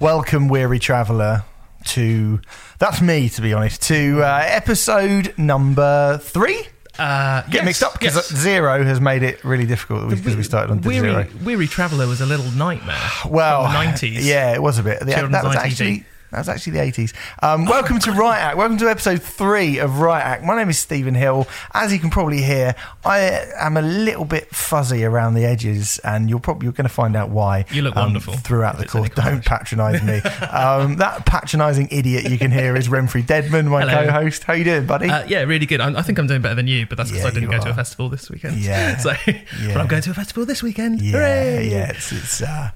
welcome, weary traveller, to that's me, to be honest, to uh, episode number three. Uh, Get yes, mixed up because yes. zero has made it really difficult because we started on Weary, zero. Weary Traveller was a little nightmare. Well, the 90s. Yeah, it was a bit. That, that was actually that was actually the eighties. Um, welcome to Riot Act. Welcome to episode three of Riot Act. My name is Stephen Hill. As you can probably hear, I am a little bit fuzzy around the edges, and you're probably you're going to find out why. You look um, wonderful, throughout the course. Don't patronise me. um, that patronising idiot you can hear is Renfrey Deadman, my Hello. co-host. How you doing, buddy? Uh, yeah, really good. I, I think I'm doing better than you, but that's because Yeah, I didn't go to a festival this weekend. Yeah, so, yeah. but I'm going to a festival this weekend. Yeah, Hooray! yeah, it's it's uh,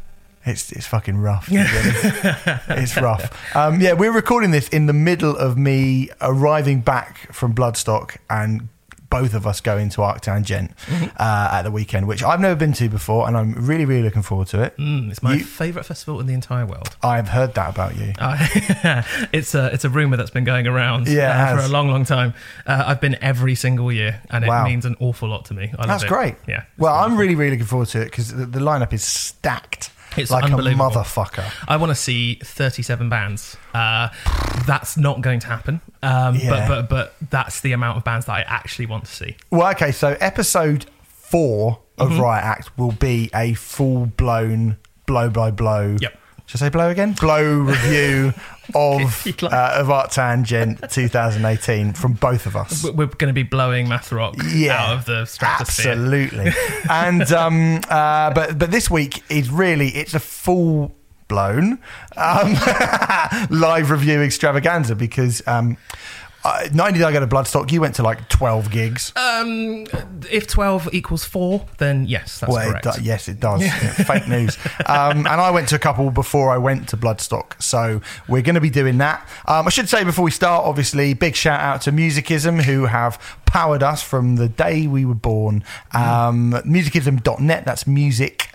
it's it's fucking rough. to be honest. it's rough. Um, yeah, we're recording this in the middle of me arriving back from Bloodstock and both of us going to Arctangent Mm-hmm. uh, at the weekend, which I've never been to before, and I'm really really looking forward to it. Mm, it's my You- favourite festival in the entire world. I've heard that about you. Uh, it's a it's a rumor that's been going around Yeah, it uh, for has. a long, long time. Uh, I've been every single year, and it means an awful lot to me. I love That's it. great. Yeah. Well, I'm really really looking forward to it because the, the lineup is stacked. It's like a unbelievable. motherfucker. I want to see 37 bands. Uh, that's not going to happen. Um, Yeah. but, but but that's the amount of bands that I actually want to see. Well, okay, so episode four of Mm-hmm. Riot Act will be a full blown blow by blow. Yep. Should I say blow again? Blow review of uh, of Arc Tangent 2018 from both of us. We're going to be blowing Math Rock Yeah, out of the stratosphere. Absolutely. and um, uh, but but this week is really it's a full blown um, live review extravaganza because um, uh, 90 I go to Bloodstock. You went to like 12 gigs. Um, if 12 equals 4, then yes, that's Well, it correct. do- yes, it does. Yeah, fake news. Um, and I went to a couple before I went to Bloodstock, so we're going to be doing that. Um, I should say before we start, obviously, big shout out to Musicisum who have powered us from the day we were born. Um, musicisum.net. That's music.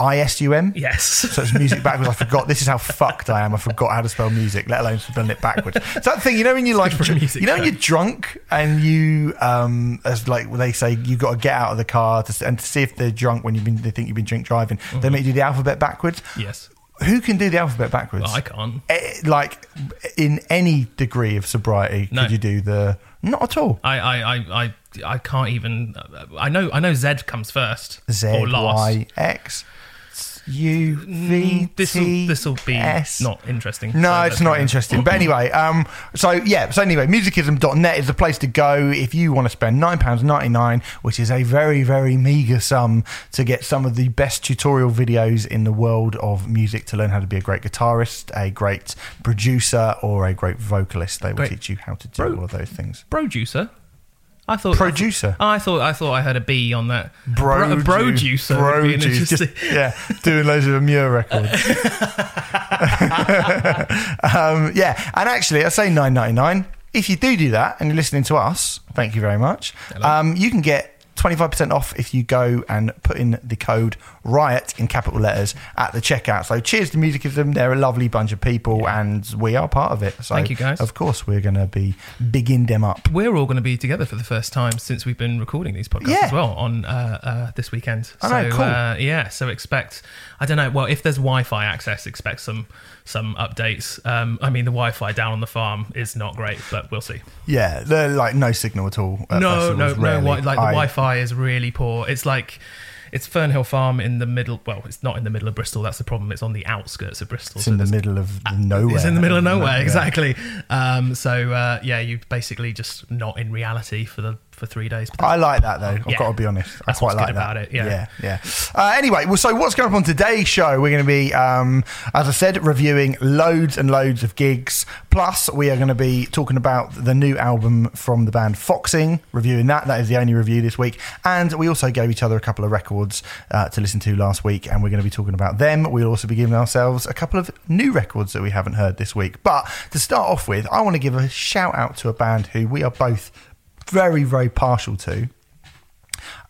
I S U M. Yes. So it's music backwards. I forgot. This is how fucked I am. I forgot how to spell music, let alone spelling it backwards. It's that thing, you know, when you like, music you know, when you're drunk and you, um, as like they say, you've got to get out of the car to, and to see if they're drunk when you've been, they think you've been drink driving. They make you do the alphabet backwards. yes. Who can do the alphabet backwards? Well, I can't. Eh, like in any degree of sobriety, No. could you do the? Not at all. I, I, I, I, I can't even. I know. I know. Z comes first Z or last. Y X U V This will this will be S. not interesting. No, So it's not interesting. But anyway, um, so yeah, so anyway, musicisum.net is the place to go if you want to spend £9.99, which is a very, very meagre sum to get some of the best tutorial videos in the world of music to learn how to be a great guitarist, a great producer, or a great vocalist. They will Great. teach you how to do all of those things. Producer. I thought. Producer. I thought. I thought I heard a B on that. Bro, Bro, bro juicer. would juice. Just, yeah, doing loads of Amur records. um, yeah, and actually, I say nine ninety nine. If you do do that and you're listening to us, thank you very much. Um, you can get. 25% off if you go and put in the code riot in capital letters at the checkout. So cheers to Musicisum. They're a lovely bunch of people and we are part of it. So Thank you, guys. Of course, we're going to be bigging them up. We're all going to be together for the first time since we've been recording these podcasts Yeah. as well on uh, uh, this weekend. I know, so cool. uh, yeah, so expect. I don't know. Well, if there's Wi-Fi access, expect some some updates. Um, I mean, the Wi-Fi down on the farm is not great, but we'll see. Yeah, they're like no signal at all. at no, no, no. Wi- like the I- Wi-Fi is really poor. It's like it's Fernhill Farm in the middle. Well, it's not in the middle of Bristol. That's the problem. It's on the outskirts of Bristol. It's so in the middle of nowhere. It's in the middle of nowhere, Yeah. exactly. Um, so uh, yeah, you basically just not in reality for the for three days. I like that though. I've Yeah. got to be honest. I That's quite like that it, yeah. yeah, yeah. Uh, anyway, well, so what's going up on today's show? We're going to be, um, as I said, reviewing loads and loads of gigs. Plus, we are going to be talking about the new album from the band Foxing, reviewing that. That is the only review this week. And we also gave each other a couple of records uh, to listen to last week, and we're going to be talking about them. We'll also be giving ourselves a couple of new records that we haven't heard this week. But to start off with, I want to give a shout out to a band who we are both very, very partial to.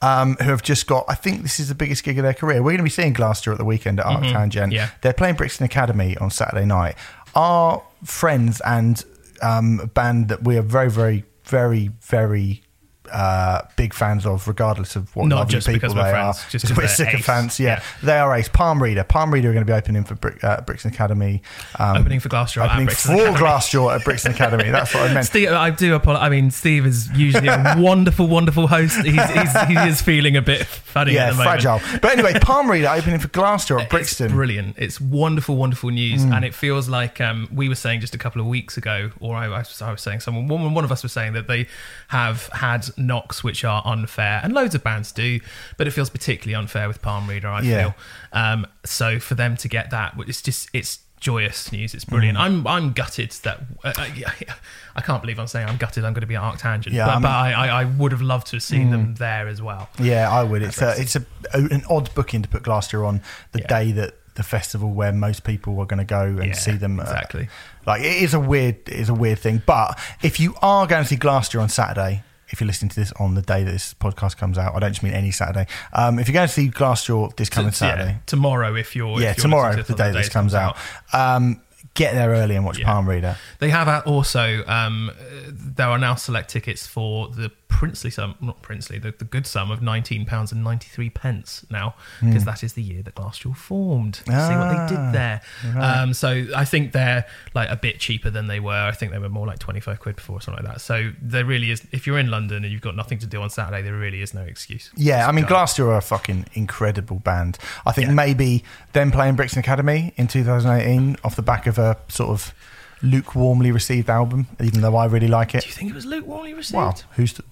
Um, who have just got, I think this is the biggest gig of their career. We're going to be seeing Gloucester at the weekend at Arc Tangent. yeah. They're playing Brixton Academy on Saturday night. Our friends and um, band that we are very, very, very, very uh, big fans of, regardless of what Not just people they friends, are. just Just we're sycophants. Yeah. Yeah. they are ace. Palm Reader, Palm Reader are going to be opening for Brick, uh, Brixton Academy. Um, Opening for Glassjaw opening Brixton for Academy. Glassjaw at Brixton Academy. That's what I meant. Steve, I do apologize. I mean, Steve is usually a wonderful, wonderful host. He's, he's, he is feeling a bit funny yeah, at the moment. fragile. But anyway, Palm Reader opening for Glassjaw at Brixton. It's brilliant. It's wonderful, wonderful news, Mm. and it feels like um, we were saying just a couple of weeks ago, or I, I, was, I was saying someone, one, one of us was saying that they have had knocks which are unfair, and loads of bands do, but it feels particularly unfair with Palm Reader. I Yeah. feel um, so for them to get that, it's just it's joyous news. It's brilliant. Mm. I'm I'm gutted that uh, uh, yeah, I can't believe I'm saying I'm gutted. I'm going to be at Arctangent, Yeah, but, I mean- but I, I, I would have loved to have seen them there as well. Yeah, I would. It's a, it's a, an odd booking to put Glassjaw on the Yeah. day that the festival where most people are going to go and Yeah, see them. uh, exactly. like it is a weird, it is a weird thing. But if you are going to see Glassjaw on Saturday, if you're listening to this on the day that this podcast comes out, I don't just mean any Saturday. Um, if you're going to see Glassjaw this coming So, yeah, Saturday, tomorrow if you're if yeah, you're tomorrow, to the day this comes out, um, get there early and watch Yeah. Palm Reader. They have also um, uh, there are now select tickets for the princely sum, not princely, the, the good sum of nineteen pounds and ninety three pence now, because that is the year that Glassjaw formed. See what they Ah, did there. Um, so I think they're like a bit cheaper than they were. I think they were more like twenty five quid before, or something like that. So there really is. If you're in London and you've got nothing to do on Saturday, there really is no excuse. Yeah, I mean. Glassjaw are a fucking incredible band. I think Yeah. maybe them playing Brixton Academy in 2018 off the back of a sort of lukewarmly received album, even though I really like it. Do you think it was lukewarmly received? Wow, who's to,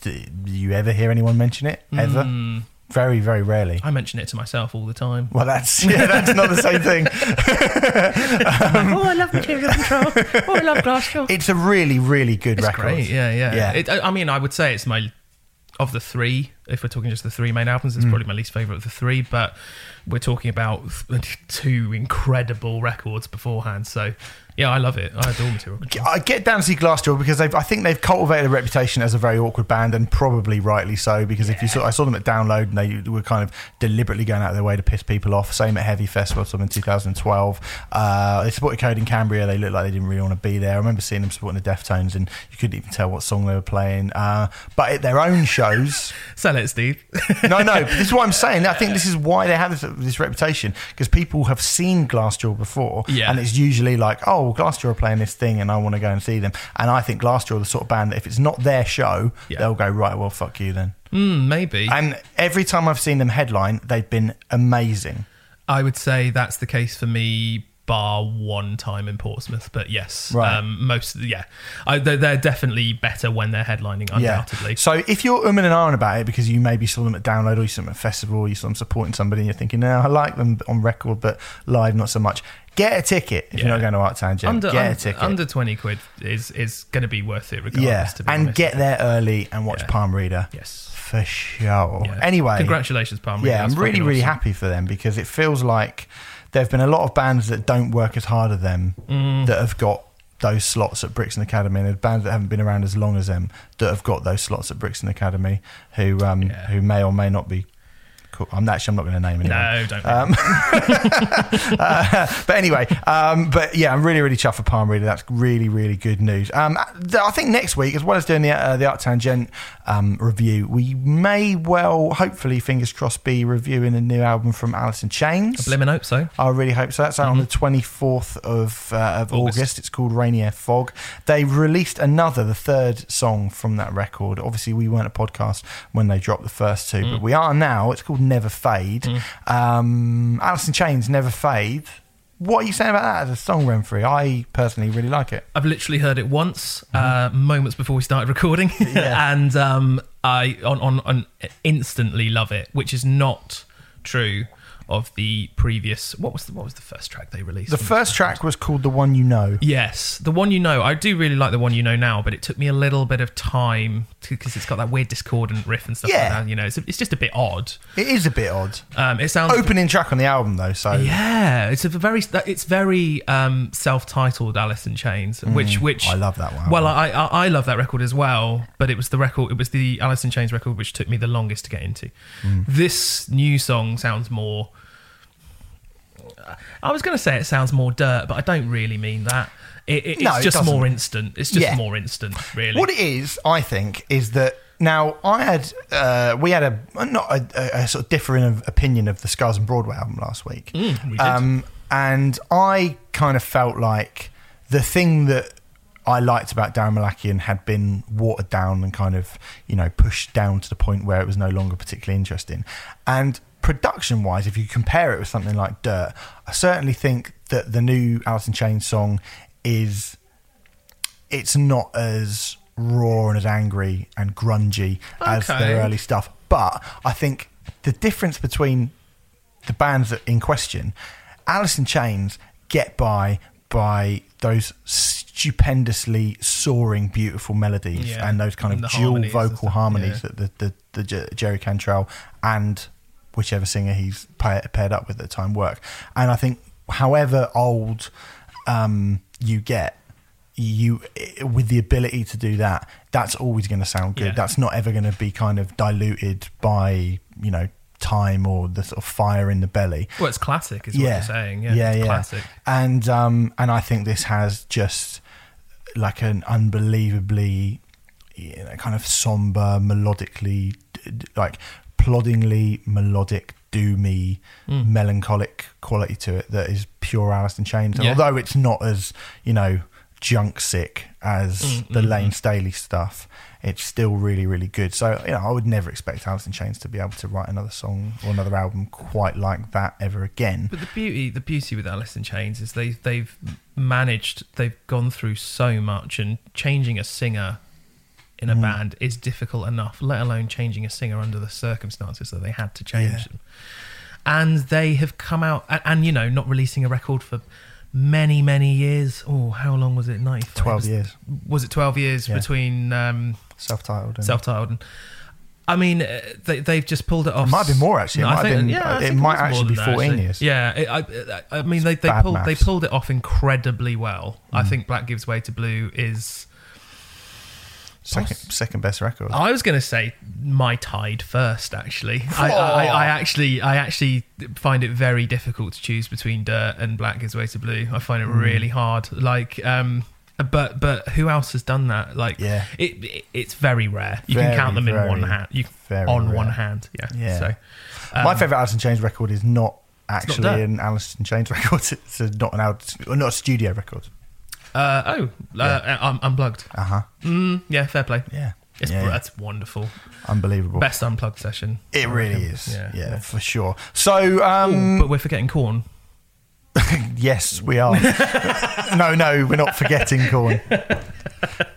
do you ever hear anyone mention it ever? Mm, Very, very rarely. I mention it to myself all the time. Well, that's yeah, that's not the same thing. oh, I love Material Control. Oh, I love Glassjaw. It's a really, really good It's record. great. Yeah, yeah. Yeah. It, I I mean, I would say it's my of the three. If we're talking just the three main albums, Mm. it's probably my least favorite of the three. But we're talking about two incredible records beforehand. So yeah, I love it. I adore Material Control. I get down to see Glassjaw because they've, I think they've cultivated a reputation as a very awkward band, and probably rightly so. Because if you saw, I saw them at Download, and they were kind of deliberately going out of their way to piss people off. Same at Hevy Festival, some in 2012. Uh, they supported Coheed and Cambria. They looked like they didn't really want to be there. I remember seeing them supporting the Deftones, and you couldn't even tell what song they were playing. Uh, but at their own shows, Sell it, Steve. no, no. This is what I'm saying. I think this is why they have this, this reputation because people have seen Glassjaw before, Yeah. and it's usually like, oh, Glassjaw are playing this thing, and I want to go and see them. And I think Glassjaw are the sort of band that if it's not their show, Yeah. they'll go right. Well, fuck you then. Mm, maybe. And every time I've seen them headline, they've been amazing. I would say that's the case for me, bar one time in Portsmouth. But yes, Right. um, most yeah, I, they're, they're definitely better when they're headlining, undoubtedly. Yeah. So if you're umming and ahhing about it because you maybe saw them at Download or you saw them at Festival, or you saw them supporting somebody, and you're thinking, no, I like them on record, but live not so much. Get a ticket if you're not going to Arc Tangent. Under get un- a ticket. under twenty quid is is going to be worth it regardless. yeah, to be and honest. get there early and watch Yeah. Palm Reader yes. for sure. Yeah. Anyway, congratulations, Palm. Reader. yeah, I'm really, fucking really happy for them because it feels like there have been a lot of bands that don't work as hard as them Mm. that have got those slots at Brixton Academy, and bands that haven't been around as long as them that have got those slots at Brixton Academy who um, Yeah. who may or may not be. Cool. I'm actually I'm not going to name anyone. No, don't. Um, uh, but anyway, um, but yeah, I'm really, really chuffed for Palm Reader. That's really, really good news. Um, I think next week, as well as doing the uh, the Arc Tangent um, review, we may well, hopefully, fingers crossed, be reviewing a new album from Alice in Chains. I blimmin' hope so. I really hope so. That's out on the 24th of, uh, of August. August. It's called Rainier Fog. They released another, the third song from that record. Obviously, we weren't a podcast when they dropped the first two, but we are now. It's called Never Fade. Um, Alice in Chains, Never Fade. What are you saying about that as a song, Renfrey? I personally really like it. I've literally heard it once, uh, moments before we started recording, Mm-hmm. Yeah. and um, I on, on on instantly love it, which is not true of the previous. What was the what was the first track they released? The first track was called The One You Know. Yes, the one you know. I do really like the one you know now, but it took me a little bit of time because it's got that weird discordant riff and stuff Yeah. like that. You know, it's, it's just a bit odd. It is a bit odd. Um, it sounds Opening track on the album, though, so. Yeah, it's a very it's very um, self-titled Alice in Chains, which which Mm, I love that one. Well, I, I I love that record as well, but it was the record it was the Alice in Chains record which took me the longest to get into. Mm. This new song sounds more. I was going to say it sounds more dirt, but I don't really mean that. It, it, No, it's it just more instant. It's just Yeah. more instant, really. What it is, I think, is that now I had uh, we had a not a, a, sort of differing of opinion of the Scars on Broadway album last week, Mm, we. Um, and I kind of felt like the thing that I liked about Daron Malakian had been watered down and kind of you know pushed down to the point where it was no longer particularly interesting, and production wise, if you compare it with something like Dirt, I certainly think that the new Alice in Chains song is it's not as raw and as angry and grungy as Okay. their early stuff. But I think the difference between the bands that in question, Alice in Chains get by by those stupendously soaring, beautiful melodies Yeah. and those kind And of dual harmonies vocal harmonies yeah. that the, the, the Jerry Cantrell and whichever singer he's paired up with at the time work. And I think, however old um, you get, you with the ability to do that, that's always going to sound good. Yeah. That's not ever going to be kind of diluted by you know time or the sort of fire in the belly. Well, it's classic, is what you're saying. Yeah, yeah, it's yeah. classic. And um, and I think this has just like an unbelievably you know, kind of somber, melodically, like ploddingly melodic, doomy, Mm. melancholic quality to it that is pure Alice in Chains. And Yeah. although it's not as you know junk sick as Mm, the mm, Layne. Staley stuff, it's still really, really good. So you know, I would never expect Alice in Chains to be able to write another song or another album quite like that ever again. But the beauty, the beauty with Alice in Chains is they they've managed, they've gone through so much, and changing a singer in a Mm. band is difficult enough. Let alone changing a singer under the circumstances that they had to change Yeah. them. And they have come out, and, and you know, not releasing a record for many, many years. Oh, how long was it? Ninety 12 was, years, Was it twelve years Yeah. between um, self-titled. And self-titled and? I mean, uh, they, they've just pulled it off. It might be more, actually. It No, I might think- been- yeah, it might was actually be that, 14 actually. years. Yeah, it, I, I mean, they, they bad pulled they pulled it off incredibly well. I Mm. think Black Gives Way to Blue is. Second, second best record. I was going to say my tide first. Actually, I, I, I actually I actually find it very difficult to choose between Dirt and Black Gives Way to Blue. I find it Mm. really hard. Like, um, but but who else has done that? Like, Yeah. it, it it's very rare. You Very, can count them in one hand. You very on one hand. Yeah. Yeah. So My um, favourite Alice in Chains record is not not actually that. an Alice in Chains record. It's not an out, not a studio record. Uh, oh, uh, um, unplugged. Uh huh. Mm, yeah, fair play. Yeah. It's yeah, yeah. that's wonderful. unbelievable. Best unplugged session. It really is. Yeah, Yeah, for sure. So, um, but we're forgetting Korn. yes, we are. no, no, we're not forgetting Korn.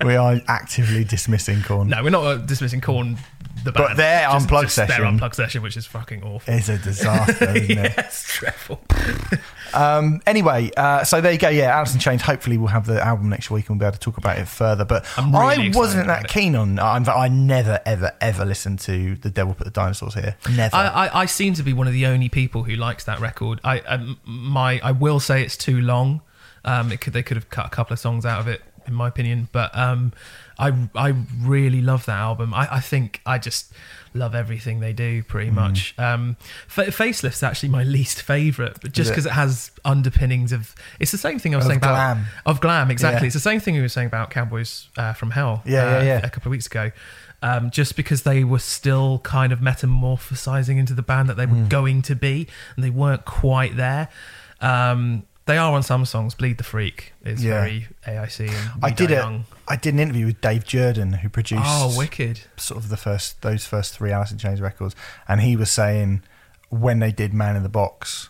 We are actively dismissing Korn. No, we're not uh, dismissing Korn. The band. But their Just- unplugged just Their session- session, which is fucking awful. It's a disaster, isn't it? it's dreadful. Um, anyway, uh, so there you go. Yeah, Alice in Chains. Hopefully, we'll have the album next week and we'll be able to talk about it further. But really I wasn't that keen on. I'm, I never, ever, ever listened to "The Devil Put the Dinosaurs Here." Never. I, I, I seem to be one of the only people who likes that record. I um, my I will say it's too long. Um, it could they could have cut a couple of songs out of it, in my opinion. But um, I I really love that album. I, I think I just love everything they do pretty Mm. much. Um, Fa- Facelift's actually my least favorite, but just Is it? because it has underpinnings of. It's the same thing I was Of saying glam. about of glam. Exactly, Yeah. it's the same thing we were saying about Cowboys uh, from Hell. Yeah, yeah, uh, yeah. A couple of weeks ago. Um, just because they were still kind of metamorphosizing into the band that they were going to be, and they weren't quite there. Um, they are on some songs. "Bleed the Freak" is Yeah. very AIC. And I did a, Young. I did an interview with Dave Jerden, who produced Oh, wicked! sort of the first those first three Alice in Chains records, and he was saying when they did Man in the Box,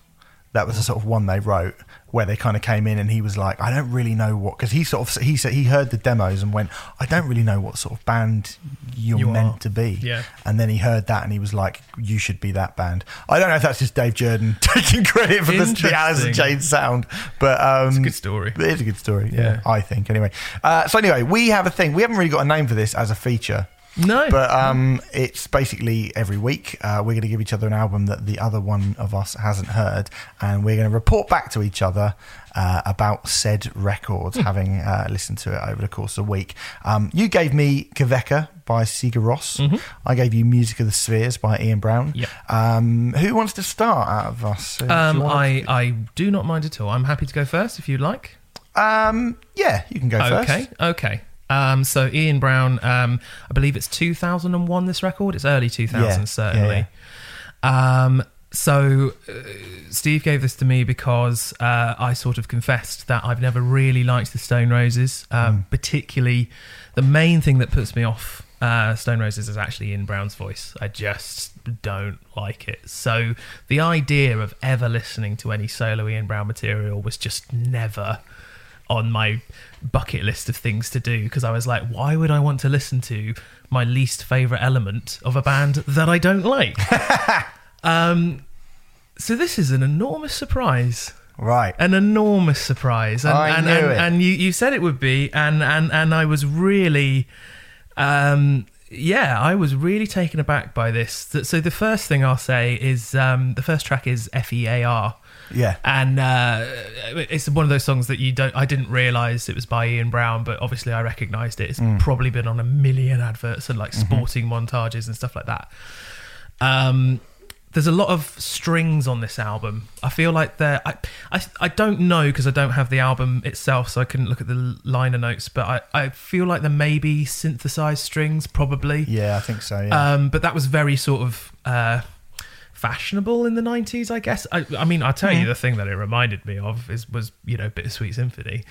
that was the sort of one they wrote where they kind of came in and he was like, I don't really know what because he sort of he said he heard the demos and went, I don't really know what sort of band you're You meant are. to be. Yeah. And then he heard that and he was like, You should be that band. I don't know if that's just Dave Jerden taking credit for the, the Alice in Interesting. Chains sound, but um, It's a good story. it is a good story, yeah, Yeah. I think. Anyway, uh, so anyway, we have a thing. We haven't really got a name for this as a feature, No, but um, it's basically every week uh, we're going to give each other an album that the other one of us hasn't heard, and we're going to report back to each other uh, about said records, having uh, listened to it over the course of a week. Um, you gave me Kveikur by Sigur Rós. I gave you Music of the Spheres by Ian Brown. Yep. Um, who wants to start out of us? Um, I I do not mind at all. I'm happy to go first if you'd like. um, yeah, you can go first. Okay, okay. Um, so Ian Brown, um, I believe it's 2001. This record, it's early 2000s Yeah, certainly. Um, so uh, Steve gave this to me because uh, I sort of confessed that I've never really liked the Stone Roses. Um, Particularly, the main thing that puts me off uh, Stone Roses is actually Ian Brown's voice. I just don't like it. So the idea of ever listening to any solo Ian Brown material was just never on my bucket list of things to do because I was like, why would I want to listen to my least favorite element of a band that I don't like? um, so this is an enormous surprise, Right. an enormous surprise, and I and, knew and, it. and you you said it would be, and and and I was really. Um, yeah, I was really taken aback by this. So the first thing I'll say is um, the first track is F E A R Yeah. and uh, it's one of those songs that you don't. I didn't realize it was by Ian Brown, but obviously I recognized it. It's probably been on a million adverts and like sporting montages and stuff like that. Um, there's a lot of strings on this album. I feel like there. I I, I don't know because I don't have the album itself, so I couldn't look at the liner notes. But I, I feel like there may be synthesized strings, probably. Yeah, I think so. Yeah. Um, but that was very sort of uh, fashionable in the nineties, I guess. I, I mean, I'll tell Hmm. you the thing that it reminded me of is was you know Bittersweet Symphony.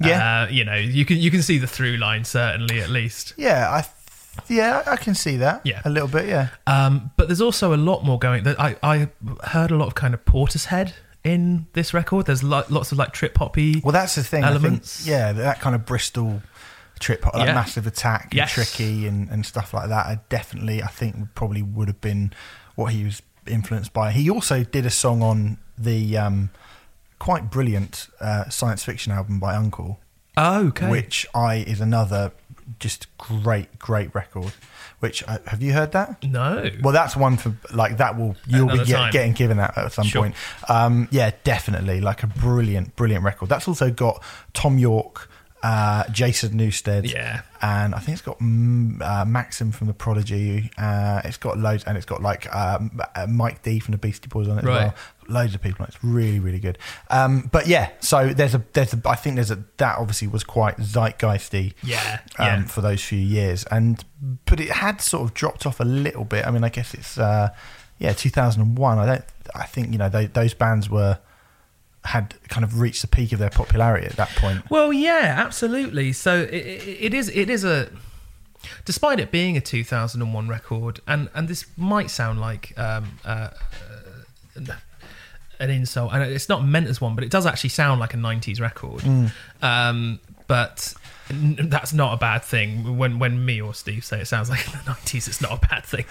Yeah. uh, you know you can you can see the through line certainly at least. yeah, I. Yeah, I can see that. Yeah. a little bit. Yeah. Um, but there's also a lot more going. That I I heard a lot of kind of Portishead in this record. There's lo- lots of like trip hoppy. Well, that's the thing. Elements. Think, yeah, that kind of Bristol trip, like Yeah. massive attack, and Yes. tricky, and, and stuff like that. I definitely, I think, probably would have been what he was influenced by. He also did a song on the um, quite brilliant uh, science fiction album by UNKLE, Oh, okay. which I is another just great, great record. Which uh, have you heard that? no. Well, that's one for like that will you'll Another be get, getting given that at some Sure. point. Um, yeah, definitely like a brilliant, brilliant record. That's also got Thom Yorke, uh, Jason Newsted. Yeah. and I think it's got mm, uh, Maxim from the Prodigy. Uh, it's got loads, and it's got like um, uh, Mike D from the Beastie Boys on it Right. as well. Loads of people. It's really, really good. Um, but yeah, so there's a there's a I think there's a that obviously was quite zeitgeisty Yeah. um, Yeah. for those few years, and but it had sort of dropped off a little bit. I mean, I guess it's uh, yeah, 2001. I don't. I think you know they, those bands were had kind of reached the peak of their popularity at that point. Well, yeah, absolutely. So it, it, it is. It is a. Despite it being a 2001 record, and and this might sound like um, uh, uh, an insult, and it's not meant as one, but it does actually sound like a 90s record. Um, but that's not a bad thing. When when me or Steve say it sounds like in the 90s, it's not a bad thing.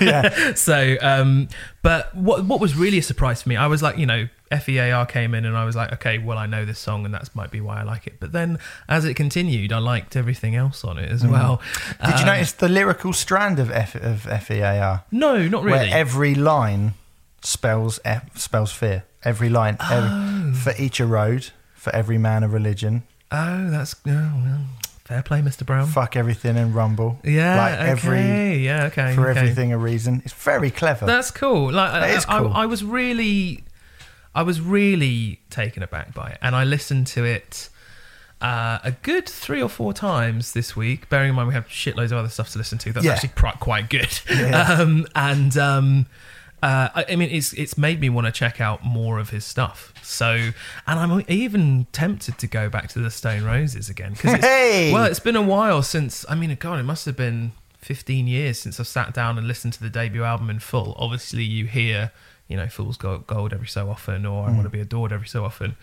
yeah, so um but what what was really a surprise for me i was like you know fear came in and i was like okay well i know this song and that might be why i like it but then as it continued i liked everything else on it as well did you Um, notice the lyrical strand of F, of FEAR, no not really where every line spells F, spells fear. Every line, Oh. every, for each a road, for every man a religion. Oh that's oh, well, fair play mr brown Fuck everything and rumble. yeah like okay every yeah okay for okay. everything a reason. It's very clever. That's cool. Like That I, is cool. I, I was really, I was really taken aback by it, and I listened to it uh, a good three or four times this week. Bearing in mind we have shitloads of other stuff to listen to. That's Yeah. actually quite good. Yeah. Um, and um, uh, I, I mean, it's it's made me want to check out more of his stuff. So, and I'm even tempted to go back to the Stone Roses again because Hey! well, it's been a while since. I mean, God, it must have been 15 years since I've sat down and listened to the debut album in full. Obviously, you hear, you know, Fool's Gold, every so often, or I Want to Be Adored every so often.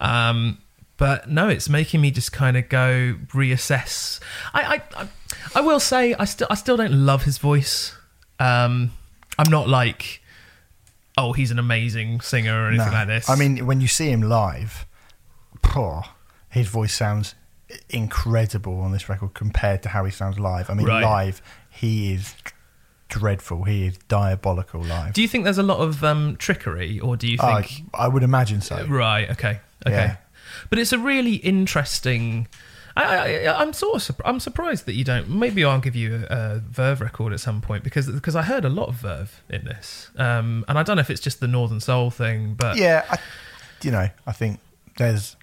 Um, but no, it's making me just kind of go reassess. I, I, I, I will say, I still, I still don't love his voice. Um, I'm not like, oh, he's an amazing singer or anything No. like this. I mean, when you see him live, poor, his voice sounds incredible on this record compared to how he sounds live. I mean, Right. live, he is dreadful. He is diabolical live. do you think there's a lot of um, trickery, or do you think? I would imagine so. Right. Okay. Okay. Yeah. But it's a really interesting. I, I, I'm sort of surp- I'm surprised that you don't. Maybe I'll give you a, a Verve record at some point because because I heard a lot of Verve in this, um, and I don't know if it's just the Northern Soul thing, but Yeah, I, you know, I think there's.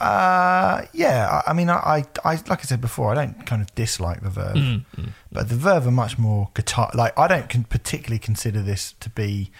Uh, yeah, I, I mean, I, I, I, like I said before, I don't kind of dislike the Verve, Mm, but the Verve are much more guitar. Like, I don't con- particularly consider this to be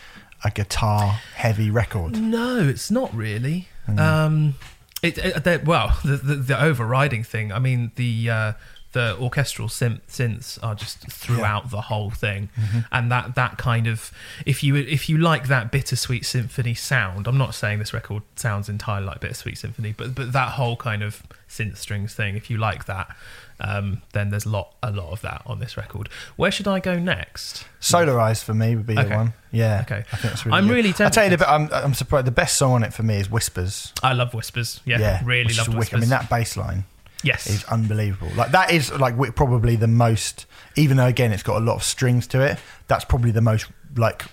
a guitar-heavy record. No, it's not really. Mm. Um, it, it well, the, the the overriding thing. I mean, the uh, the orchestral synth, synths are just throughout the whole thing, Mm-hmm. and that that kind of if you if you like that bittersweet symphony sound. I'm not saying this record sounds entirely like bittersweet symphony, but but that whole kind of synth strings thing. If you like that. Um, then there's a lot, a lot of that on this record. Where should I go next? Solarize for me would be Okay. the one. Yeah. Okay. I think that's really I'm good. really I'll tell you tempted. the bit. I'm, I'm surprised. The best song on it for me is Whispers. I love Whispers. Yeah, really love. Whispers. I mean, that bass line yes, is unbelievable. Like that is like probably the most. Even though again, it's got a lot of strings to it. That's probably the most like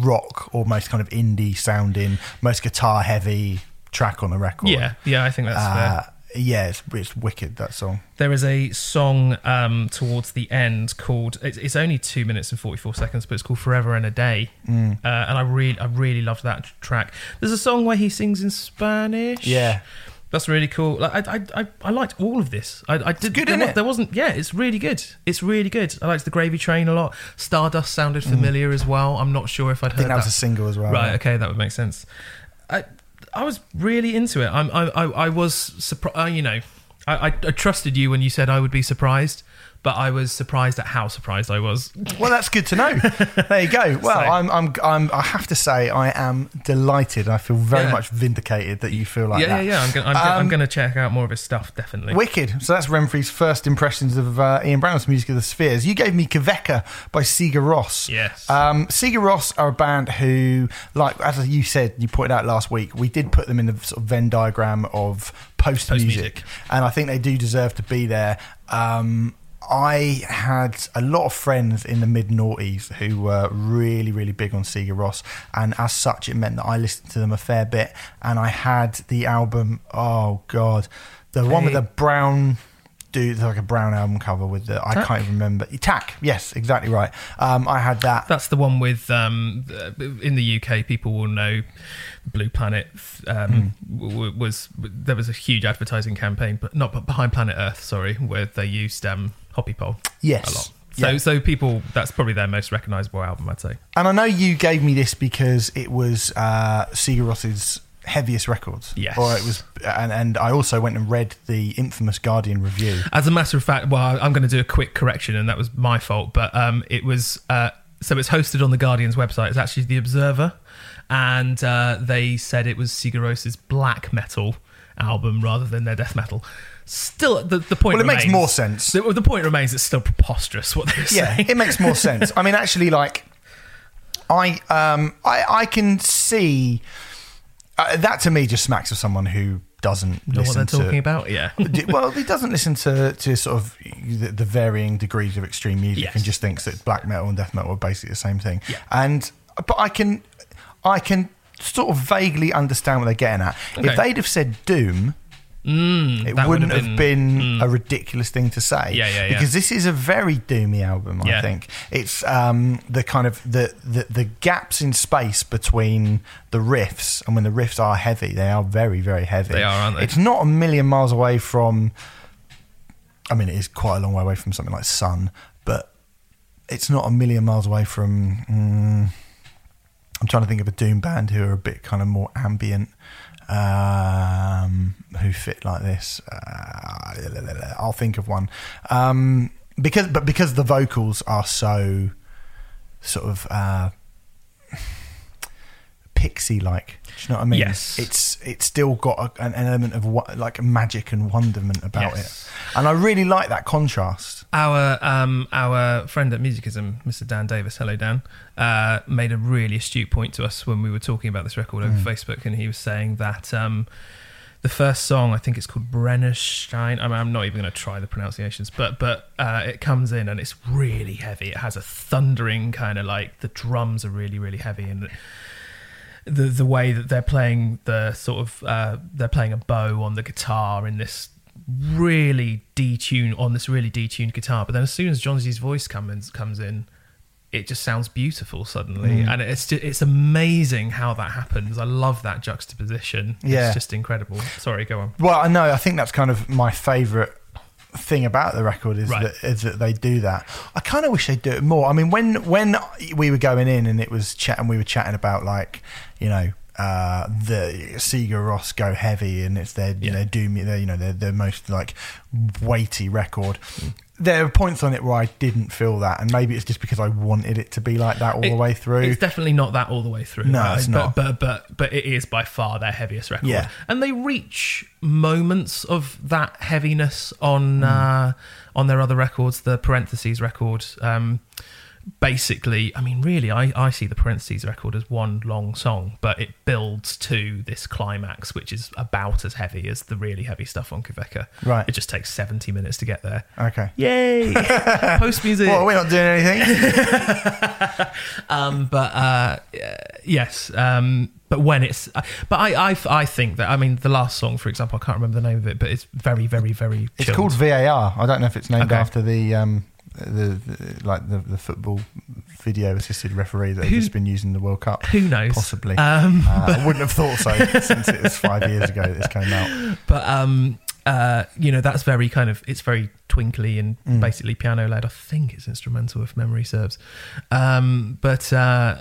rock or most kind of indie sounding, most guitar heavy track on the record. yeah, yeah. I think that's fair. Yeah, it's, it's wicked that song. There is a song um, towards the end called. It's, it's only two minutes and forty four seconds, but it's called "Forever and a Day," Mm. uh, and I really, I really loved that track. There's a song where he sings in Spanish. Yeah, that's really cool. Like, I, I, I, I liked all of this. I, I did. good, there, isn't it? there wasn't. Yeah, it's really good. It's really good. I liked the Gravy Train a lot. Stardust sounded familiar as well. I'm not sure if I'd Mm. I think heard that was a single as well. Right. Okay, that would make sense. I I was really into it. I'm, I I I was surprised. Uh, you know, I, I I trusted you when you said I would be surprised, but I was surprised at how surprised I was. Well, that's good to know. there you go. Well, So- I'm, I'm, I'm, I have to say, I am delighted. I feel very Yeah. much vindicated that you feel like yeah, that. yeah, yeah. I'm gonna I'm, gonna, I'm Um, gonna check out more of his stuff definitely. Wicked. So that's Renfrey's first impressions of uh, Ian Brown's music of the Spheres. You gave me Kveikur by Sigur Rós. Yes. Um, Sigur Rós are a band who, like as you said, you pointed out last week, we did put them in the sort of Venn diagram of post music, and I think they do deserve to be there. Um, I had a lot of friends in the mid noughties who were really, really big on Sigur Rós, and as such, it meant that I listened to them a fair bit. And I had the album. Oh God, the one with the brown dude, like a brown album cover with the I can't even remember. Takk, yes, exactly right. Um, I had that. That's the one with um, uh, in the UK. People will know Blue Planet um, Hmm. w- w- was there was a huge advertising campaign, but not but behind Planet Earth. Sorry, where they used um, Hoppípolla Yes. a lot. So Yeah. so people that's probably their most recognisable album, I'd say. And I know you gave me this because it was uh, Sigur Rós's heaviest records. Yes. Or it was, and, and I also went and read the infamous Guardian review. As a matter of fact, well, I'm going to do a quick correction, and that was my fault. But um, it was uh, so it's hosted on the Guardian's website. It's actually the Observer, and uh, they said it was Sigur Ros's black metal album rather than their death metal. Still, the, the point. Well, it makes more sense. The, the point remains it's still preposterous what they're Yeah, saying. it makes more sense. I mean, actually, like, I, um, I, I can see uh, that to me just smacks of someone who doesn't know what they're talking to. about? Yeah. Well, he doesn't listen to, to sort of the, the varying degrees of extreme music Yes. and just thinks that black metal and death metal are basically the same thing. Yeah. And but I can I can sort of vaguely understand what they're getting at. If they'd have said doom, Mm, it wouldn't have been, mm. a ridiculous thing to say. Yeah, yeah, yeah. Because this is a very doomy album. I Yeah. think it's um, the kind of the, the the gaps in space between the riffs, and when the riffs are heavy, they are very very heavy. They are, aren't they? It's not a million miles away from. I mean, it is quite a long way away from something like Sun, but it's not a million miles away from. Mm, I'm trying to think of a doom band who are a bit kind of more ambient, um, who fit like this. Uh, I'll think of one um, because, but because the vocals are so sort of uh, pixie-like. Do you know what I mean? Yes. It's it's still got a, an element of what, like magic and wonderment about Yes. it, and I really like that contrast. Our um, our friend at Musicisum, Mr. Dan Davis, hello Dan, uh, made a really astute point to us when we were talking about this record over Facebook, and he was saying that um, the first song, I think it's called Brennisteinn. I mean, I'm not even going to try the pronunciations, but but uh, it comes in and it's really heavy. It has a thundering kind of like the drums are really really heavy and. The, the way that they're playing the sort of uh, they're playing a bow on the guitar in this really detuned on this really detuned guitar. But then as soon as Jónsi's voice comes comes in, it just sounds beautiful suddenly, and it's ju- it's amazing how that happens. I love that juxtaposition. Yeah. it's just incredible. Sorry, go on. Well, I know. I think that's kind of my favourite thing about the record is Right. that is that they do that. I kind of wish they'd do it more. I mean, when when we were going in and it was chat and we were chatting about like you know. Uh, the Sigur Rós go heavy, and it's their you Yeah. know doom, their, you know their their most like weighty record. There are points on it where I didn't feel that, and maybe it's just because I wanted it to be like that all the way through. It's definitely not that all the way through. No, right? it's but, not. But but but it is by far their heaviest record. Yeah. and they reach moments of that heaviness on Hmm. uh, on their other records. The parentheses record. Um, Basically, I mean, really, I, I see the parentheses record as one long song, but it builds to this climax, which is about as heavy as the really heavy stuff on Kveikur. Right. It just takes 70 minutes to get there. okay. Yay! Post music. Well, we're not doing anything. Um, but uh, yes, um, but when it's, uh, but I, I, I think that I mean the last song, for example, I can't remember the name of it, but it's very, very, very. It's called VAR. I don't know if it's named Okay. after the um the, the like the, the football video assisted referee that Who- has been using the World Cup. Who knows? Possibly. Um, Uh, I wouldn't have thought so since it was five years ago that this came out. but um, uh, you know that's very kind of it's very twinkly and Mm. basically piano led. I think it's instrumental if memory serves. Um, but uh,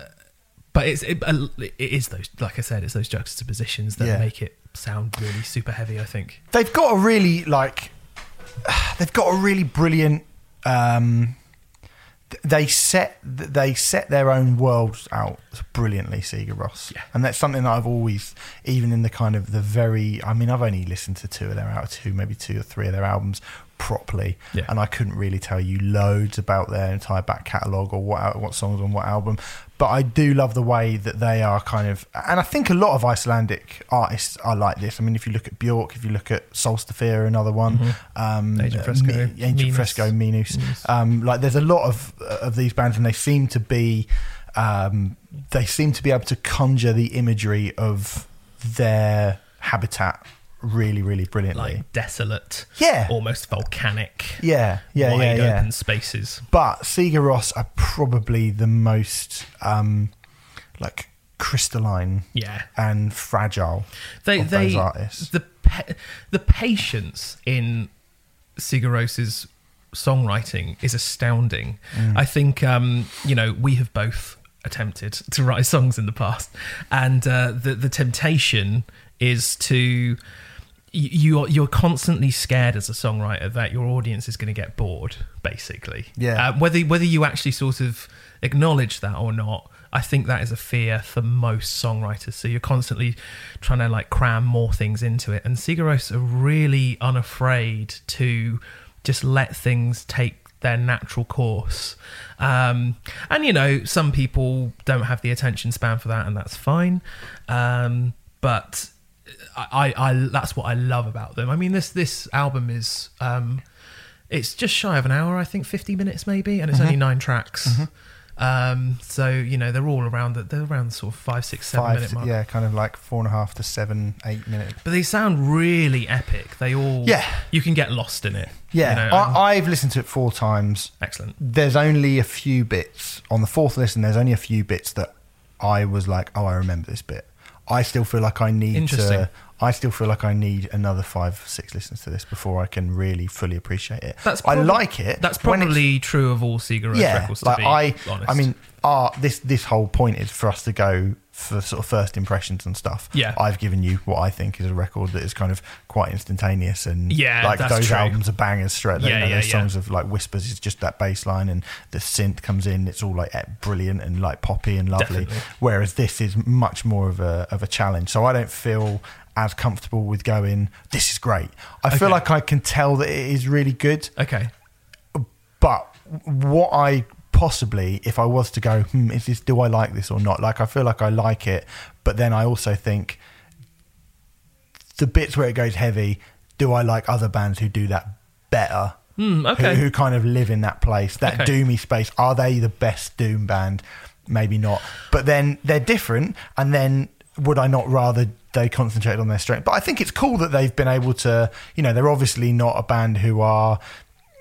but it's it, uh, it is those like I said, it's those juxtapositions that Yeah. make it sound really super heavy. I think. They've got a really like they've got a really brilliant. Um, they set they set their own worlds out brilliantly, Sigur Rós, Yeah. and that's something that I've always, even in the kind of the very. I mean, I've only listened to two of their out two, maybe two or three of their albums properly, Yeah. and I couldn't really tell you loads about their entire back catalogue or what what songs on what album. But I do love the way that they are kind of, and I think a lot of Icelandic artists are like this. I mean, if you look at Bjork, if you look at Solstafir, another one, um, Agent Fresco, Mi- Agent Minus. Fresco, Minus. Um, like, there's a lot of of these bands, and they seem to be, um, they seem to be able to conjure the imagery of their habitat really, really brilliantly. Like desolate, Yeah. almost volcanic, yeah, yeah, wide yeah, yeah. open spaces. But Sigur Rós are probably the most um, like crystalline Yeah, and fragile they of they those artists. the pa- the patience in Sigur Ros's songwriting is astounding. Mm. I think um, you know we have both attempted to write songs in the past, and uh, the the temptation is to you're you're constantly scared as a songwriter that your audience is going to get bored, basically. Yeah. Uh, whether whether you actually sort of acknowledge that or not, I think that is a fear for most songwriters. So you're constantly trying to like cram more things into it, and Sigur Rós are really unafraid to just let things take their natural course. Um, and you know, some people don't have the attention span for that, and that's fine. Um, but I, I, I that's what I love about them. I mean, this this album is um, it's just shy of an hour, I think, fifty minutes maybe, and it's only nine tracks. Um, so you know they're all around the they're around the sort of five, six, seven Five, minute mark. yeah, kind of like four and a half to seven, eight minutes. But they sound really epic. They all Yeah. you can get lost in it. Yeah, you know, I, I've listened to it four times. excellent. There's only a few bits on the fourth listen. There's only a few bits that I was like, oh, I remember this bit. I still feel like I need to. I still feel like I need another five, six listens to this before I can really fully appreciate it. That's I like it. That's probably true of all Rós yeah. records. Like I, honest, I mean, our this this whole point is for us to go for sort of first impressions and stuff. Yeah. I've given you what I think is a record that is kind of quite instantaneous and Yeah, like those true. albums are bangers straight. Yeah, you know, yeah, those yeah. songs of like whispers is just that bass line and the synth comes in. It's all like eh, brilliant and like poppy and lovely. Definitely. Whereas this is much more of a of a challenge. So I don't feel as comfortable with going. This is great. I feel like I can tell that it is really good. okay, But what I possibly, if I was to go, hmm, is this? Do I like this or not? Like I feel like I like it, but then I also think the bits where it goes heavy. Do I like other bands who do that better? Hmm, okay. Who, who kind of live in that place, that Okay. doomy space? Are they the best doom band? Maybe not. But then they're different. And then would I not rather they concentrate on their strength? But I think it's cool that they've been able to. You know, they're obviously not a band who are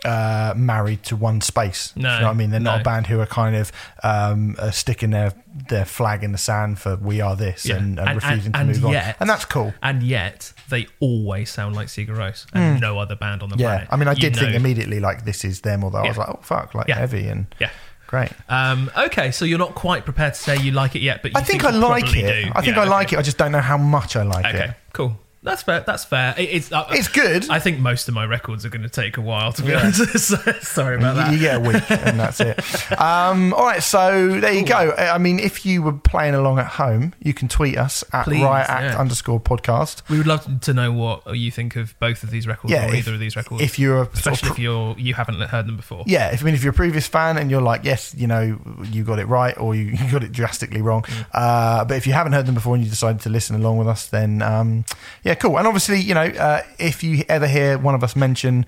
uh, married to one space. No, you know what I mean? They're not a band who are kind of um, uh, sticking their their flag in the sand for "we are this" Yeah. and, and, And- refusing and- to move on, yet- and that's cool. And yet, they always sound like Sigur Rós and no other band on the. Yeah, planet. I mean, I You did think know. immediately like this is them, although I was like, oh fuck, like Yeah. heavy and Yeah. Great. Um, okay, so you're not quite prepared to say you like it yet, but you I think, you I like it. Do. I think Yeah, I like okay. it. I just don't know how much I like Okay, it. Okay, cool. That's fair. That's fair. It- it's uh, It's good. I think most of my records are going to take a while to be honest. So, Sorry about that. you get a week and that's it. Um, all right, so there you go. I mean, if you were playing along at home, you can tweet us at Please, Riot Act yeah. underscore podcast. We would love to know what you think of both of these records Yeah, or if- either of these records. If you're a sort of especially if you're you haven't heard them before. yeah, if I mean if you're a previous fan and you're like, yes, you know, you got it right or you, you got it drastically wrong. Mm. Uh, but if you haven't heard them before and you decided to listen along with us, then um, yeah, cool. And obviously, you know, uh, if you ever hear one of us mention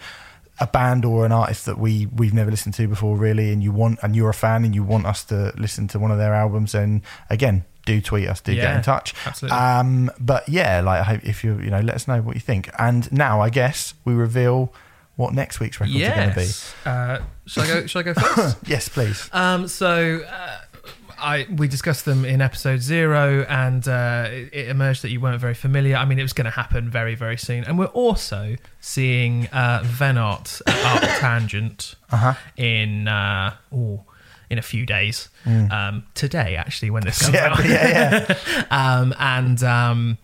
a band or an artist that we we've never listened to before, really, and you want and you're a fan and you want us to listen to one of their albums, then again. Do tweet us, do get in touch. absolutely. Um, but yeah, like I hope if you you know, let us know what you think. And now I guess we reveal what next week's records are going to be. Yes. Uh, shall I go? Shall I go first? Yes, please. Um, so uh, I we discussed them in episode zero, and uh, it, it emerged that you weren't very familiar. I mean, it was going to happen very, very soon. And we're also seeing uh, Venart at Art Tangent Uh-huh. in uh, ooh, in a few days. Um, today, actually, when this comes Mm. Yeah, out. yeah, yeah. um, and um,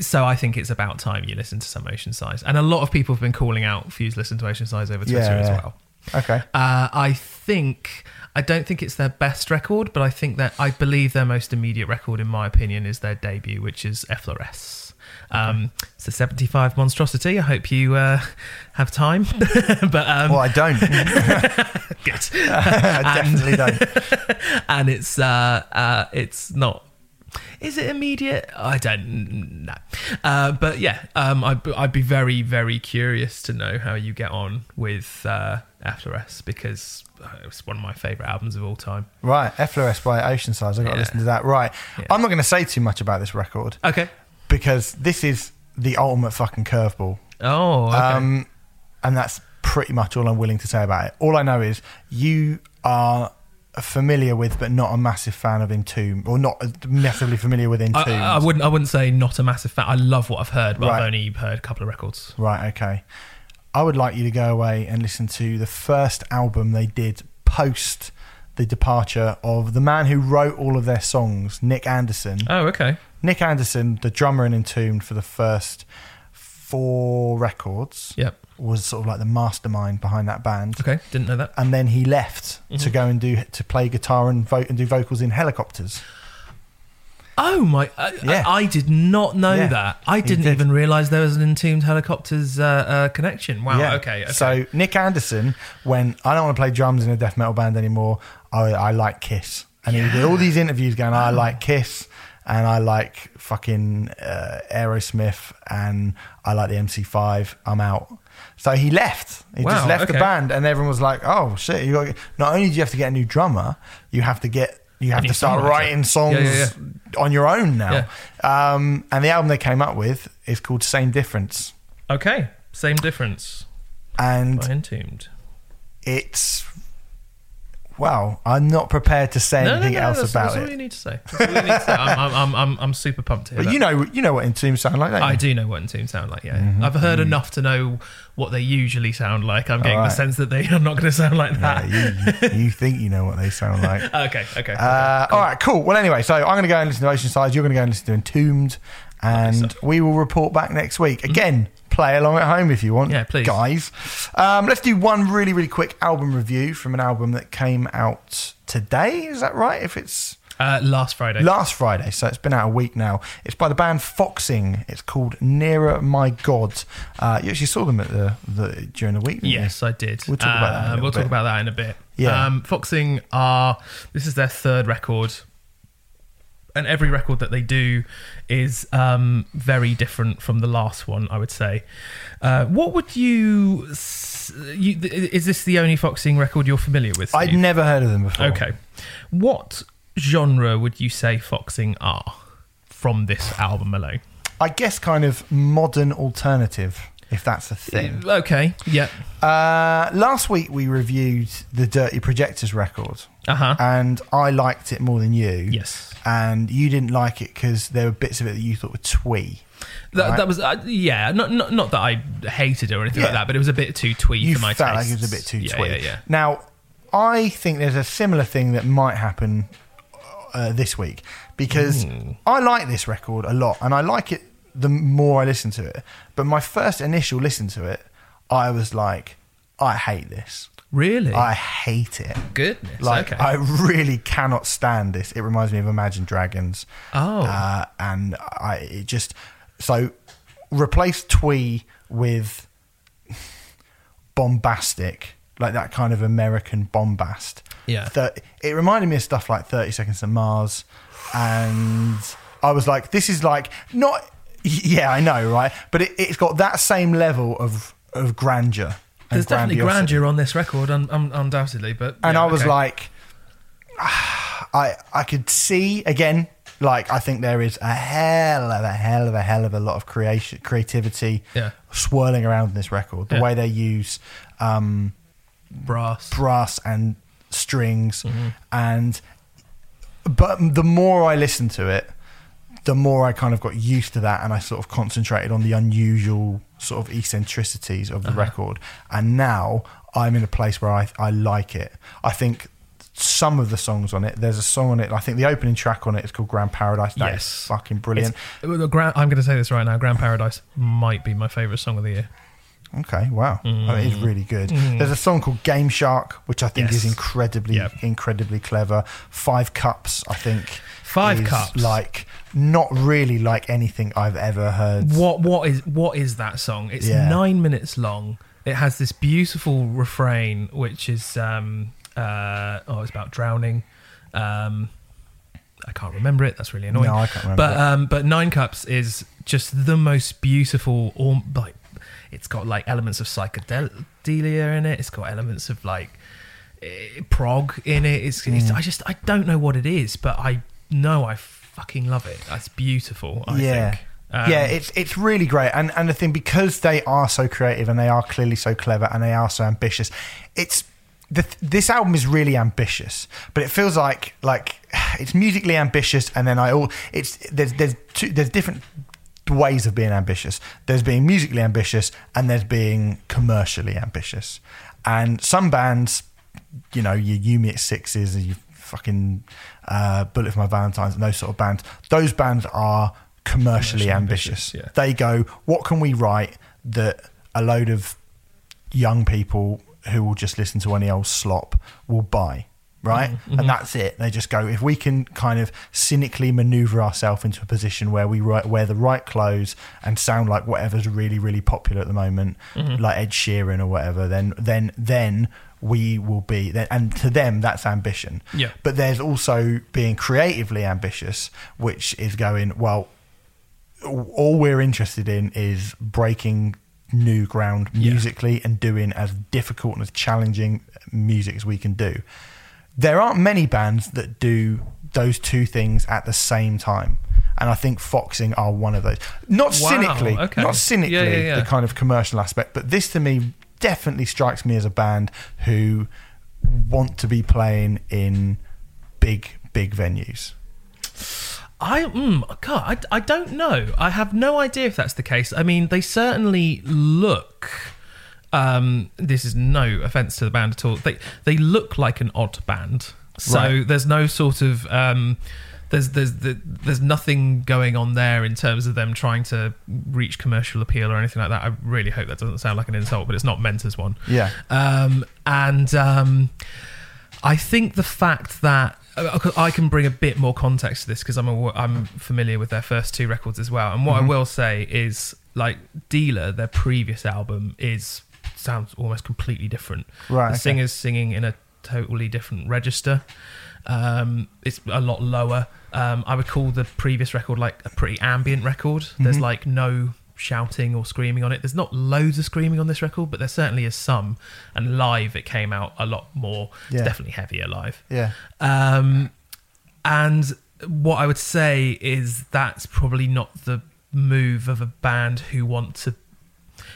so I think it's about time you listen to some Oceansize. And a lot of people have been calling out for you to listen to Oceansize over Twitter as well. Okay. Uh, I think I don't think it's their best record, but I think that I believe their most immediate record, in my opinion, is their debut, which is Effloresce. Um, it's a 75 monstrosity. I hope you uh, have time, but um, Well, I don't. good. I definitely don't. and it's uh, uh, it's not. Is it immediate? I don't know. Uh, but yeah, um, I'd, be- I'd be very, very curious to know how you get on with uh, Effloresce because uh, it's one of my favourite albums of all time. Right, Effloresce by Oceansize. I've got to Yeah. listen to that. Right. Yeah. I'm not going to say too much about this record Okay. because this is the ultimate fucking curveball. Oh, okay. Um, and that's pretty much all I'm willing to say about it. All I know is you are familiar with, but not a massive fan of Entomb, or not massively familiar with Entomb. I, I wouldn't. I wouldn't say not a massive fan. I love what I've heard, but Right. I've only heard a couple of records. Right, okay. I would like you to go away and listen to the first album they did post the departure of the man who wrote all of their songs, Nicke Andersson. Oh, okay. Nicke Andersson, the drummer in Entombed for the first four records, Yep. was sort of like the mastermind behind that band. Okay. Didn't know that. And then he left to Mhm. go and do to play guitar and vote and do vocals in Hellacopters. Oh my! I, Yeah. I, I did not know Yeah, that. I didn't did. even realize there was an entombed Hellacopters uh, uh, connection. Wow. Yeah. Okay, okay. So Nicke Andersson, when I don't want to play drums in a death metal band anymore, I, I like Kiss, and he did all these interviews going, I like Kiss, and I like fucking uh, Aerosmith, and I like the MC5. I'm out. So he left. He just Wow, left the band, and everyone was like, "Oh shit! You got not only do you have to get a new drummer, you have to get." You have to start writing songs Yeah, yeah, on your own now. Um, and the album they came up with is called Same Difference. okay, same difference. And By entombed. it's well, I'm not prepared to say No, no, anything no, else that's, about that's all you it. need to say. That's all you need to say. I'm, I'm, I'm, I'm, I'm super pumped to hear But that. you know, you know what Entomb sound like, don't I do know what entombed sound like. Yeah, Mm-hmm. I've heard enough to know what they usually sound like. I'm getting the sense that they are not going to sound like that. Yeah, you, you think you know what they sound like. Okay, okay. Uh, All right, cool. Well, anyway, so I'm going to go and listen to Oceansize. You're going to go and listen to Entombed, and we will report back next week. Again, play along at home if you want. Yeah, please. guys. Um, let's do one really, really quick album review from an album that came out today. Is that right? If it's uh, last Friday. last Friday, so it's been out a week now. It's by the band Foxing. It's called Nearer My God. Uh, you actually saw them at the, the during the week. didn't you? Yes, I did. We'll talk about that in a Uh, We'll talk bit. about that in a bit. Yeah. Um, Foxing are this is their third record, and every record that they do is um, very different from the last one. I would say. Uh, what would you, you? Is this the only Foxing record you're familiar with? I'd never heard of them before. Okay. What genre would you say Foxing are from this album alone? I guess kind of modern alternative. if that's a thing. Okay. Yeah. Uh, last week we reviewed the Dirty Projectors record, Uh huh. and I liked it more than you. Yes. And you didn't like it because there were bits of it that you thought were twee. That, Right. that was uh, yeah. Not, not not that I hated it or anything Yeah. like that, but it was a bit too twee You for my felt taste. like it was a bit too yeah, twee. Yeah, yeah. Now, I think there's a similar thing that might happen uh, this week because Hmm. I like this record a lot, and I like it the more I listen to it. But my first initial listen to it, I was like, I hate this. Really? I hate it. Goodness. Like okay. I really cannot stand this. It reminds me of Imagine Dragons. Oh. uh, and I it just so replace twee with bombastic, like that kind of American bombast. Yeah. Thir- it reminded me of stuff like Thirty Seconds to Mars, and I was like, this is like not. Yeah, I know, right? But it, it's got that same level of of grandeur. There's definitely grandeur on this record, un, un, undoubtedly. But and yeah, I was okay. like, I I could see again. Like I think there is a hell of a hell of a hell of a lot of creation creativity Yeah. swirling around in this record. The Yeah. way they use um, brass. brass and strings, Mm-hmm. and but the more I listen to it, the more I kind of got used to that, and I sort of concentrated on the unusual sort of eccentricities of the Uh-huh. record. And now I'm in a place where I I like it. I think some of the songs on it. There's a song on it. I think the opening track on it is called Grand Paradise. That is Yes. fucking brilliant. It's- well, the Grand, I'm going to say this right now. Grand Paradise might be my favorite song of the year. Okay, wow, I mean, it's really good. There's a song called Game Shark, which I think Mm. Yes. is incredibly, Yep. incredibly clever. Five Cups, I think. Five is Cups. like not really like anything I've ever heard. What what is what is that song? It's Yeah. nine minutes long. It has this beautiful refrain, which is um, uh, oh, it's about drowning. Um, I can't remember it. That's really annoying. No, I can't remember But um, but Nine Cups is just the most beautiful. Or like, it's got like elements of psychedelia in it. It's got elements of like eh, prog in it. It's, it's Mm. I just I don't know what it is, but I know I fucking love it. That's beautiful. I yeah. think. Um, yeah, it's it's really great, and and the thing because they are so creative and they are clearly so clever and they are so ambitious, it's the, this album is really ambitious, but it feels like like it's musically ambitious, and then I all it's there's there's two, there's different ways of being ambitious. There's being musically ambitious, and there's being commercially ambitious, and some bands, you know, your You Me at Sixes and you fucking uh, Bullet for My Valentine's and those sort of bands. Those bands are commercially Commercially ambitious. ambitious, yeah. They go, what can we write that a load of young people who will just listen to any old slop will buy? Right, Mm-hmm, and that's it. They just go. If we can kind of cynically maneuver ourselves into a position where we wear the right clothes and sound like whatever's really, really popular at the moment, Mm-hmm. like Ed Sheeran or whatever, then then then we will be. Then, and to them, that's ambition. Yeah. But there's also being creatively ambitious, which is going well. All we're interested in is breaking new ground Yeah. musically and doing as difficult and as challenging music as we can do. There aren't many bands that do those two things at the same time. And I think Foxing are one of those. Not Wow, cynically, okay. not cynically, Yeah, yeah, yeah. the kind of commercial aspect, but this to me definitely strikes me as a band who want to be playing in big, big venues. I mm, God, I, I don't know. I have no idea if that's the case. I mean, they certainly look. Um, this is no offense to the band at all. They they look like an odd band. So Right. there's no sort of um, there's there's there's nothing going on there in terms of them trying to reach commercial appeal or anything like that. I really hope that doesn't sound like an insult, but it's not meant as one. Yeah. Um, and um, I think the fact that uh, I can bring a bit more context to this because I'm aw- I'm familiar with their first two records as well. And what Mm-hmm. I will say is, like Dealer, their previous album is sounds almost completely different. Right, the okay. singer's singing in a totally different register. Um, it's a lot lower. Um, I would call the previous record like a pretty ambient record. There's Mm-hmm. like no shouting or screaming on it. There's not loads of screaming on this record, but there certainly is some. And live, it came out a lot more. Yeah. It's definitely heavier live. Yeah. Um, and what I would say is that's probably not the move of a band who want to.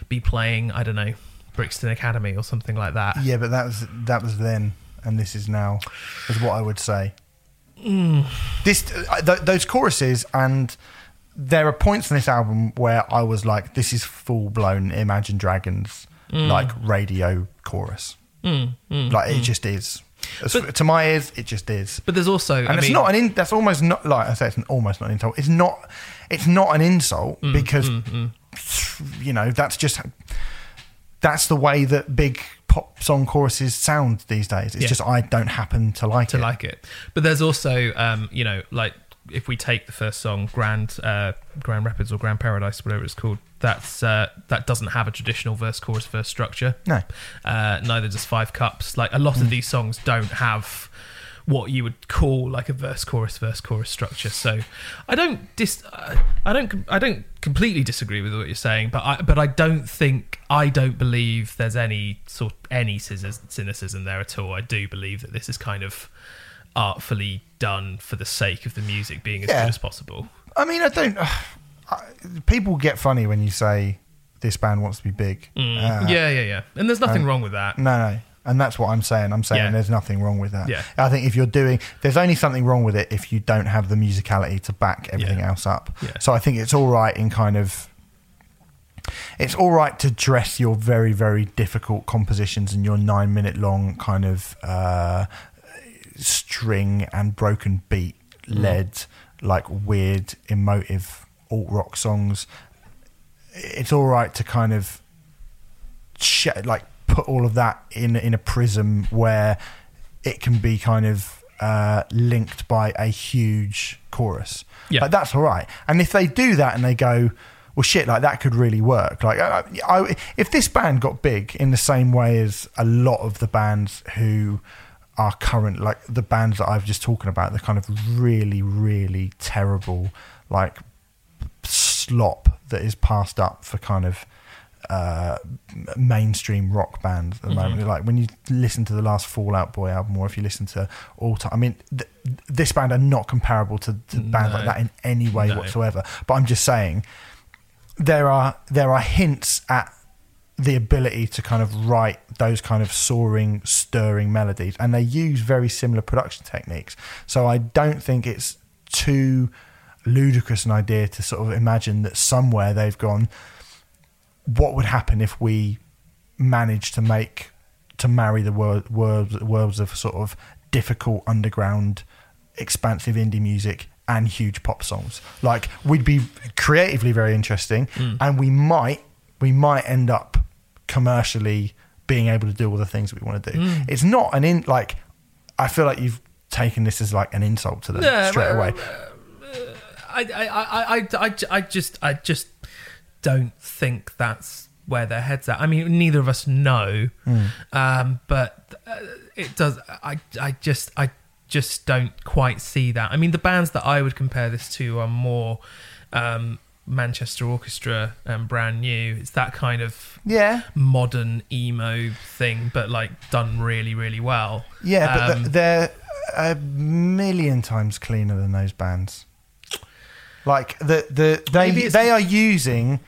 be playing I don't know Brixton Academy or something like that. Yeah, but that was that was then, and this is now, is what I would say. Mm. This uh, th- those choruses, and there are points in this album where I was like, "This is full blown Imagine Dragons Mm. like radio chorus." Mm, mm, Like it mm. just is. But- to my ears, it just is. But there's also and I it's mean, not an in, that's almost not like I say it's an, almost not an insult. It's not it's not an insult Mm, because you know that's just that's the way that big pop song choruses sound these days. It's Yeah. just I don't happen to like to it. like it. But there's also, um, you know, like if we take the first song, Grand uh, Grand Rapids or Grand Paradise, whatever it's called, that's uh, that doesn't have a traditional verse chorus verse structure. No. uh, neither does Five Cups. Like a lot of these songs don't have what you would call like a verse chorus verse chorus structure. So I don't dis uh, I don't I don't completely disagree with what you're saying, but I but I don't think I don't believe there's any sort any cynicism there at all. I do believe that this is kind of artfully done for the sake of the music being as Yeah. good as possible. I mean, I don't. I, people get funny when you say this band wants to be big. Mm. Uh, yeah, yeah, yeah. And there's nothing um, wrong with that. No, no. And that's what I'm saying. I'm saying Yeah. there's nothing wrong with that. Yeah. I think if you're doing, there's only something wrong with it if you don't have the musicality to back everything Yeah. else up. So I think it's all right in kind of, it's all right to dress your very, very difficult compositions and your nine minute long kind of uh, string and broken beat Mm. led, like weird, emotive alt rock songs. It's all right to kind of sh- like put all of that in in a prism where it can be kind of uh, linked by a huge chorus. Yeah. Like, that's all right. And if they do that and they go, well, shit, like that could really work. Like, I, I, if this band got big in the same way as a lot of the bands who are current, like the bands that I've just talking about, the kind of really, really terrible, like slop that is passed up for kind of uh, mainstream rock band at the moment. Like when you listen to the last Fall Out Boy album, or if you listen to all time, I mean, th- this band are not comparable to, to bands like that in any way No. whatsoever. But I'm just saying there are there are hints at the ability to kind of write those kind of soaring, stirring melodies, and they use very similar production techniques. So I don't think it's too ludicrous an idea to sort of imagine that somewhere they've gone. What would happen if we managed to make to marry the world, worlds worlds of sort of difficult underground, expansive indie music and huge pop songs? Like we'd be creatively very interesting, and we might we might end up commercially being able to do all the things that we want to do. It's not an in like I feel like you've taken this as like an insult to them Yeah, straight away. I, I, I, I, I just, I just don't think that's where their heads at. I mean, neither of us know, um, but uh, it does. I, I just, I just don't quite see that. I mean, the bands that I would compare this to are more um, Manchester Orchestra and Brand New. It's that kind of Yeah, modern emo thing, but like done really, really well. yeah, but Um, th- they're a million times cleaner than those bands. Like the the they they are using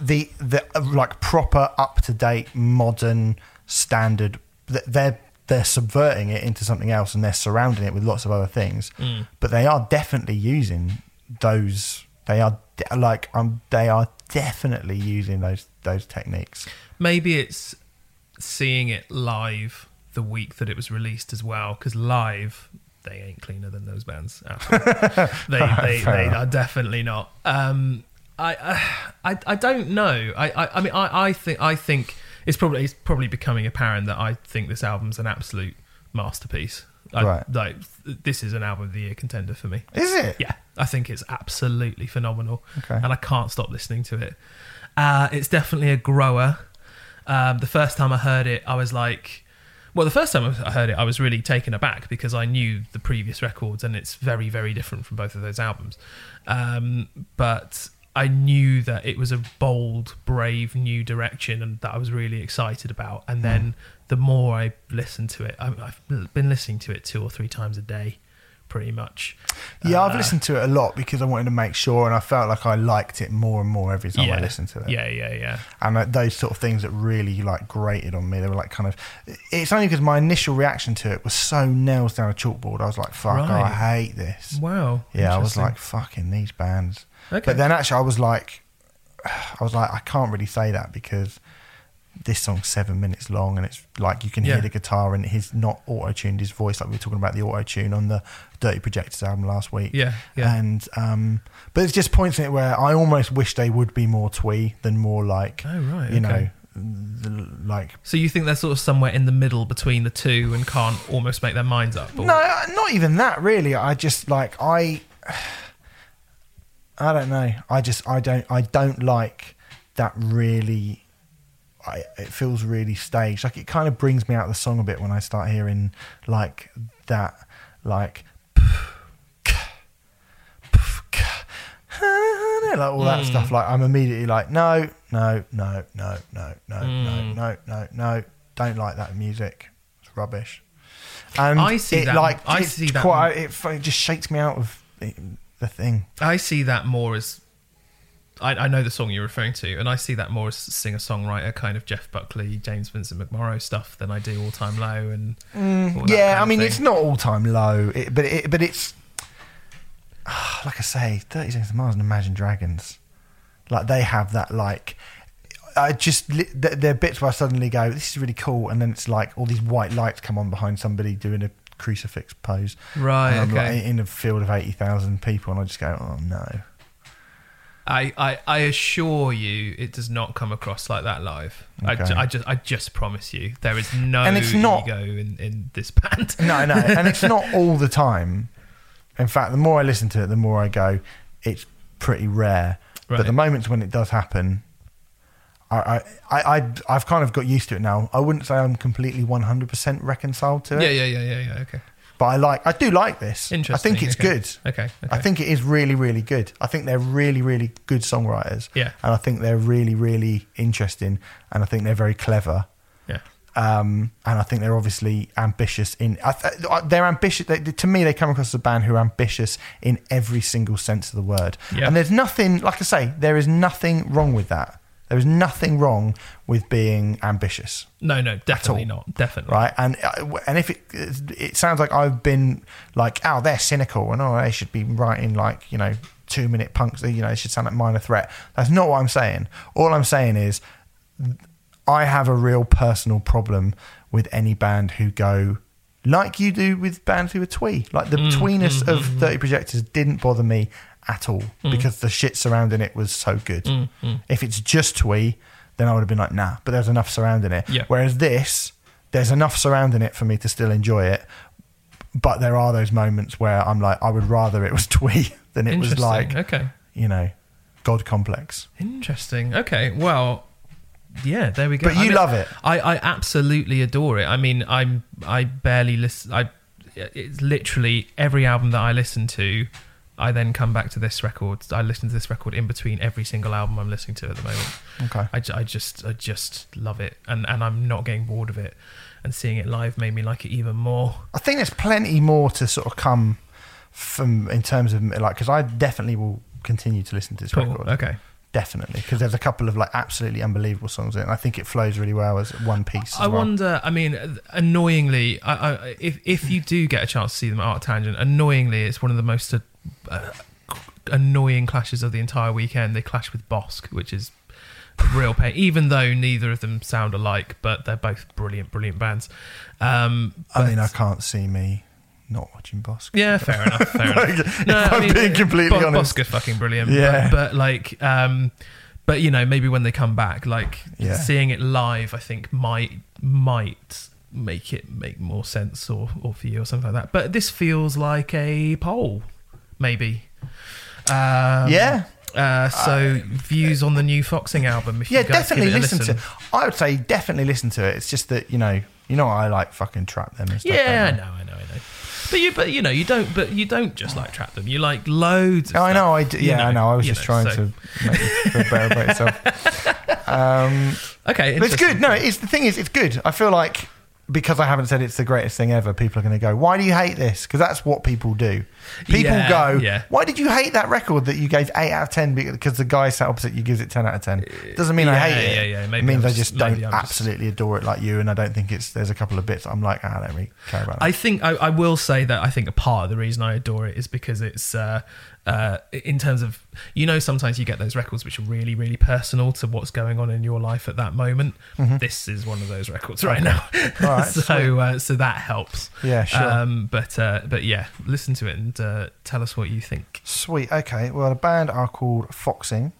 the the uh, like proper up to date modern standard. They're they're subverting it into something else and they're surrounding it with lots of other things. Mm. But they are definitely using those. They are de- like um they are definitely using those those techniques. maybe it's seeing it live the week that it was released as well because live they ain't cleaner than those bands they they, they are definitely not um I, I i don't know i i, I mean I, I think i think it's probably it's probably becoming apparent that i think this album's an absolute masterpiece I, Right. like this is an album of the year contender for me Is it? yeah, I think it's absolutely phenomenal, Okay. and I can't stop listening to it. Uh, it's definitely a grower. Um, the first time I heard it, I was like, well, the first time I heard it, I was really taken aback because I knew the previous records, and it's very, very different from both of those albums. Um, but I knew that it was a bold, brave new direction, and that I was really excited about. And then the more I listened to it, I, I've been listening to it two or three times a day pretty much. Yeah, I've Uh, listened to it a lot because I wanted to make sure, and I felt like I liked it more and more every time I listened to it. Yeah, yeah, yeah. and uh, those sort of things that really like grated on me. They were like kind of. It's only because my initial reaction to it was so nails down a chalkboard. I was like, "Fuck, Right. I hate this." Wow. Yeah, I was like, "Fucking these bands." Okay. But then actually, I was like, I was like, I can't really say that because this song's seven minutes long, and it's like you can Yeah. hear the guitar, and he's not auto tuned his voice like we were talking about the auto tune on the Dirty Projectors album last week. Yeah, yeah. And um, but it's just points in it where I almost wish they would be more twee than more like Oh, right, you okay. know, the, like So you think they're sort of somewhere in the middle between the two and can't almost make their minds up? or- no, not even that really. I just like I, I don't know. I just I don't I don't like that really. I, it feels really staged. Like it kind of brings me out of the song a bit when I start hearing like that, like like all that mm. stuff. Like I'm immediately like, no, no, no, no, no, no, no, hmm. no, no, no. Don't like that music. It's rubbish. And I see it, that. Like I see that. It, it, just shakes me out of. It, the thing. I see that more as I, I know the song you're referring to, and I see that more as singer songwriter kind of Jeff Buckley, James Vincent McMorrow stuff than I do All Time Low and Mm, Yeah, I mean it's not all time low, it, but it, but it's like I say, Thirty Seconds to Mars and Imagine Dragons, like they have that like. I just there are bits where I suddenly go, "This is really cool," and then it's like all these white lights come on behind somebody doing a crucifix pose, Right, okay. like in a field of eighty thousand people, and I just go, "Oh no." I, I, I assure you, it does not come across like that live. I, Okay. ju- I just I just promise you, there is no And it's not- ego in, in this band. No, no, and it's not all the time. In fact, the more I listen to it, the more I go, it's pretty rare. Right. But the moments when it does happen, I, I, I, I've kind of got used to it now. I wouldn't say I'm completely 100% reconciled to it, yeah, yeah, yeah, yeah, yeah. Okay, but I like, I do like this. interesting. I think it's okay. good. Okay, okay. I think it is really, really good. I think they're really, really good songwriters. Yeah. And I think they're really, really interesting. And I think they're very clever. yeah, um, and I think they're obviously ambitious in. I th- they're ambitious. They, to me, they come across as a band who are ambitious in every single sense of the word. Yeah. And there's nothing, like I say, there is nothing wrong with that. There is nothing wrong with being ambitious, no, no, definitely not, definitely. right? And uh, and if it it sounds like I've been like, oh, they're cynical, and oh, they should be writing like you know two minute punks. You know, it should sound like Minor Threat. That's not what I'm saying. All I'm saying is I have a real personal problem with any band who go like you do with bands who are twee. Like the Mm, tweeness of Dirty Projectors didn't bother me at all Mm. because the shit surrounding it was so good. If it's just twee, then I would have been like, nah, but there's enough surrounding it. Yeah. Whereas this, there's enough surrounding it for me to still enjoy it. But there are those moments where I'm like, I would rather it was twee than it was like, okay, you know, God complex. interesting. Okay, well, yeah, there we go. But you love it. I, I absolutely adore it. I mean, I'm I barely listen. I it's literally every album that I listen to. I then come back to this record. I listen to this record in between every single album I'm listening to at the moment. Okay. I, I just I just love it, and and I'm not getting bored of it. And seeing it live made me like it even more. I think there's plenty more to sort of come from in terms of like because I definitely will continue to listen to this Cool. record. Okay. Definitely because there's a couple of like absolutely unbelievable songs in it. I think it flows really well as one piece. As I well. wonder. I mean, annoyingly, I, I, if if you do get a chance to see them at Arctangent, annoyingly, it's one of the most uh, annoying clashes of the entire weekend. They clash with Bossk, which is a real pain. Even though neither of them sound alike, but they're both brilliant, brilliant bands. Um, I mean, I can't see me not watching Bossk. Yeah, fair enough. Fair enough. if I'm being completely Bo- honest. Bossk are fucking brilliant. Yeah. But, but like, um, but you know, maybe when they come back, like Yeah. seeing it live, I think might might make it make more sense or or for you or something like that. But this feels like a poll, maybe. Um, Yeah. Uh, so views on the new Foxing album. If Yeah, definitely a listen, to. it. I would say definitely listen to it. It's just that you know, you know, I like fucking trap them and stuff. Yeah, I know, I know, I know. But you, but you know, you don't, but you don't just like trap them. You like loads. Of Oh, I know. I yeah, I know. I was just know, trying so- to make feel better about yourself. Um, Okay, but it's good. No, it's the thing is, it's good. I feel like because I haven't said it's the greatest thing ever, people are going to go, "Why do you hate this?" Because that's what people do. People Yeah, go, yeah. "Why did you hate that record that you gave eight out of ten because the guy sat opposite you gives it ten out of 10? Doesn't mean I Yeah, hate it. yeah, yeah. Maybe it means I'm I just- just don't just- absolutely adore it like you, and I don't think it's. There's a couple of bits I'm like, "Ah, I don't really care about. That. I think I, I will say that I think a part of the reason I adore it is because it's uh, uh, in terms of you know sometimes you get those records which are really really personal to what's going on in your life at that moment. This is one of those records right now. Mm-hmm. Right, so uh, so that helps. Yeah, sure. Um, but uh, but yeah, listen to it and uh, tell us what you think. Sweet. Okay. Well, the band are called Foxing,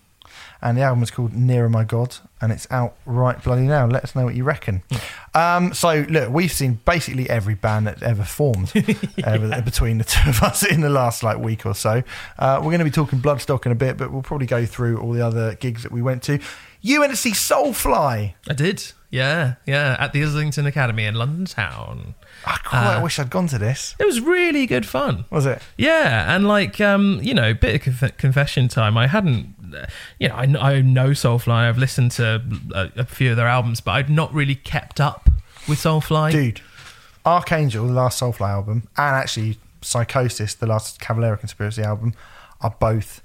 and the album is called Nearer My God, and it's out right bloody now. Let us know what you reckon. Um, so, look, we've seen basically every band that's ever formed uh, between the two of us in the last like week or so. Uh, we're going to be talking Bloodstock in a bit, but we'll probably go through all the other gigs that we went to. You went to see Soulfly. I did. Yeah, yeah, at the Islington Academy in London town. I quite Uh, wish I'd gone to this. It was really good fun. Was it? Yeah, and like um, you know, bit of conf- confession time. I hadn't, you know, I, I know Soulfly. I've listened to a, a few of their albums, but I'd not really kept up with Soulfly. Dude, Archangel, the last Soulfly album, and actually Psychosis, the last Cavalera Conspiracy album, are both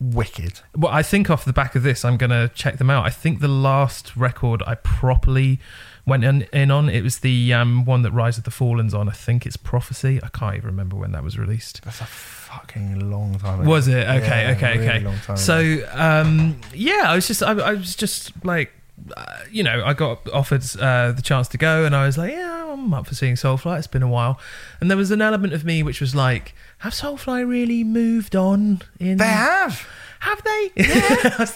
wicked. Well, I think off the back of this, I'm gonna check them out. I think the last record I properly went in, in on it was the um, one that Rise of the Fallen's on. I think it's Prophecy. I can't even remember when that was released. That's a fucking long time ago. Was it okay? Yeah, okay, really okay. long time. So, um, yeah, I was just, I, I was just like, uh, you know, I got offered uh, the chance to go, and I was like, yeah, I'm up for seeing Soulfly. It's been a while, and there was an element of me which was like, have Soulfly really moved on? In they have. Have they? Yeah.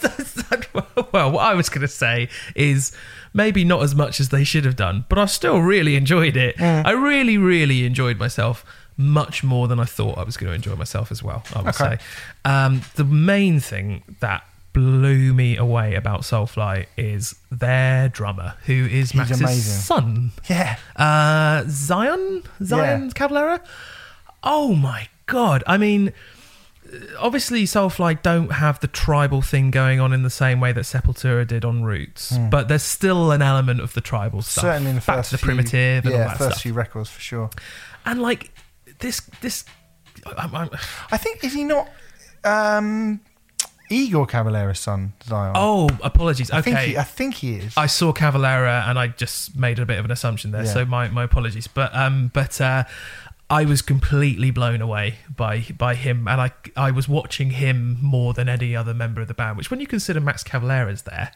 well, what I was going to say is maybe not as much as they should have done, but I still really enjoyed it. I really, really enjoyed myself much more than I thought I was going to enjoy myself as well, I would Okay. say. Um, the main thing that blew me away about Soulfly is their drummer, who is He's Max's amazing. son, Yeah. uh, Zion, Zion Yeah. Cavalera. Oh my god! I mean, obviously, Soulfly don't have the tribal thing going on in the same way that Sepultura did on Roots, but there's still an element of the tribal stuff. Certainly in the back first to the few, primitive and yeah, all that first stuff. few records for sure. And like this, this. I'm, I'm, I think is he not um, Igor Cavalera's son, Zion? oh, apologies. I think Okay, he, I think he is. I saw Cavalera and I just made a bit of an assumption there, Yeah. so my, my apologies. But um, but uh, I was completely blown away by by him, and I I was watching him more than any other member of the band. Which, when you consider Max Cavalera's there,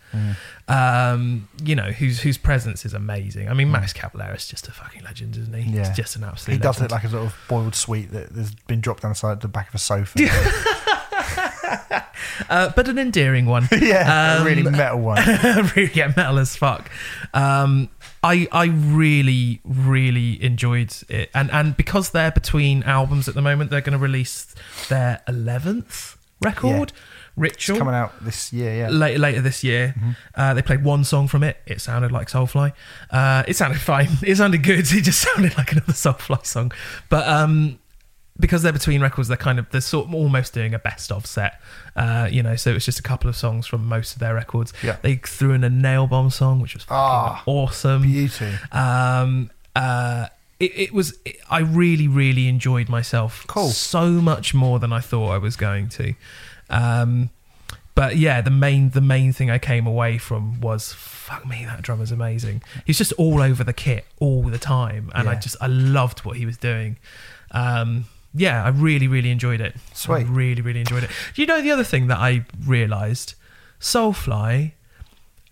um, you know whose whose presence is amazing. I mean, Max Cavalera's just a fucking legend, isn't he? Yeah. He's just an absolute. he does legend. look like a sort of boiled sweet that has been dropped down the side of the back of a sofa. uh, but an endearing one. yeah, a Um, really metal one. really yeah, metal as fuck. Um, I I really really enjoyed it, and and because they're between albums at the moment, they're going to release their eleventh record, Ritual. Coming out this year, yeah. Later, later this year, uh, they played one song from it. It sounded like Soulfly. Uh, it sounded fine. It sounded good. It just sounded like another Soulfly song. But um, because they're between records, they're kind of they're sort of almost doing a best of set. Uh, you know, so it's just a couple of songs from most of their records. Yeah. They threw in a Nailbomb song, which was Ah, awesome. Beauty. Um, uh, it, it was. It, I really, really enjoyed myself. Cool. So much more than I thought I was going to. Um, but yeah, the main the main thing I came away from was fuck me, that drummer's amazing. He's just all over the kit all the time, and I just I loved what he was doing. Um, yeah, I really, really enjoyed it. Sweet. I really, really enjoyed it. Do you know the other thing that I realised? Soulfly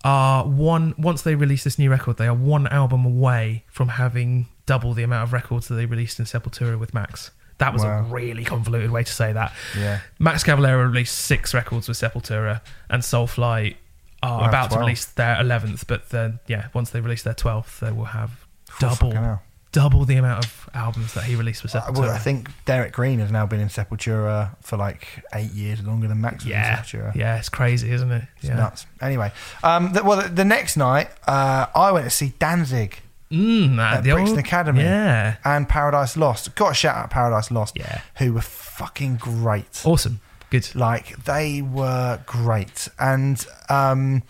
are one once they release this new record, they are one album away from having double the amount of records that they released in Sepultura with Max. That was Wow. a really convoluted way to say that. Yeah. Max Cavalera released six records with Sepultura, and Soulfly are Wow, about to release their eleventh. But then, yeah, once they release their twelfth, they will have double. Double the amount of albums that he released with Uh, Sepultura. Well, I think Derrick Green has now been in Sepultura for like eight years, longer than Max was yeah, in Sepultura. yeah, it's crazy, isn't it? It's yeah. nuts. Anyway, um, the, well, the, the next night, uh, I went to see Danzig Mm, at the Brixton old- Academy Yeah, and Paradise Lost. Got a shout out Paradise Lost, yeah, who were fucking great. awesome, good. Like they were great, and um,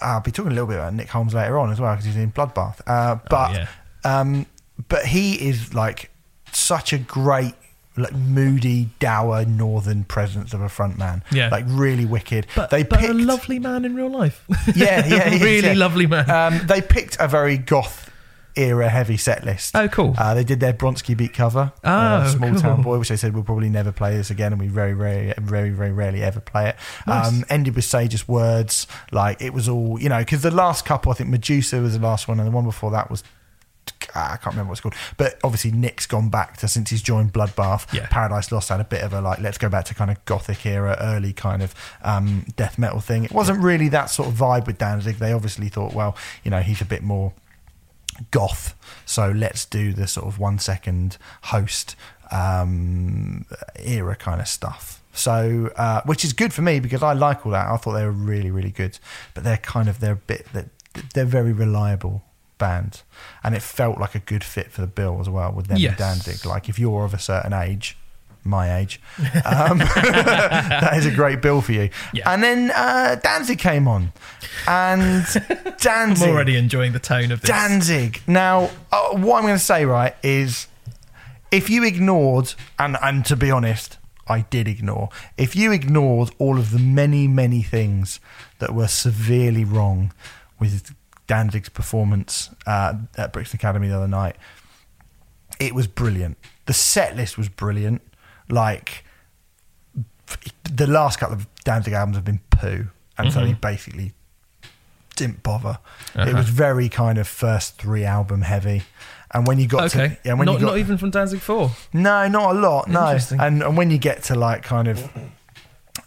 I'll be talking a little bit about Nick Holmes later on as well because he's in Bloodbath. Uh, but oh, yeah. Um, but he is like such a great, like moody, dour northern presence of a front man. Yeah. like really wicked. But, they but picked, a lovely man in real life. yeah, yeah, he is, really yeah. lovely man. Um, they picked a very goth era heavy set list. oh, cool. Uh, they did their Bronski Beat cover, Oh, uh, Small cool. Town Boy, which they said we'll probably never play this again, and we very, very, very, very rarely ever play it. Nice. Um, ended with Sage's words, like it was all you know, because the last couple, I think Medusa was the last one, and the one before that was. Ah, I can't remember what it's called, but obviously Nick's gone back to since he's joined Bloodbath. Yeah. Paradise Lost had a bit of a like, let's go back to kind of gothic era, early kind of um, death metal thing. It wasn't really that sort of vibe with Danzig. They obviously thought, well, you know, he's a bit more goth. So let's do the sort of one second host um, era kind of stuff. So, uh, which is good for me because I like all that. I thought they were really, really good, but they're kind of they're a bit they're, they're very reliable band, and it felt like a good fit for the bill as well with them Yes. and Danzig. Like if you're of a certain age, my age, um, that is a great bill for you. Yeah. And then uh, Danzig came on, and Danzig. I'm already enjoying the tone of this. Danzig. Now, uh, what I'm going to say, right, is if you ignored, and, and to be honest, I did ignore, if you ignored all of the many, many things that were severely wrong with Danzig's performance uh, at Brixton Academy the other night, it was brilliant. The set list was brilliant. Like, the last couple of Danzig albums have been poo. And so he basically didn't bother. It Uh-huh. was very kind of first three album heavy. And when you got Okay. to yeah, when not, you got not even from Danzig 4. no, not a lot, no. And and when you get to like kind of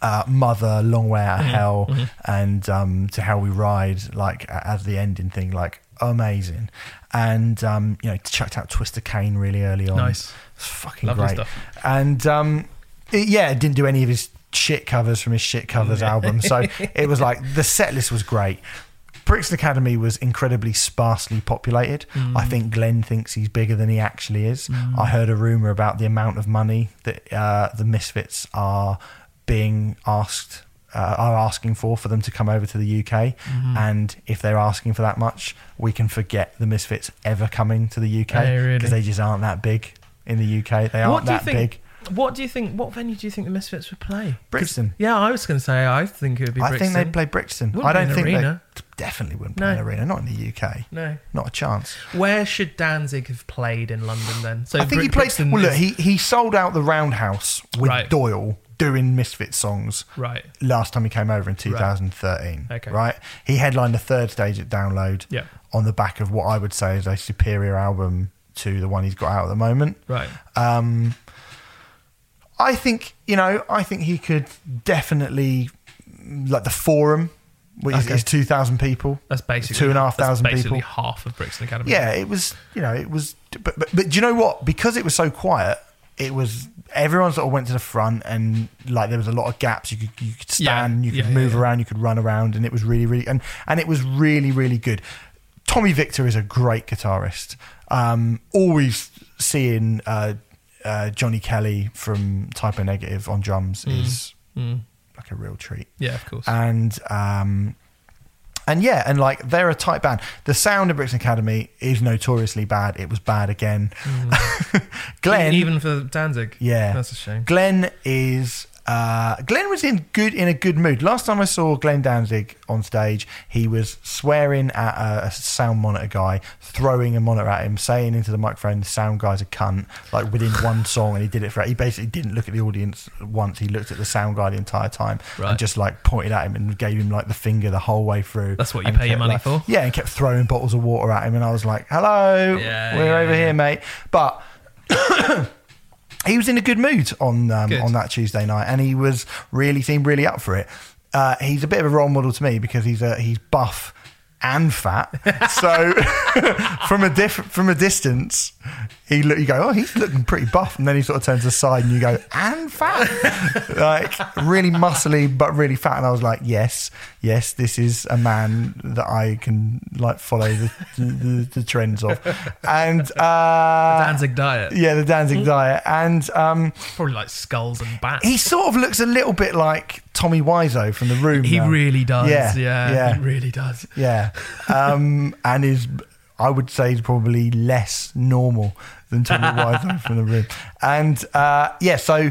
uh, Mother, Long Way Out of Mm-hmm. Hell, and um, to How We Ride, like as the ending thing, like amazing. And um, you know, chucked out Twist of Cain really early on. Nice. It's fucking Lovely great. stuff. And um, it- yeah, didn't do any of his shit covers from his shit covers album. So it was like the set list was great. Brixton Academy was incredibly sparsely populated. Mm. I think Glenn thinks he's bigger than he actually is. I heard a rumor about the amount of money that uh, the Misfits are being asked. Uh, are asking for for them to come over to the UK, Mm-hmm. and if they're asking for that much, we can forget the Misfits ever coming to the UK Oh, really? because they just aren't that big in the UK. They aren't What do you that think? big. What do you think? What venue do you think the Misfits would play? Brixton. Yeah, I was going to say I think it would be I Brixton. think they'd play Brixton. Wouldn't I don't think arena. they definitely wouldn't play No. an arena. Not in the UK. No. Not a chance. Where should Danzig have played in London then? So I think he played. Brixton Well, look, he he sold out the Roundhouse with Right. Doyle doing Misfit songs right. last time he came over in 2013. Okay. Right. He headlined the third stage at Download Yeah. on the back of what I would say is a superior album to the one he's got out at the moment. Right. Um, I think you know. I think he could definitely like the Forum, which is- Okay. is two thousand people. That's basically Two and a half that's thousand basically people. half of Brixton Academy. Yeah, it was. You know, it was. But, but but do you know what? Because it was so quiet, it was everyone sort of went to the front, and like there was a lot of gaps. You could you could Yeah, stand, you could yeah, yeah, move yeah. around, you could run around, and it was really really and and it was really really good. Tommy Victor is a great guitarist. Um, always seeing uh, uh, Johnny Kelly from Type O Negative on drums is Mm. like a real treat Yeah, of course. and um and yeah and like they're a tight band the sound of brixton academy is notoriously bad it was bad again glenn Mm. even for Danzig. yeah That's a shame. glenn is uh, Glenn was in good in a good mood. Last time I saw Glenn Danzig on stage, he was swearing at a, a sound monitor guy, throwing a monitor at him, saying into the microphone, "The sound guy's a cunt." Like within one song, and he did it for. He basically didn't look at the audience once. He looked at the sound guy the entire time Right. and just like pointed at him and gave him like the finger the whole way through. That's what you pay your kept, money like- for. Yeah, and kept throwing bottles of water at him, and I was like, "Hello, Yeah, we're yeah, over yeah. here, mate." But he was in a good mood on um, Good. on that Tuesday night, and he was really seemed really up for it. Uh, he's a bit of a role model to me because he's a, he's buff and fat. So from a diff- from a distance, he look you go, oh, he's looking pretty buff, and then he sort of turns aside, and you go, and fat, like really muscly but really fat. And I was like, yes, yes, this is a man that I can like follow the the, the trends of, and uh, Danzig diet. yeah, the Danzig diet, and um, Probably like skulls and bats. he sort of looks a little bit like Tommy Wiseau from the Room. He now. really does. Yeah, Yeah, yeah. he really does. yeah, um, and is I would say he's probably less normal than Tommy Wiseau from the room. And uh, yeah, so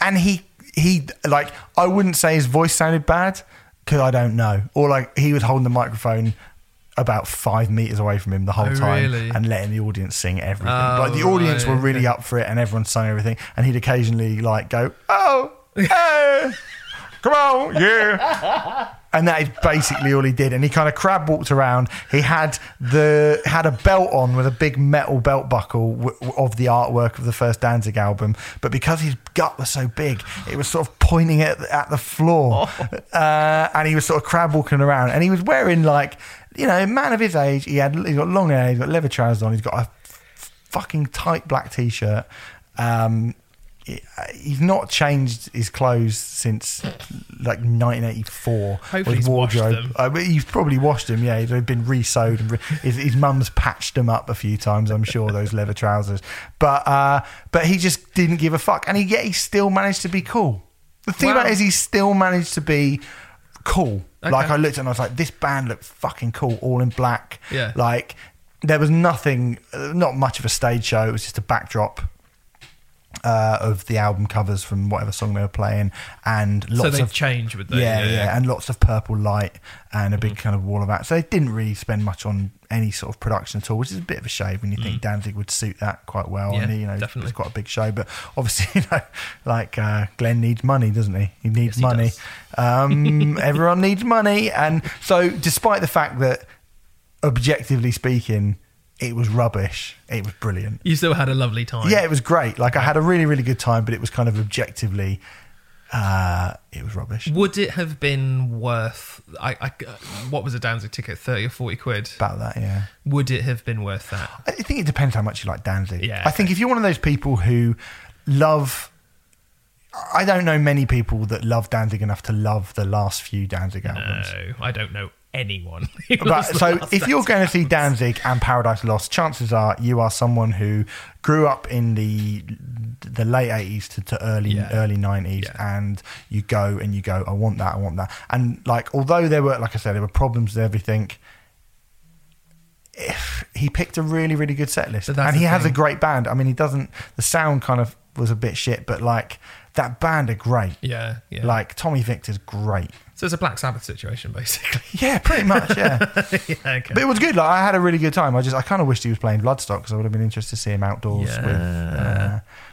and he he like I wouldn't say his voice sounded bad because I don't know, or like he was holding the microphone about five meters away from him the whole Oh, time really? and letting the audience sing everything. Oh, like the audience right, were really up for it and everyone sung everything, and he'd occasionally like go, "Oh, hey, come on, yeah." And that is basically all he did. And he kind of crab walked around. He had the had a belt on with a big metal belt buckle w- of the artwork of the first Danzig album. But because his gut was so big, it was sort of pointing at, at the floor. Uh, and he was sort of crab walking around. And he was wearing like, you know, a man of his age. He had he's got long hair. He's got leather trousers on. He's got a f- fucking tight black t-shirt. Um, he's not changed his clothes since like 1984. Hopefully His wardrobe. he's probably washed them. Yeah, they've been re-sewed and re- his, his mum's patched them up a few times. I'm sure those leather trousers. But uh, but he just didn't give a fuck, and he yet he still managed to be cool. The thing Wow. about it is he still managed to be cool. Okay. Like I looked at him, I was like, this band looked fucking cool, all in black. Yeah. Like there was nothing, uh, not much of a stage show. It was just a backdrop uh, of the album covers from whatever song they were playing, and lots they of change with the yeah, yeah, and lots of purple light and a big kind of wall of that. So they didn't really spend much on any sort of production at all, which is a bit of a shame when you think Danzig would suit that quite well. Mm. Yeah, and you know, definitely. it's quite a big show, but obviously, you know, like uh, Glenn needs money, doesn't he? He needs Yes, he money. Um, everyone needs money, and so despite the fact that objectively speaking, it was rubbish, it was brilliant. you still had a lovely time. Yeah, it was great. Like I had a really, really good time, but it was kind of objectively, uh, it was rubbish. Would it have been worth? I, I what was a Danzig ticket? Thirty or forty quid. About that, yeah. Would it have been worth that? I think it depends how much you like Danzig. Yeah, I think if you're one of those people who love, I don't know many people that love Danzig enough to love the last few Danzig albums. No, I don't know anyone. But so if you're going to see. Danzig and Paradise Lost, chances are you are someone who grew up in the the late 80s to, to early Yeah. early 90s Yeah. and you go and you go I want that I want that and like although there were like I said there were problems with everything if he picked a really really good set list and he has a great band I mean he doesn't the sound kind of was a bit shit but like that band are great yeah, yeah. like Tommy Victor's great so it's a Black Sabbath situation, basically. yeah pretty much yeah yeah, okay. But it was good. Like I had a really good time. I just I kind of wished he was playing Bloodstock because I would have been interested to see him outdoors with. Yeah. Uh,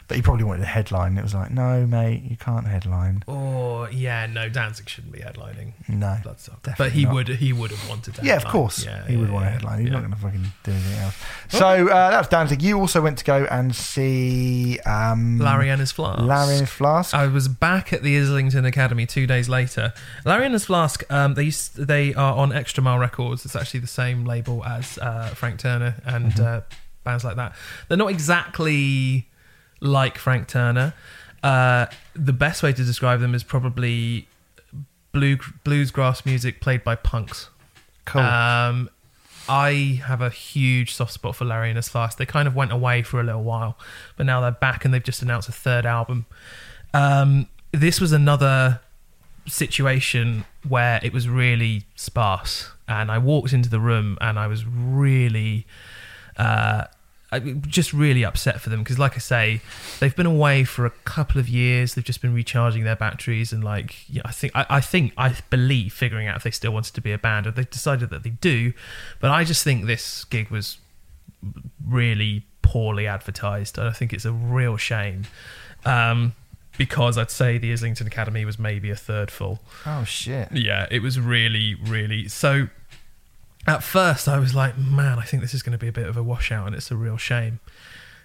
but he probably wanted a headline. It was like, no, mate, you can't headline. Or yeah, no, Danzig shouldn't be headlining. No, Bloodstock. But he not. would he would have wanted to. Yeah, of course, Yeah, he would yeah, want a headline. He's yeah. not going to fucking do anything else. So uh, that's Danzig. You also went to go and see um, Larry and his Flask. Larry and his flask. I was back at the Islington Academy two days later. Larry and his Flask, um, they used, they are on Xtra Mile Records. It's actually the same label as uh, Frank Turner and Mm-hmm. uh, bands like that. They're not exactly like Frank Turner. Uh, the best way to describe them is probably blue bluesgrass music played by punks. cool. Um, I have a huge soft spot for Larry and his Flask. They kind of went away for a little while, but now they're back and they've just announced a third album. Um, this was another situation where it was really sparse, and I walked into the room and I was really. Uh, I- just really upset for them because, like I say, they've been away for a couple of years. They've just been recharging their batteries and, like, yeah, I think, I, I think, I believe figuring out if they still wanted to be a band. Or they've decided that they do, but I just think this gig was really poorly advertised. and I think it's a real shame um, because I'd say the Islington Academy was maybe a third full. oh shit. Yeah, it was really, really. So at first, I was like, man, I think this is going to be a bit of a washout, and it's a real shame.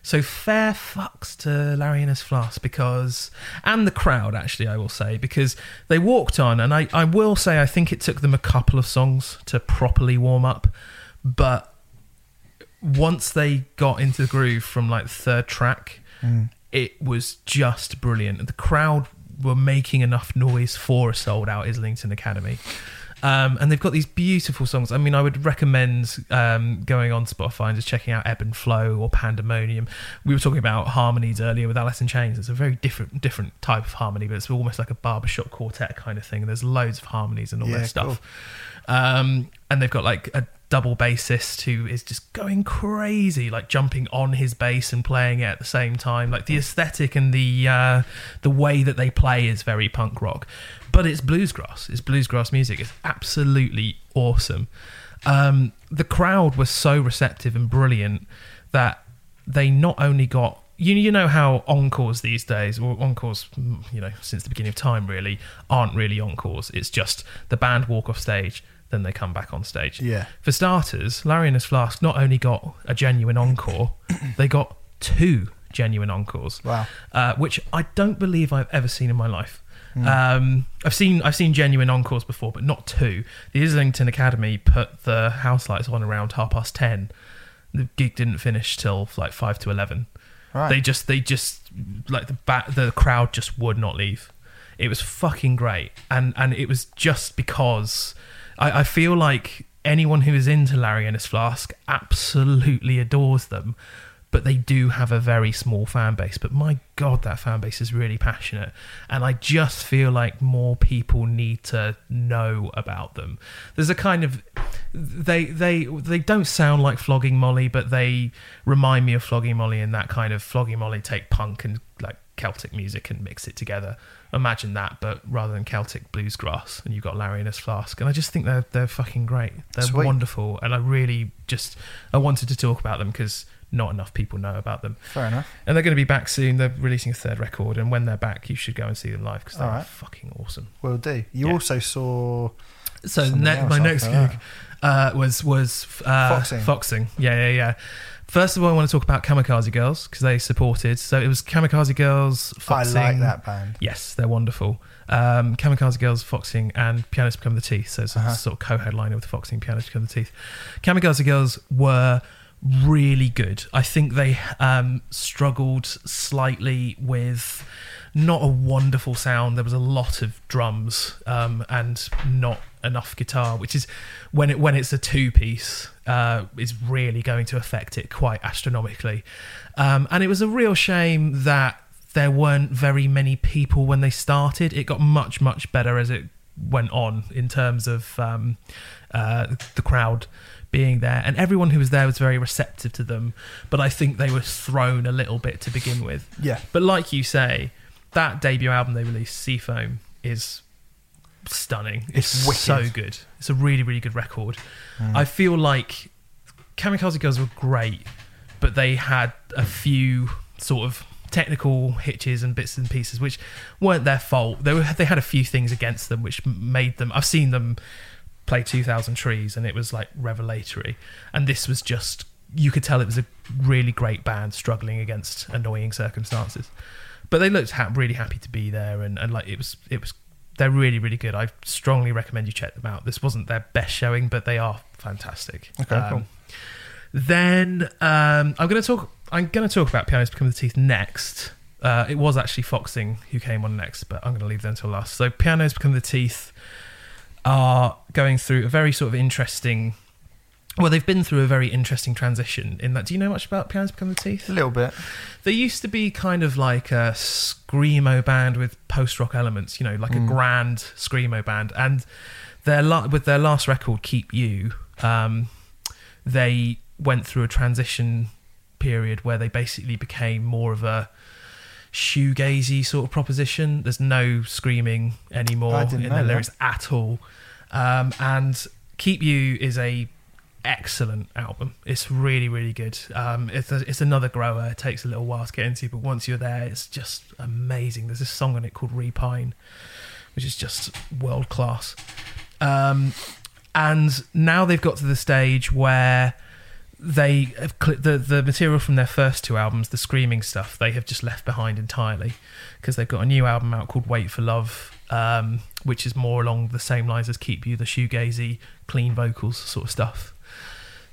So fair fucks to Larry and his Flask because, and the crowd actually, I will say, because they walked on, and I, I will say, I think it took them a couple of songs to properly warm up, but once they got into the groove from like the third track, mm. it was just brilliant. The crowd were making enough noise for a sold out Islington Academy. Um, and they've got these beautiful songs. I mean, I would recommend um, going on Spotify and just checking out Ebb and Flow or Pandemonium. We were talking about harmonies earlier with Alice in Chains. It's a very different different type of harmony, but it's almost like a barbershop quartet kind of thing. And there's loads of harmonies and all Yeah, that stuff. Um, and they've got like a double bassist who is just going crazy, like jumping on his bass and playing it at the same time. Like the aesthetic and the uh, the way that they play is very punk rock, but it's bluesgrass. It's bluesgrass music. It's absolutely awesome. Um, the crowd was so receptive and brilliant that they not only got you you know how encores these days, or encores, you know, since the beginning of time, really aren't really encores. It's just the band walk off stage, then they come back on stage. Yeah. For starters, Larry and his Flask not only got a genuine encore, they got two genuine encores. Wow. Uh, which I don't believe I've ever seen in my life. Um, I've seen I've seen genuine encores before, but not two. The Islington Academy put the house lights on around half past ten. The gig didn't finish till like five to eleven. Right. They just they just like the the crowd just would not leave. It was fucking great, and and it was just because I, I feel like anyone who is into Larry and his Flask absolutely adores them, but they do have a very small fan base. But my god, that fan base is really passionate, and I just feel like more people need to know about them. There's a kind of they they they don't sound like flogging Molly, but they remind me of flogging Molly and that kind of flogging Molly take punk and like Celtic music and mix it together. Imagine that, but rather than Celtic bluesgrass, and you've got Larry and his flask, and I just think they're they're fucking great. They're Sweet. wonderful, and I really just I wanted to talk about them because not enough people know about them. Fair enough. And they're going to be back soon. They're releasing a third record, and when they're back, you should go and see them live because they're right. fucking awesome. Will do. You Yeah. also saw So ne- my next gig uh, was was uh, Foxing. Foxing. Yeah, yeah, yeah. First of all, I want to talk about Kamikaze Girls because they supported. So it was Kamikaze Girls, Foxing. I like that band. Yes, they're wonderful. Um, Kamikaze Girls, Foxing, and Pianos Become the Teeth. So it's Uh-huh. sort of co-headliner with Foxing, Pianos Become the Teeth. Kamikaze Girls were really good. I think they um, struggled slightly with not a wonderful sound. There was a lot of drums um, and not enough guitar, which is when it when it's a two piece uh, is really going to affect it quite astronomically. Um, and it was a real shame that there weren't very many people when they started. It got much much better as it went on in terms of um, uh, the crowd being there, and everyone who was there was very receptive to them. But I think they were thrown a little bit to begin with. Yeah. But like you say, that debut album they released, Seafoam, is stunning. It's It's, so good. It's a really, really good record. Mm. I feel like Kamikaze Girls were great, but they had a few sort of technical hitches and bits and pieces which weren't their fault. They were, they had a few things against them which made them. I've seen them play 2000 Trees and it was like revelatory, and this was just you could tell it was a really great band struggling against annoying circumstances. But they looked ha- really happy to be there, and, and like it was it was they're really really good. I strongly recommend you check them out. This wasn't their best showing, but they are fantastic. Okay, cool. Then um, I'm going to talk. I'm going to talk about Pianos Become the Teeth next. Uh, it was actually Foxing who came on next, but I'm going to leave them until last. So Pianos Become the Teeth are going through a very sort of interesting. Well, they've been through a very interesting transition. In that, do you know much about Pianos Become the Teeth? A little bit. They used to be kind of like a screamo band with post rock elements, you know, like a grand screamo band. And their la- with their last record, Keep You, um, they went through a transition period where they basically became more of a shoegazy sort of proposition. There's no screaming anymore in their that. lyrics at all. Um, and Keep You is a excellent album. It's really, really good. Um, it's, a, it's another grower. It takes a little while to get into, but once you're there, it's just amazing. There's a song on it called Repine, which is just world class. Um, and now they've got to the stage where they have cl- the the material from their first two albums, the screaming stuff, they have just left behind entirely because they've got a new album out called Wait for Love, um, which is more along the same lines as Keep You, the shoegazy, clean vocals sort of stuff.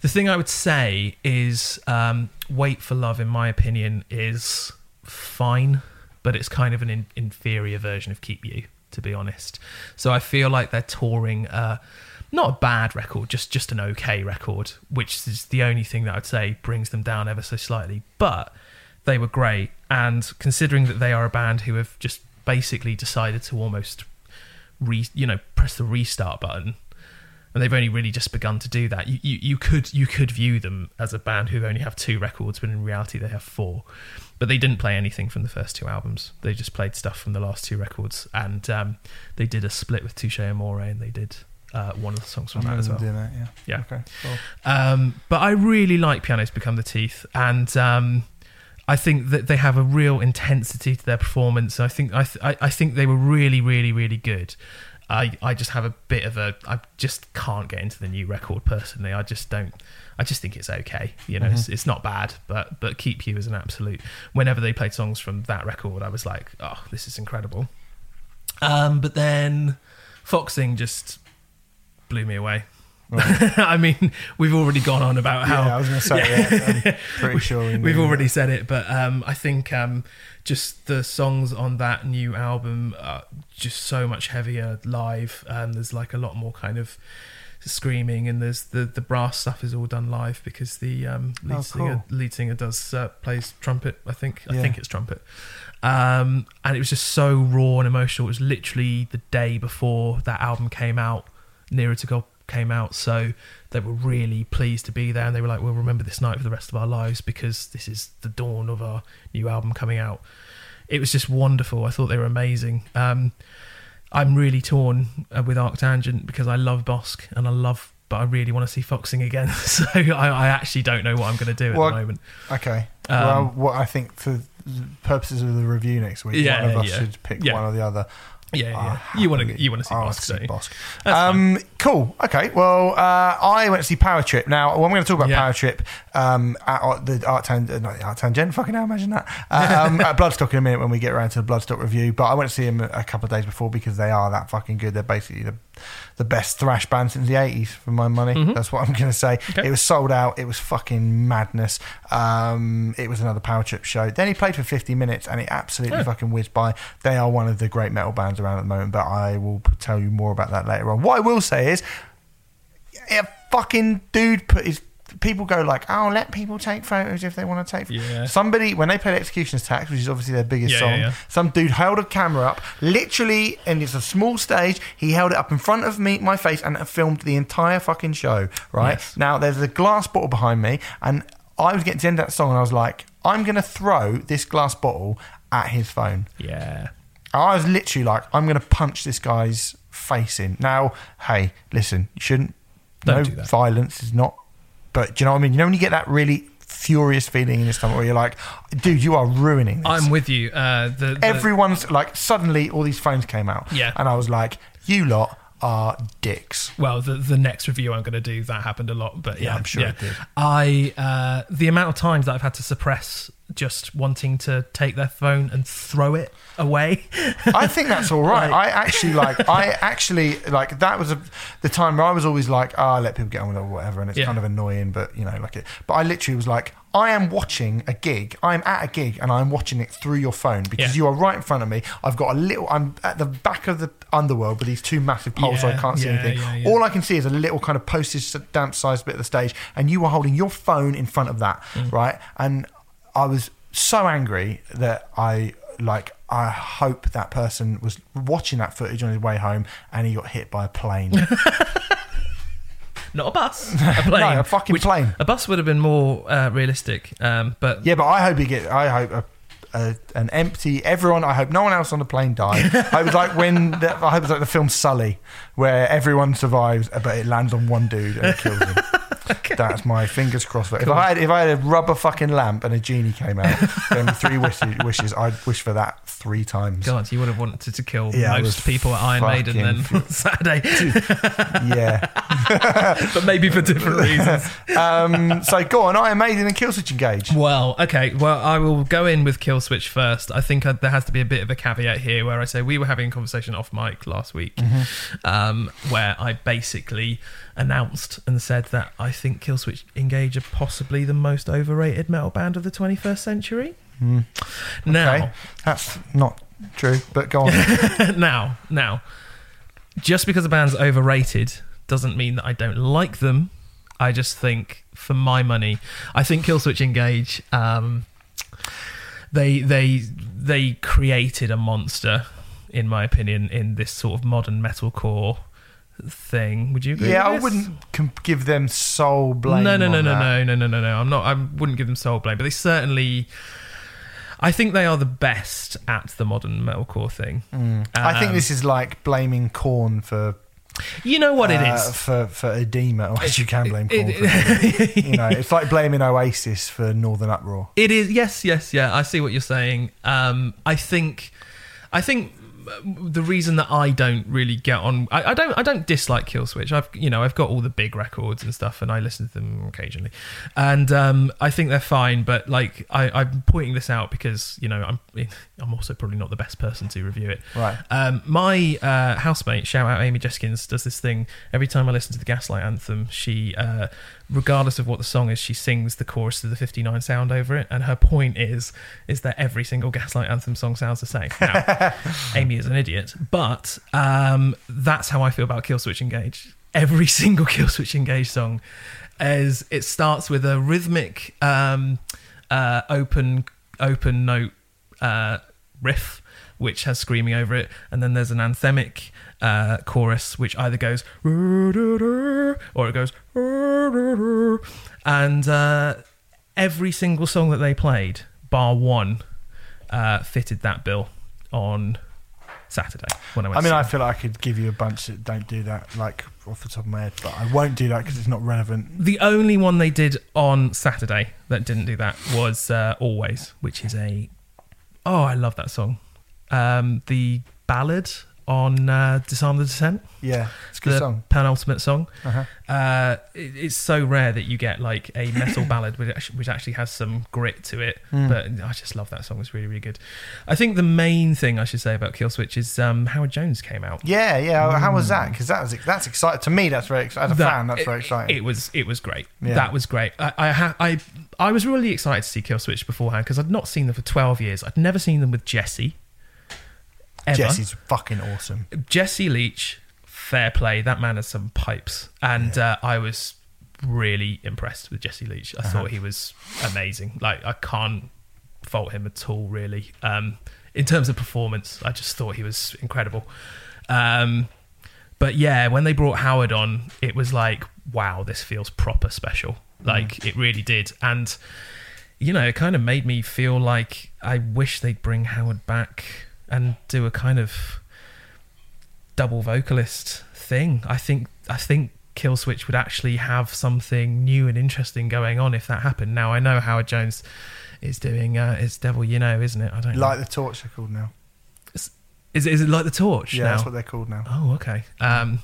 The thing I would say is um, Wait for Love, in my opinion, is fine, but it's kind of an in- inferior version of Keep You, to be honest. So I feel like they're touring. Uh, not a bad record, just just an okay record, which is the only thing that I'd say brings them down ever so slightly. But they were great, and considering that they are a band who have just basically decided to almost re, you know, press the restart button and they've only really just begun to do that. You, you you could you could view them as a band who only have two records, but in reality they have four. But they didn't play anything from the first two albums. They just played stuff from the last two records, and um, they did a split with Touche Amore, and they did uh, one of the songs from that as well. doing that, yeah. Yeah. Okay. Cool. Um, but I really like Pianos Become the Teeth, and um, I think that they have a real intensity to their performance. I think I, th- I I think they were really, really, really good. I, I just have a bit of a I just can't get into the new record personally. I just don't. I just think it's okay. You know, it's, it's not bad, but but Keep You as an absolute. Whenever they played songs from that record, I was like, oh, this is incredible. Um, but then Foxing just blew me away. I mean, we've already gone on about how yeah, I was going to say, yeah. I'm pretty sure we We've already that. said it, but um, I think um, just the songs on that new album are just so much heavier live, and there's like a lot more kind of screaming, and there's the the brass stuff is all done live because the um, lead Oh, singer cool. lead singer does uh, plays trumpet. I think I Yeah. think it's trumpet. Um, and it was just so raw and emotional. It was literally the day before that album came out, Nearer to God came out. So they were really pleased to be there, and they were like, "We'll remember this night for the rest of our lives because this is the dawn of our new album coming out." It was just wonderful. I thought they were amazing. Um, I'm really torn uh, with Arctangent because I love Bossk and I love, but I really want to see Foxing again. so I, I actually don't know what I'm going to do at Well, the moment. Okay. Um, well, what I think for purposes of the review next week, Yeah, one of us yeah. should pick Yeah. one or the other. Yeah, yeah. I'll You want to you want to see Bossk, see? Bossk. Um, cool. Okay. Well, uh, I went to see Power Trip. Now, well, I'm going to talk about Yeah. Power Trip um, at Art- the Art Tan- uh, not the Art Tangent. Fucking hell, imagine that. Um, at Bloodstock in a minute when we get around to the Bloodstock review. But I went to see them a, a couple of days before because they are that fucking good. They're basically the, the best thrash band since the 80s, for my money. That's what I'm going to say. Okay. It was sold out. It was fucking madness. Um, it was another Power Trip show. Then he played for 50 minutes and it absolutely fucking whizzed by. They are one of the great metal bands around at the moment, but I will tell you more about that later on. What I will say is, a fucking dude put his. People go like, "Oh, let people take photos if they want to take." Yeah. Somebody when they played Executioner's Tax, which is obviously their biggest Yeah, song, yeah, some dude held a camera up, literally, and it's a small stage. He held it up in front of me, my face, and filmed the entire fucking show. Right Yes. now, there's a glass bottle behind me, and I was getting to the end of that song, and I was like, "I'm gonna throw this glass bottle at his phone." Yeah. I was literally like, I'm going to punch this guy's face in. Now, hey, listen, you shouldn't. Don't no do that. violence is not. But do you know what I mean? You know when you get that really furious feeling in your stomach where you're like, dude, you are ruining this. I'm with you. Uh, the, the Everyone's like, suddenly all these phones came out. Yeah. And I was like, you lot are dicks. well, the the next review I'm going to do that happened a lot, but yeah, Yeah, I'm sure it did. I uh, the amount of times that I've had to suppress just wanting to take their phone and throw it away. I think that's all right. Like- I actually like. I actually like. That was a, the time where I was always like, "Ah, I let people get on with it or whatever," and it's Yeah. kind of annoying, but you know, like it. But I literally was like, "I am watching a gig. I'm at a gig, and I'm watching it through your phone because Yeah. you are right in front of me. I've got a little. I'm at the back of the underworld with these two massive poles, so I can't see yeah, anything. yeah, yeah. All I can see is a little kind of postage stamp sized bit of the stage, and you are holding your phone in front of that, Mm. right? And I was so angry that I like I hope that person was watching that footage on his way home and he got hit by a plane. Not a bus, a plane. no, a fucking which- plane. A bus would have been more uh, realistic, um, but Yeah, but I hope he get. I hope a, a, an empty everyone. I hope no one else on the plane died. I was like when the, I hope it's like the film Sully, where everyone survives, but it lands on one dude and kills him. That's my fingers crossed. If I had if I had a rubber fucking lamp and a genie came out, then three wishes, wishes I'd wish for that three times. God, you would have wanted to kill Yeah, most people at Iron Maiden then on Saturday, Yeah. but maybe for different reasons. Um, so go on, Iron Maiden and Killswitch Engage. Well, okay. Well, I will go in with Killswitch first. I think uh, there has to be a bit of a caveat here where I say we were having a conversation off mic last week um, where I basically announced and said that I think Killswitch Engage are possibly the most overrated metal band of the 21st century. Now, Okay, that's not true, but go on. now, now, just because a band's overrated doesn't mean that I don't like them. I just think, for my money, I think Killswitch Engage. Um, they they they created a monster, in my opinion, in this sort of modern metalcore thing. Would you agree? Yeah, with I this? wouldn't com- give them sole blame. No, no, no, on no, that. no, no, no, no, no. I'm not. I wouldn't give them sole blame, but they certainly. I think they are the best at the modern metalcore thing. I think Um, this is like blaming Korn for You know what it uh, is. for for Adema. Or you can blame Korn. for Adema. you know, it's like blaming Oasis for Northern Uproar. It is yes, yes, yeah. I see what you're saying. Um, I think, I think uh, the reason that I don't really get on, I, I don't, I don't dislike Killswitch. I've, you know, I've got all the big records and stuff, and I listen to them occasionally, and um, I think they're fine. But like, I, I'm pointing this out because you know, I'm, I'm also probably not the best person to review it. Right. Um, my uh, housemate, shout out Amy Jeskins, does this thing every time I listen to the Gaslight anthem. She, uh, regardless of what the song is, she sings the chorus to the 59 sound over it. And her point is, is that every single Gaslight anthem song sounds the same. Now, Amy is an idiot, but um, that's how I feel about Killswitch Engage. Every single Killswitch Engage song is it starts with a rhythmic um, uh, open open note uh, riff which has screaming over it and then there's an anthemic uh, chorus which either goes or it goes and uh, every single song that they played bar one uh, fitted that bill on Saturday when I went I mean, I feel like I could give you a bunch that don't do that, like off the top of my head, but I won't do that because it's not relevant. The only one they did on Saturday that didn't do that was uh, Always, which is a. Oh, I love that song. Um, the ballad on uh, Disarm the Descent, Yeah, it's a good the song. penultimate song. Uh-huh. Uh, it, it's so rare that you get like a metal ballad which actually, which actually has some grit to it. Hmm. But I just love that song. It's really, really good. I think the main thing I should say about Killswitch is um, Howard Jones came out. Yeah, yeah. How was that? Because that was that's exciting to me. That's very exciting. As a That- fan, that's it- very exciting. It was it was great. Yeah. That was great. I I, ha- I I was really excited to see Killswitch beforehand because I'd not seen them for twelve years. I'd never seen them with Jesse. Ever. Jesse's fucking awesome. Jesse Leach, fair play. That man has some pipes, and uh, I was really impressed with Jesse Leach. I Uh-huh. thought he was amazing. Like I can't fault him at all, really. Um, in terms of performance, I just thought he was incredible. Um, but yeah, when they brought Howard on, it was like, wow, this feels proper special. Like it really did, and you know, it kind of made me feel like I wish they'd bring Howard back and do a kind of double vocalist thing. I think I think Killswitch would actually have something new and interesting going on if that happened. Now I know Howard Jones is doing uh, it's Devil You Know, isn't it? I don't Like know. the Torch, they're called now. Is it, is it like the Torch Yeah, now? that's what they're called now. oh, okay. Um,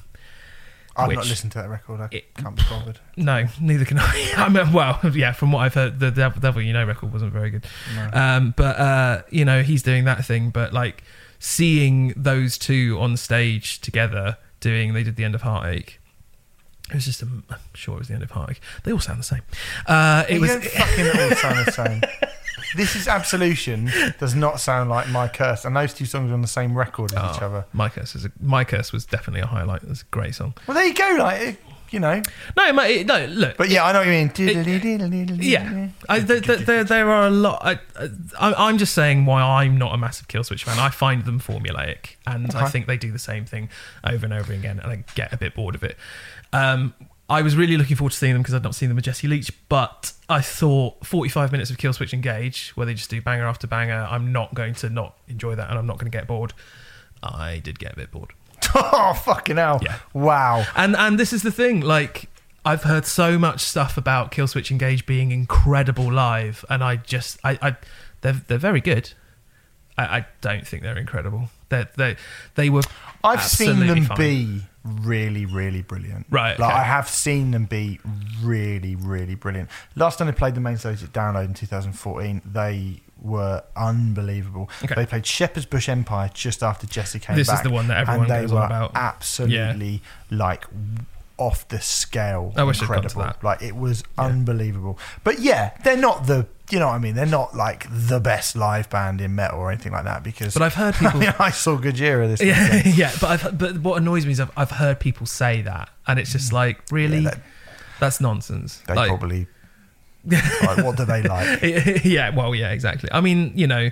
I've which- not listened to that record. I it- can't be bothered. no, neither can I. I mean, well, yeah, from what I've heard, the Devil, Devil You Know record wasn't very good. No. Um, but uh, you know, he's doing that thing. But like seeing those two on stage together doing, they did the end of Heartache. It was just, a, I'm sure it was the end of Heartache. They all sound the same. Uh, it you was. don't fucking all sound the same. This is Absolution. Does not sound like My Curse, and those two songs are on the same record as each Oh, other. My Curse is a, My Curse was definitely a highlight. It's a great song. Well, there you go. Like it- you know. No, it- no, look. But yeah, I know what you mean. Yeah, I, there, there, there, there are a lot. I, I, I'm just saying why I'm not a massive Killswitch fan. I find them formulaic, and I Okay. think they do the same thing over and over again, and I get a bit bored of it. Um, I was really looking forward to seeing them because I'd not seen them with Jesse Leach, but I thought 45 minutes of Killswitch Engage, where they just do banger after banger, I'm not going to not enjoy that, and I'm not going to get bored. I did get a bit bored. oh fucking hell! Yeah. Wow. And and this is the thing, like I've heard so much stuff about Killswitch Engage being incredible live, and I just I, I they're they're very good. I, I don't think they're incredible. They they they were. I've seen them fine. be really, really brilliant. Right, Like okay. I have seen them be really, really brilliant. Last time they played the main stage at Download in 2014, they were unbelievable. Okay. They played Shepherd's Bush Empire just after Jesse came This is the one that everyone and they goes on about. absolutely like off the scale. Oh, I wish I'd gone to incredible. that. Like it was Yeah. unbelievable. But yeah, they're not the. You know what I mean? They're not like the best live band in metal or anything like that because But I've heard I, people. mean, I saw Gojira this yeah, weekend. yeah, but I've but what annoys me is I've, I've heard people say that, and it's just like really. Yeah, that- that's nonsense. They Like, probably Like, what do they like? yeah, well, yeah, exactly. I mean, you know,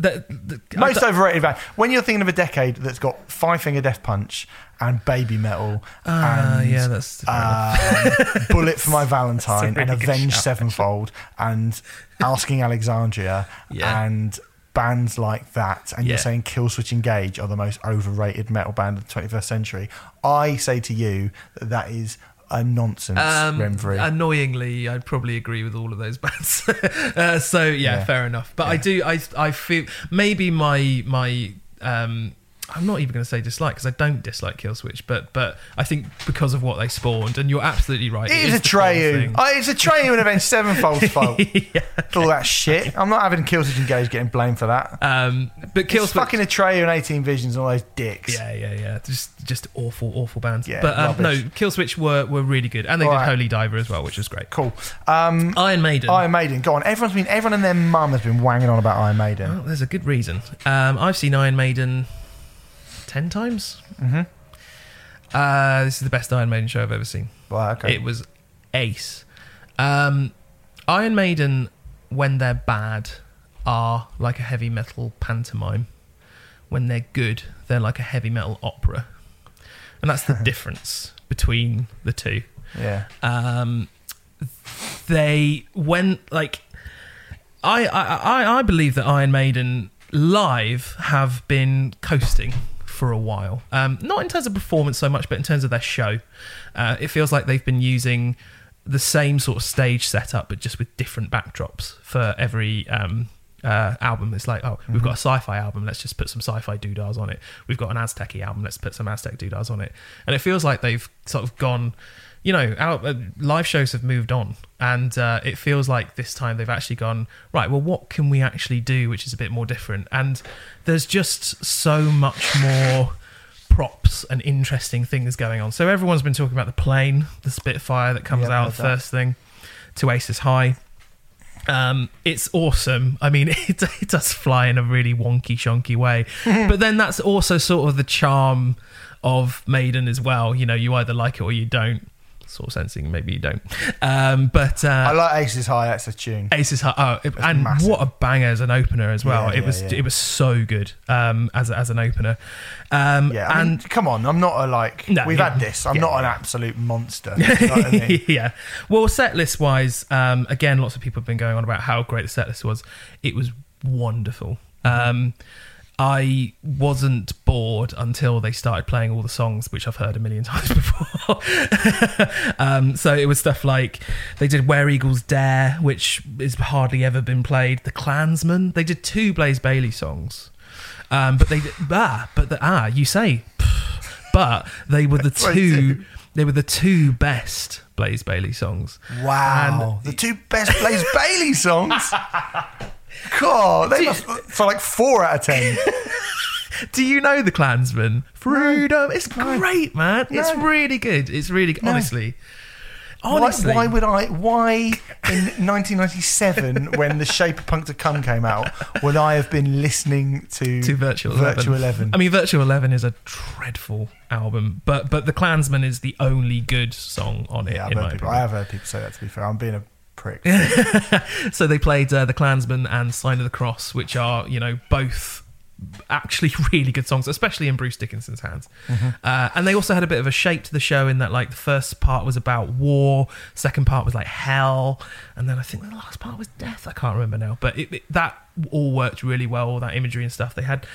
the, the, Most overrated band. When you're thinking of a decade that's got Five Finger Death Punch and Baby Metal Ah, and yeah, that's um, Bullet for My Valentine really and Avenged shout, Sevenfold and Asking Alexandria Yeah. and bands like that, and Yeah. you're saying Killswitch Engage are the most overrated metal band of the 21st century. I say to you that that is a nonsense, Um, Renfrew. annoyingly, I'd probably agree with all of those bands. uh, so yeah, Yeah. fair enough. But I do, I, I feel maybe my my um, I'm not even going to say dislike because I don't dislike Killswitch, but but I think because of what they spawned, and you're absolutely right. it is Atreyu. Oh, it's Atreyu and Avenged Sevenfold's fault. All that shit. I'm not having Killswitch Engage getting blamed for that. Um, but It's Killswitch, fucking Atreyu and 18 Visions and all those dicks. yeah, yeah, yeah, just just awful, awful bands. Yeah, but um, no, rubbish. Killswitch were were really good, and they did. Holy Diver as well, which was great. Cool. Um, Iron Maiden. Iron Maiden. Go on. Everyone's been. Everyone and their mum has been wanging on about Iron Maiden. Well, there's a good reason. Um, I've seen Iron Maiden ten times. Mhm. Uh, this is the best Iron Maiden show I've ever seen. Well, okay. It was ace. Um, Iron Maiden, when they're bad, are like a heavy metal pantomime. When they're good, they're like a heavy metal opera, and that's the difference between the two yeah. um, they went like I, I I I believe that Iron Maiden live have been coasting for a while. Um, not in terms of performance so much, but in terms of their show. Uh, it feels like they've been using the same sort of stage setup, but just with different backdrops for every um, uh, album. It's like, oh, we've got a sci-fi album. Let's just put some sci-fi doodahs on it. We've got an Aztec album. Let's put some Aztec doodahs on it. And it feels like they've sort of gone. You know, our, uh, live shows have moved on, and uh, it feels like this time they've actually gone right. Well, what can we actually do, which is a bit more different? And there's just so much more props and interesting things going on. So everyone's been talking about the plane, the Spitfire that comes Yeah, out heard that. first thing to Aces High. Um, it's awesome. I mean, it, it does fly in a really wonky, shonky way, but then that's also sort of the charm of Maiden as well. You know, you either like it or you don't. Sort of sensing, maybe you don't. Um, but uh, I like Aces High. That's a tune. Aces High, oh, it- and massive. what a banger as an opener as well. Yeah, it yeah, was yeah. it was so good um, as as an opener. Um, Yeah, I mean, and come on, I'm not a like. No, we've had this. I'm not an absolute monster. You know I mean? yeah. Well, set list wise, um, again, lots of people have been going on about how great the set list was. It was wonderful. Um, I wasn't bored until they started playing all the songs, which I've heard a million times before. um, so it was stuff like they did Where Eagles Dare, which has hardly ever been played. The Klansman. They did two Blaze Bayley songs. Um, but they ah, but the, ah, you say, but they were the That's what you two. They were the two best Blaze Bayley songs. Wow, the two best Blaze Bayley songs. God, they must for like four out of ten. Do you know the Klansman? Freedom. It's great, man. It's No. really good. It's really good. honestly. Why, Honestly. why would I? Why in 1997, when The Shape of Punk to Come came out, would I have been listening to to Virtual Eleven. Virtual Eleven? I mean, Virtual Eleven is a dreadful album, but but the Klansman is the only good song on it. yeah, I've in heard my people, I opinion. have heard people say that. To be fair, I'm being a prick. So they played uh, the Klansman and Sign of the Cross, which are you know both actually really good songs, especially in Bruce Dickinson's hands. Mm-hmm. Uh, and they also had a bit of a shape to the show in that like the first part was about war, second part was like hell, and then I think the last part was death. I can't remember now, but it, it, that all worked really well. All that imagery and stuff they had.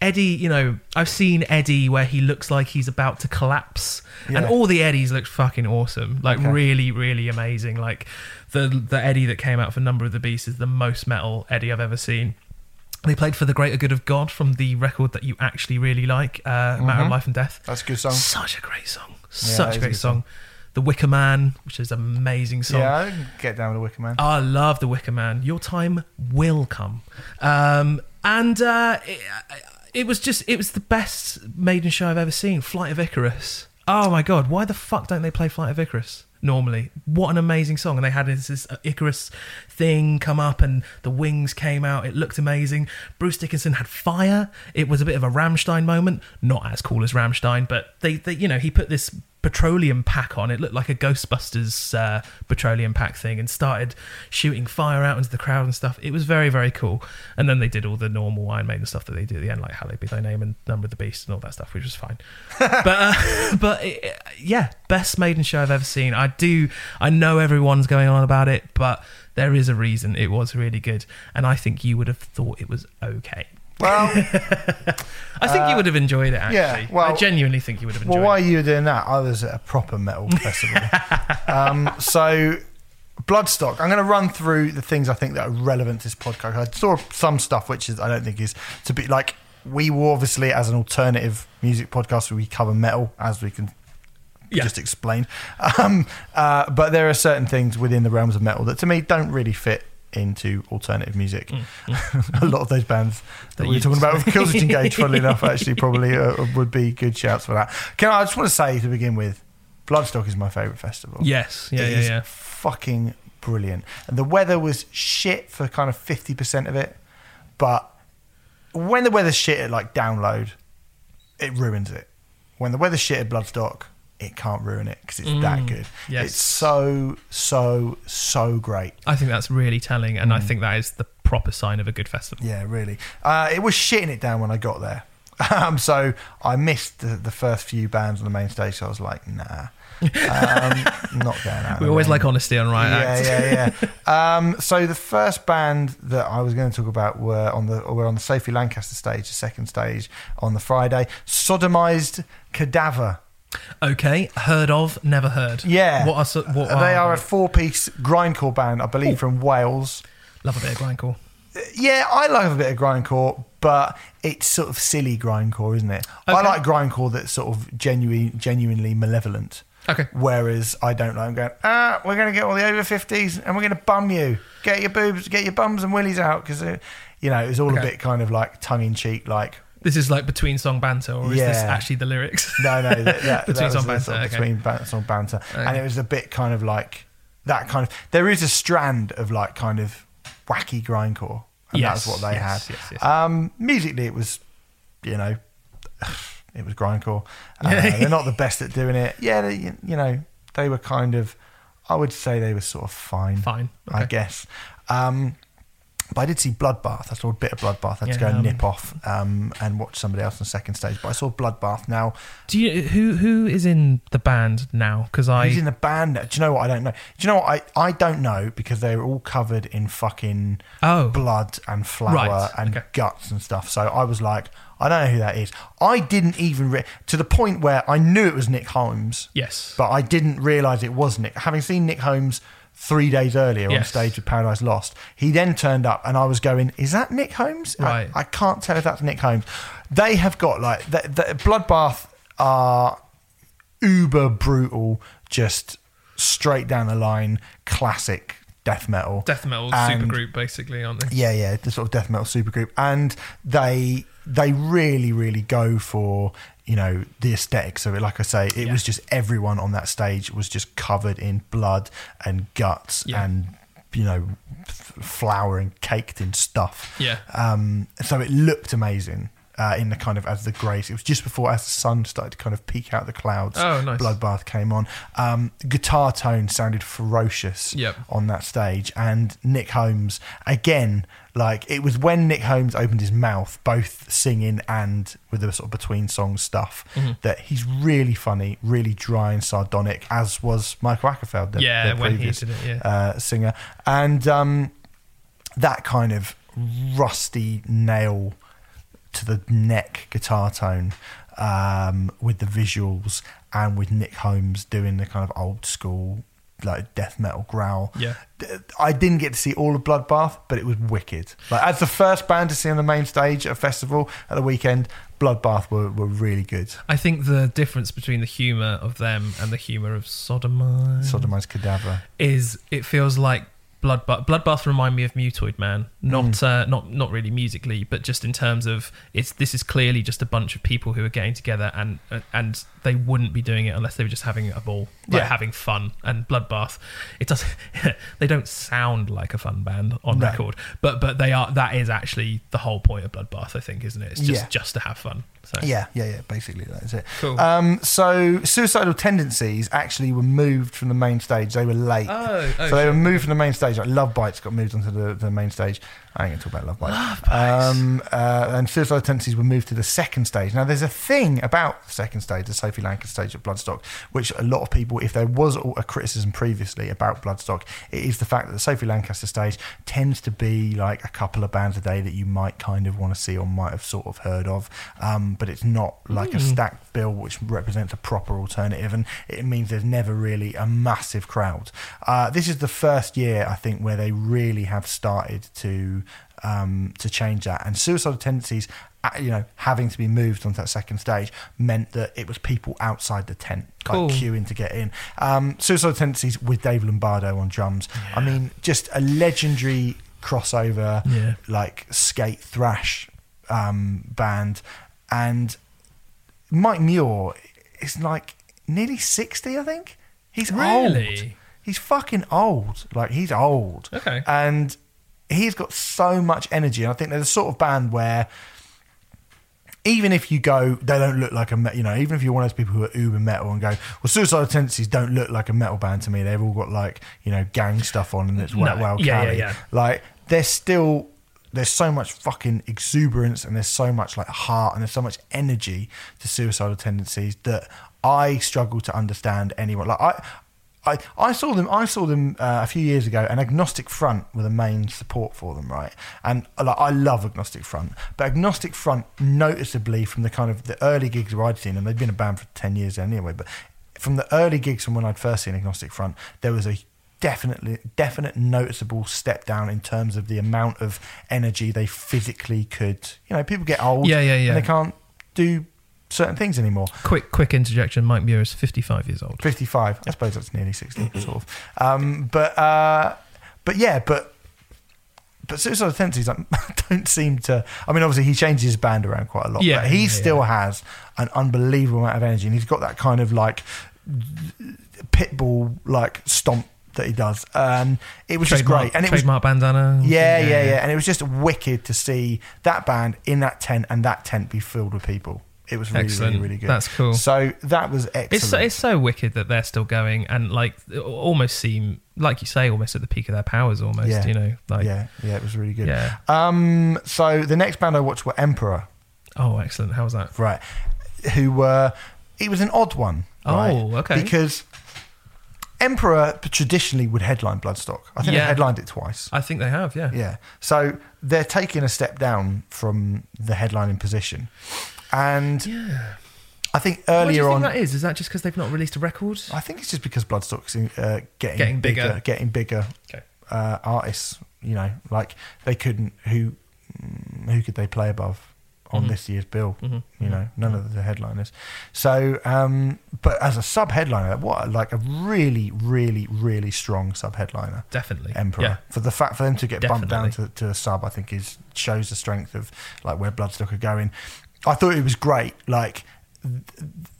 Eddie, you know, I've seen Eddie where he looks like he's about to collapse, and all the Eddies looked fucking awesome, like Okay. really, really amazing. Like the the Eddie that came out for Number of the Beast is the most metal Eddie I've ever seen. They played for the Greater Good of God from the record that you actually really like, uh, Matter of Mhm. Life and Death. That's a good song. Such a great song, such is a a great good song. The Wicker Man, which is an amazing song. Yeah, I can get down with the Wicker Man. I love The Wicker Man. Your time will come. Um, and uh, it, it was just, it was the best Maiden show I've ever seen. Flight of Icarus. Oh my God, why the fuck don't they play Flight of Icarus normally? What an amazing song. And they had this, this uh, Icarus thing come up and the wings came out. It looked amazing. Bruce Dickinson had fire. It was a bit of a Rammstein moment. Not as cool as Rammstein, but they, they you know, he put this petroleum pack on. It looked like a Ghostbusters uh, petroleum pack thing, and started shooting fire out into the crowd and stuff. It was very very cool. And then they did all the normal Iron Maiden stuff that they do at the end, like "Hallowed Be Thy Name" and "Number of the Beast" and all that stuff, which was fine. but uh, but it, yeah, best Maiden show I've ever seen. I do. I know everyone's going on about it, but there is a reason it was really good, and I think you would have thought it was okay. Well, I think you would have enjoyed it. Actually, yeah, well- I genuinely think you would have enjoyed well, while it. you were doing that, I was at a proper metal festival. um, so, Bloodstock. I'm going to run through the things I think that are relevant to this podcast. I saw some stuff which is I don't think is to be like we will obviously as an alternative music podcast where we cover metal as we can Yeah. just explain. Um, uh, but there are certain things within the realms of metal that to me don't really fit into alternative music. a lot of those bands that, That we were talking about with Killswitch Engage, funnily enough, actually probably uh, would be good shouts for that. Can I, I just want to say to begin with, Bloodstock is my favourite festival. Yes, yeah, It yeah, yeah. fucking brilliant. And the weather was shit for kind of 50% of it. But when the weather's shit at like download, it ruins it. When the weather's shit at Bloodstock, it can't ruin it because it's that good. Mm, yes. It's so, so, so great. I think that's really telling, and I Mm. think that is the proper sign of a good festival. Yeah, really. Uh, it was shitting it down when I got there. Um, so I missed the, the first few bands on the main stage. So I was like, nah, um, not going out. We always like honesty on right yeah, acts. yeah, yeah. um, so the first band that I was going to talk about were on the were on the Sophie Lancaster stage, the second stage on the Friday. Sodomized Cadaver. Okay, heard of, never heard. Yeah. What are so- what they are a four-piece grindcore band, I believe, from Wales. love a bit of grindcore. Yeah, I like a bit of grindcore, but it's sort of silly grindcore, isn't it? I Okay. like grindcore that's sort of genuine, genuinely malevolent. Okay. Whereas I don't like. I'm going. Ah, we're going to get all the over fifties, and we're going to bum you. Get your boobs, get your bums and willies out, because you know it was all a Okay. bit kind of like tongue in cheek, like. This is like between song banter, or is this Yeah. actually the lyrics? No, no, that, that, Between that was song the sort of banter, okay. between ban- song banter, and Okay. it was a bit kind of like that kind of. There is a strand of like kind of wacky grindcore, and Yes, that's what they yes, had. yes, yes. Um, musically, it was, you know, it was grindcore. Uh, they're not the best at doing it. Yeah, they, you know, they were kind of. I would say they were sort of fine. Fine. I Okay. guess. Um, but I did see Bloodbath. I saw a bit of Bloodbath. I had to go Yeah, and um, nip off um, and watch somebody else on the second stage. But I saw Bloodbath. Now, Do you who who is in the band now? Because I Who's in the band? Do you know what? I don't know. Do you know what? I, I don't know because they're all covered in fucking Oh. blood and flour Right, and okay. guts and stuff. So I was like, I don't know who that is. I didn't even re- to the point where I knew it was Nick Holmes, yes, but I didn't realize it was Nick. Having seen Nick Holmes three days earlier on stage with Paradise Lost, he then turned up and I was going, "Is that Nick Holmes?" I- I, can't tell if that's Nick Holmes. They have got like the, the Bloodbath are uber brutal, just straight down the line, classic death metal. death metal And- supergroup basically, aren't they? Yeah, yeah, the sort of death metal supergroup, and they they really, really go for you know the aesthetics of it. Like I say, it Yeah. was just everyone on that stage was just covered in blood and guts Yeah. and you know f- flour and caked in stuff. Yeah. Um, so it looked amazing. Uh, in the kind of as the grace, it was just before as the sun started to kind of peek out the clouds. Oh, nice. Bloodbath came on. Um, guitar tone sounded ferocious Yep. on that stage, and Nick Holmes again. Like it was when Nick Holmes opened his mouth, both singing and with the sort of between song stuff, Mm-hmm. that he's really funny, really dry and sardonic, as was Mikael Akerfeldt, the, Yeah, the previous it, yeah. uh, singer, and um, that kind of rusty nail to the neck guitar tone um, with the visuals and with Nick Holmes doing the kind of old school like death metal growl. Yeah. I didn't get to see all of Bloodbath, but it was wicked. Like as the first band to see on the main stage at a festival at the weekend, Bloodbath were, were really good. I think the difference between the humor of them and the humor of Sodomite Sodomized Cadaver. is it feels like Bloodbath. Bloodbath remind me of Mutoid Man, not uh, not not really musically, but just in terms of it's. This is clearly just a bunch of people who are getting together, and and they wouldn't be doing it unless they were just having a ball, like Yeah. having fun. And Bloodbath, it does. they don't sound like a fun band on No. record, but but they are. That is actually the whole point of Bloodbath, I think, isn't it? It's just Yeah. just to have fun. So Yeah, yeah, yeah. Basically, that is it. Cool. Um, so, suicidal tendencies actually were moved from the main stage. They were late. Oh, oh, so they were moved from the main stage. Like Love Bites got moved onto the, the main stage. I ain't gonna talk about Love Bites. Um, uh, and suicidal tendencies were moved to the second stage. Now, there's a thing about the second stage, the Sophie Lancaster stage at Bloodstock, which a lot of people, if there was a criticism previously about Bloodstock, it is the fact that the Sophie Lancaster stage tends to be like a couple of bands a day that you might kind of want to see or might have sort of heard of, um, but it's not like a stacked bill which represents a proper alternative, and it means there's never really a massive crowd. Uh, this is the first year I think where they really have started to um, to change that, and suicidal tendencies. uh, You know, having to be moved onto that second stage meant that it was people outside the tent, like Cool. queuing to get in. Um, suicidal tendencies with Dave Lombardo on drums. I mean, just a legendary crossover, Yeah. like skate thrash um, band, and Mike Muir is like nearly sixty, I think. He's old. He's fucking old. Like he's old. Okay. And he's got so much energy. And I think they're the sort of band where even if you go, they don't look like a, me- you know, even if you're one of those people who are uber metal and go, well, Suicidal Tendencies don't look like a metal band to me. They've all got like, you know, gang stuff on and it's well, No. well Yeah, yeah, yeah. Like they're still, there's so much fucking exuberance and there's so much like heart and there's so much energy to Suicidal Tendencies that I struggle to understand anyone. Like I, I, I saw them. I saw them uh, a few years ago, and Agnostic Front were the main support for them, right? And like, I love Agnostic Front, but Agnostic Front, noticeably from the kind of the early gigs where I'd seen them, they'd been a band for ten years anyway. But from the early gigs from when I'd first seen Agnostic Front, there was a definitely definite noticeable step down in terms of the amount of energy they physically could. You know, people get old, Yeah, yeah, yeah. and they can't do certain things anymore. Quick, quick interjection. Mike Muir is 55 years old. 55 i suppose that's nearly 60 sort of um, but uh, but yeah but but suicidal tendencies like, don't seem to i mean obviously he changes his band around quite a lot Yeah, but he yeah, still has an unbelievable amount of energy and he's got that kind of like pitbull like stomp that he does and it was just great and it was trademark bandana. yeah, yeah, yeah, And it was just wicked to see that band in that tent and that tent be filled with people. It was really, Excellent. really, really good. That's cool. So that was excellent. It's so, it's so wicked that they're still going and like almost seem like you say almost at the peak of their powers almost Yeah. you know like yeah, yeah, it was really good. Yeah. Um. So the next band I watched were Emperor, oh excellent how was that right? Who were? It was an odd one. right? Oh, okay. Because Emperor traditionally would headline Bloodstock. I think Yeah. they headlined it twice. I think they have yeah Yeah. So they're taking a step down from the headlining position, and yeah I think Why do earlier you think on. that is is that just because they've not released a record I think it's just because Bloodstock's uh, getting, Getting bigger, getting bigger okay uh, artists. You know, like they couldn't who mm, who could they play above on Mhm. this year's bill? Mhm. You know, none of the headliners. So, um, but as a sub headliner, what like a really, really, really strong sub headliner. definitely Emperor yeah for the fact for them to get bumped down to, Definitely. to a sub, I think is shows the strength of like where Bloodstock are going. I thought it was great. Like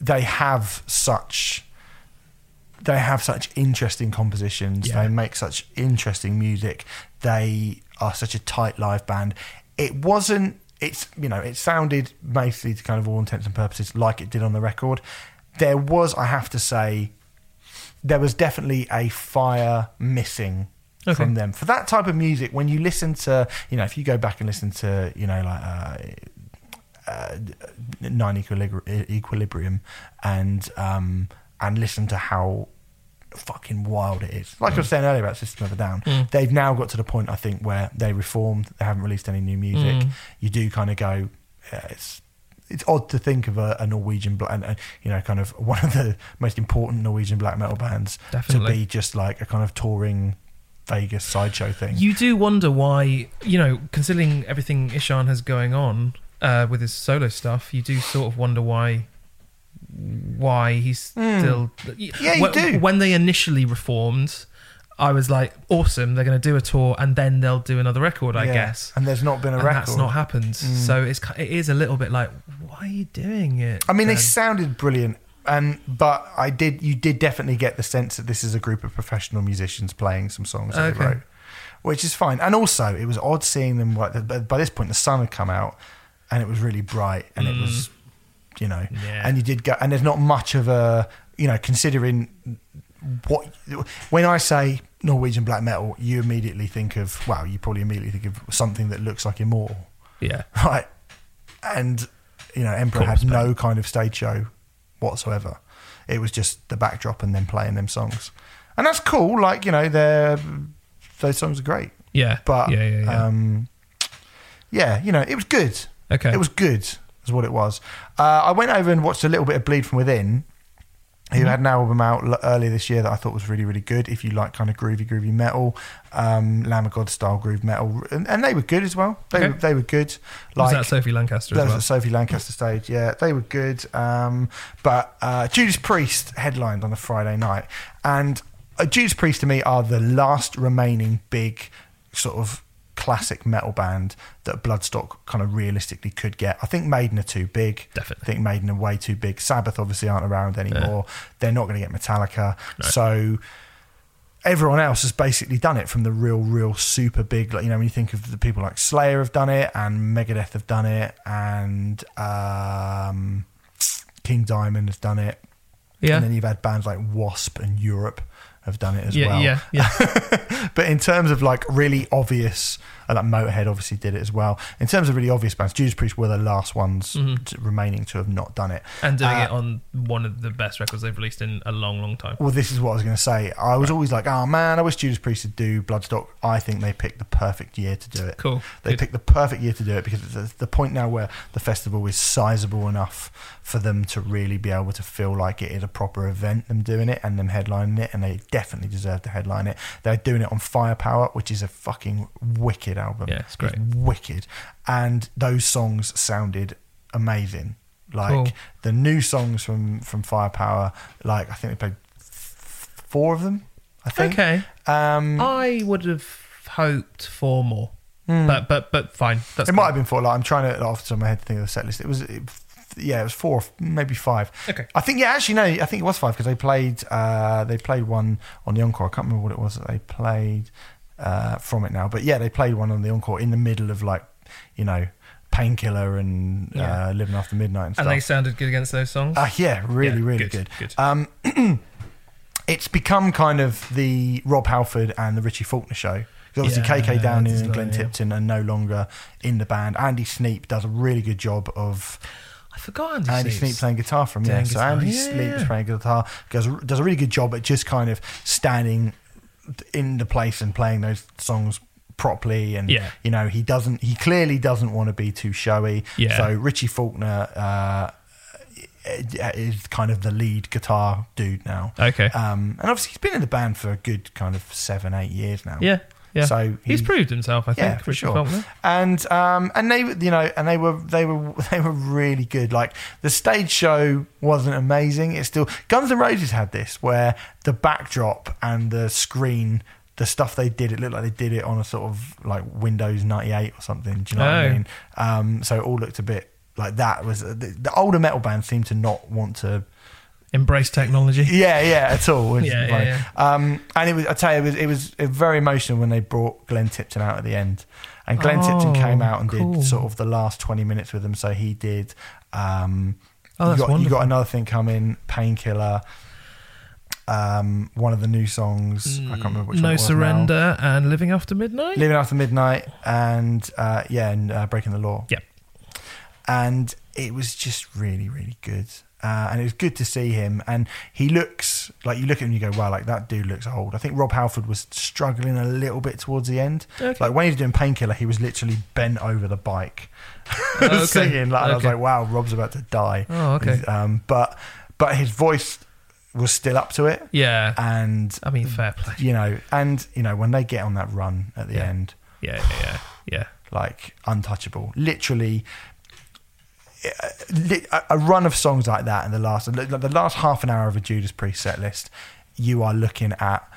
they have such they have such interesting compositions. Yeah. They make such interesting music. They are such a tight live band. It wasn't. It's you know it sounded mostly to kind of all intents and purposes like it did on the record. There was, I have to say, there was definitely a fire missing Okay. from them for that type of music. When you listen to, you know, if you go back and listen to, you know, like uh, uh, Nine Equilibri- Equilibrium and um, and listen to how fucking wild it is. Like I was saying earlier about System of a Down, Mm. they've now got to the point I think where they reformed. They haven't released any new music. Mm. You do kind of go, yeah, it's it's odd to think of a, a Norwegian black, and, uh, you know, kind of one of the most important Norwegian black metal bands Definitely. to be just like a kind of touring Vegas sideshow thing. You do wonder why, you know, considering everything Ihsahn has going on uh, with his solo stuff, you do sort of wonder why why he's still. Hmm. Yeah, you when, do. When they initially reformed, I was like, awesome, they're going to do a tour and then they'll do another record, I Yeah. guess. And there's not been a And record. that's not happened. So it's it is a little bit like, why are you doing it? I mean, they sounded brilliant, and but I did you did definitely get the sense that this is a group of professional musicians playing some songs that Okay. they wrote, which is fine. And also, it was odd seeing them. Like, by this point, the sun had come out, and it was really bright, and it was you know, Yeah. and you did go, and there's not much of a, you know, considering what when I say Norwegian black metal, you immediately think of wow, you probably immediately think of something that looks like Immortal, Yeah. right? And you know, Emperor Corpse had no kind of stage show whatsoever. It was just the backdrop and then playing them songs, and that's cool. Like you know, they're those songs are great, Yeah. but yeah, yeah, yeah. um, yeah, you know, it was good. Okay. It was good, is what it was. Uh, I went over and watched a little bit of Bleed from Within, who Mm-hmm. had an album out l- earlier this year that I thought was really, really good. If you like kind of groovy, groovy metal, um, Lamb of God style groove metal, and, and they were good as well. They Okay. were, they were good. was Like that Sophie Lancaster that as was well? at Sophie Lancaster stage. Yeah, they were good. Um, but uh, Judas Priest headlined on a Friday night, and uh, Judas Priest to me are the last remaining big sort of classic metal band that Bloodstock kind of realistically could get. I think Maiden are too big. Definitely. I think Maiden are way too big. Sabbath obviously aren't around anymore. They're not going to get Metallica. So everyone else has basically done it from the real, real super big. Like you know, when you think of the people like Slayer have done it, and Megadeth have done it, and um, King Diamond has done it, yeah. and then you've had bands like Wasp and Europe have done it as yeah, well. yeah, yeah. But in terms of like really obvious, uh, like Motorhead obviously did it as well. In terms of really obvious bands, Judas Priest were the last ones to, remaining to have not done it. and doing Uh, it on one of the best records they've released in a long, long time. Well, this is what I was going to say. I was always like, oh man, I wish Judas Priest would do Bloodstock. I think they picked the perfect year to do it. Cool. They Good. picked the perfect year to do it because it's the, the point now where the festival is sizable enough for them to really be able to feel like it is a proper event, them doing it and them headlining it, and they definitely deserve to headline it. They're doing it on Firepower, which is a fucking wicked album. Yeah, it's great. wicked. And those songs sounded amazing. Like Cool. the new songs from from Firepower, like I think they played f- four of them. I think. Okay. Um, I would have hoped for more, but but but fine. That's it cool. might have been four. Like I'm trying to off the top of my head to think of the set list. It was, it, yeah, it was four, maybe five. Okay. I think yeah, actually no, I think it was five because they played uh, they played one on the encore. I can't remember what it was that they played uh, from it now, but yeah, they played one on the encore in the middle of like you know painkiller and Yeah. uh, living after midnight and And stuff. they sounded good against those songs. Uh, yeah, really, Yeah, really good, good. good. Um, it's become kind of the Rob Halford and the Richie Faulkner show. Obviously, Yeah, KK Downing and Glenn. Tipton are no longer in the band. Andy Sneap does a really good job of I forgot Andy, Andy Sneap playing guitar from yeah. So guitar, Andy yeah, yeah. playing guitar does does a really good job at just kind of standing in the place and playing those songs properly and Yeah. you know he doesn't he clearly doesn't want to be too showy Yeah. so richie faulkner uh is kind of the lead guitar dude now Okay. um and obviously he's been in the band for a good kind of seven eight years now yeah. Yeah. so he's proved himself. I think. yeah, for Richard sure. And um, and they, you know, and they were they were they were really good. Like the stage show wasn't amazing. It's still Guns N' Roses had this where the backdrop and the screen, the stuff they did, it looked like they did it on a sort of like Windows ninety eight or something. Do you know what I Oh. mean? Um, so it all looked a bit like that. Was the, the older metal bands seem to not want to Embrace technology. yeah, yeah, at all. Yeah, yeah, yeah. Um, and it was, I tell you, it was, it was very emotional when they brought Glenn Tipton out at the end. And Glenn Tipton Oh, came out and cool. did sort of the last 20 minutes with them. So he did, um, Oh, you, that's got, you got another thing coming, Painkiller, um, one of the new songs. I can't remember which one no was now. surrender and living after midnight. Living After Midnight and, uh, yeah, and uh, Breaking the Law yeah. and it was just really really good uh, and it was good to see him and he looks like you look at him and you go wow like that dude looks old i think rob halford was struggling a little bit towards the end Okay. like when he was doing painkiller he was literally bent over the bike okay. singing like and i was like wow rob's about to die Oh, okay. Um, but but his voice was still up to it Yeah. and I mean, fair play. you know and you know when they get on that run at the Yeah. end Yeah, yeah, yeah. Yeah. like untouchable. Literally, li- a run of songs like that in the last the last half an hour of a Judas Priest set list, you are looking at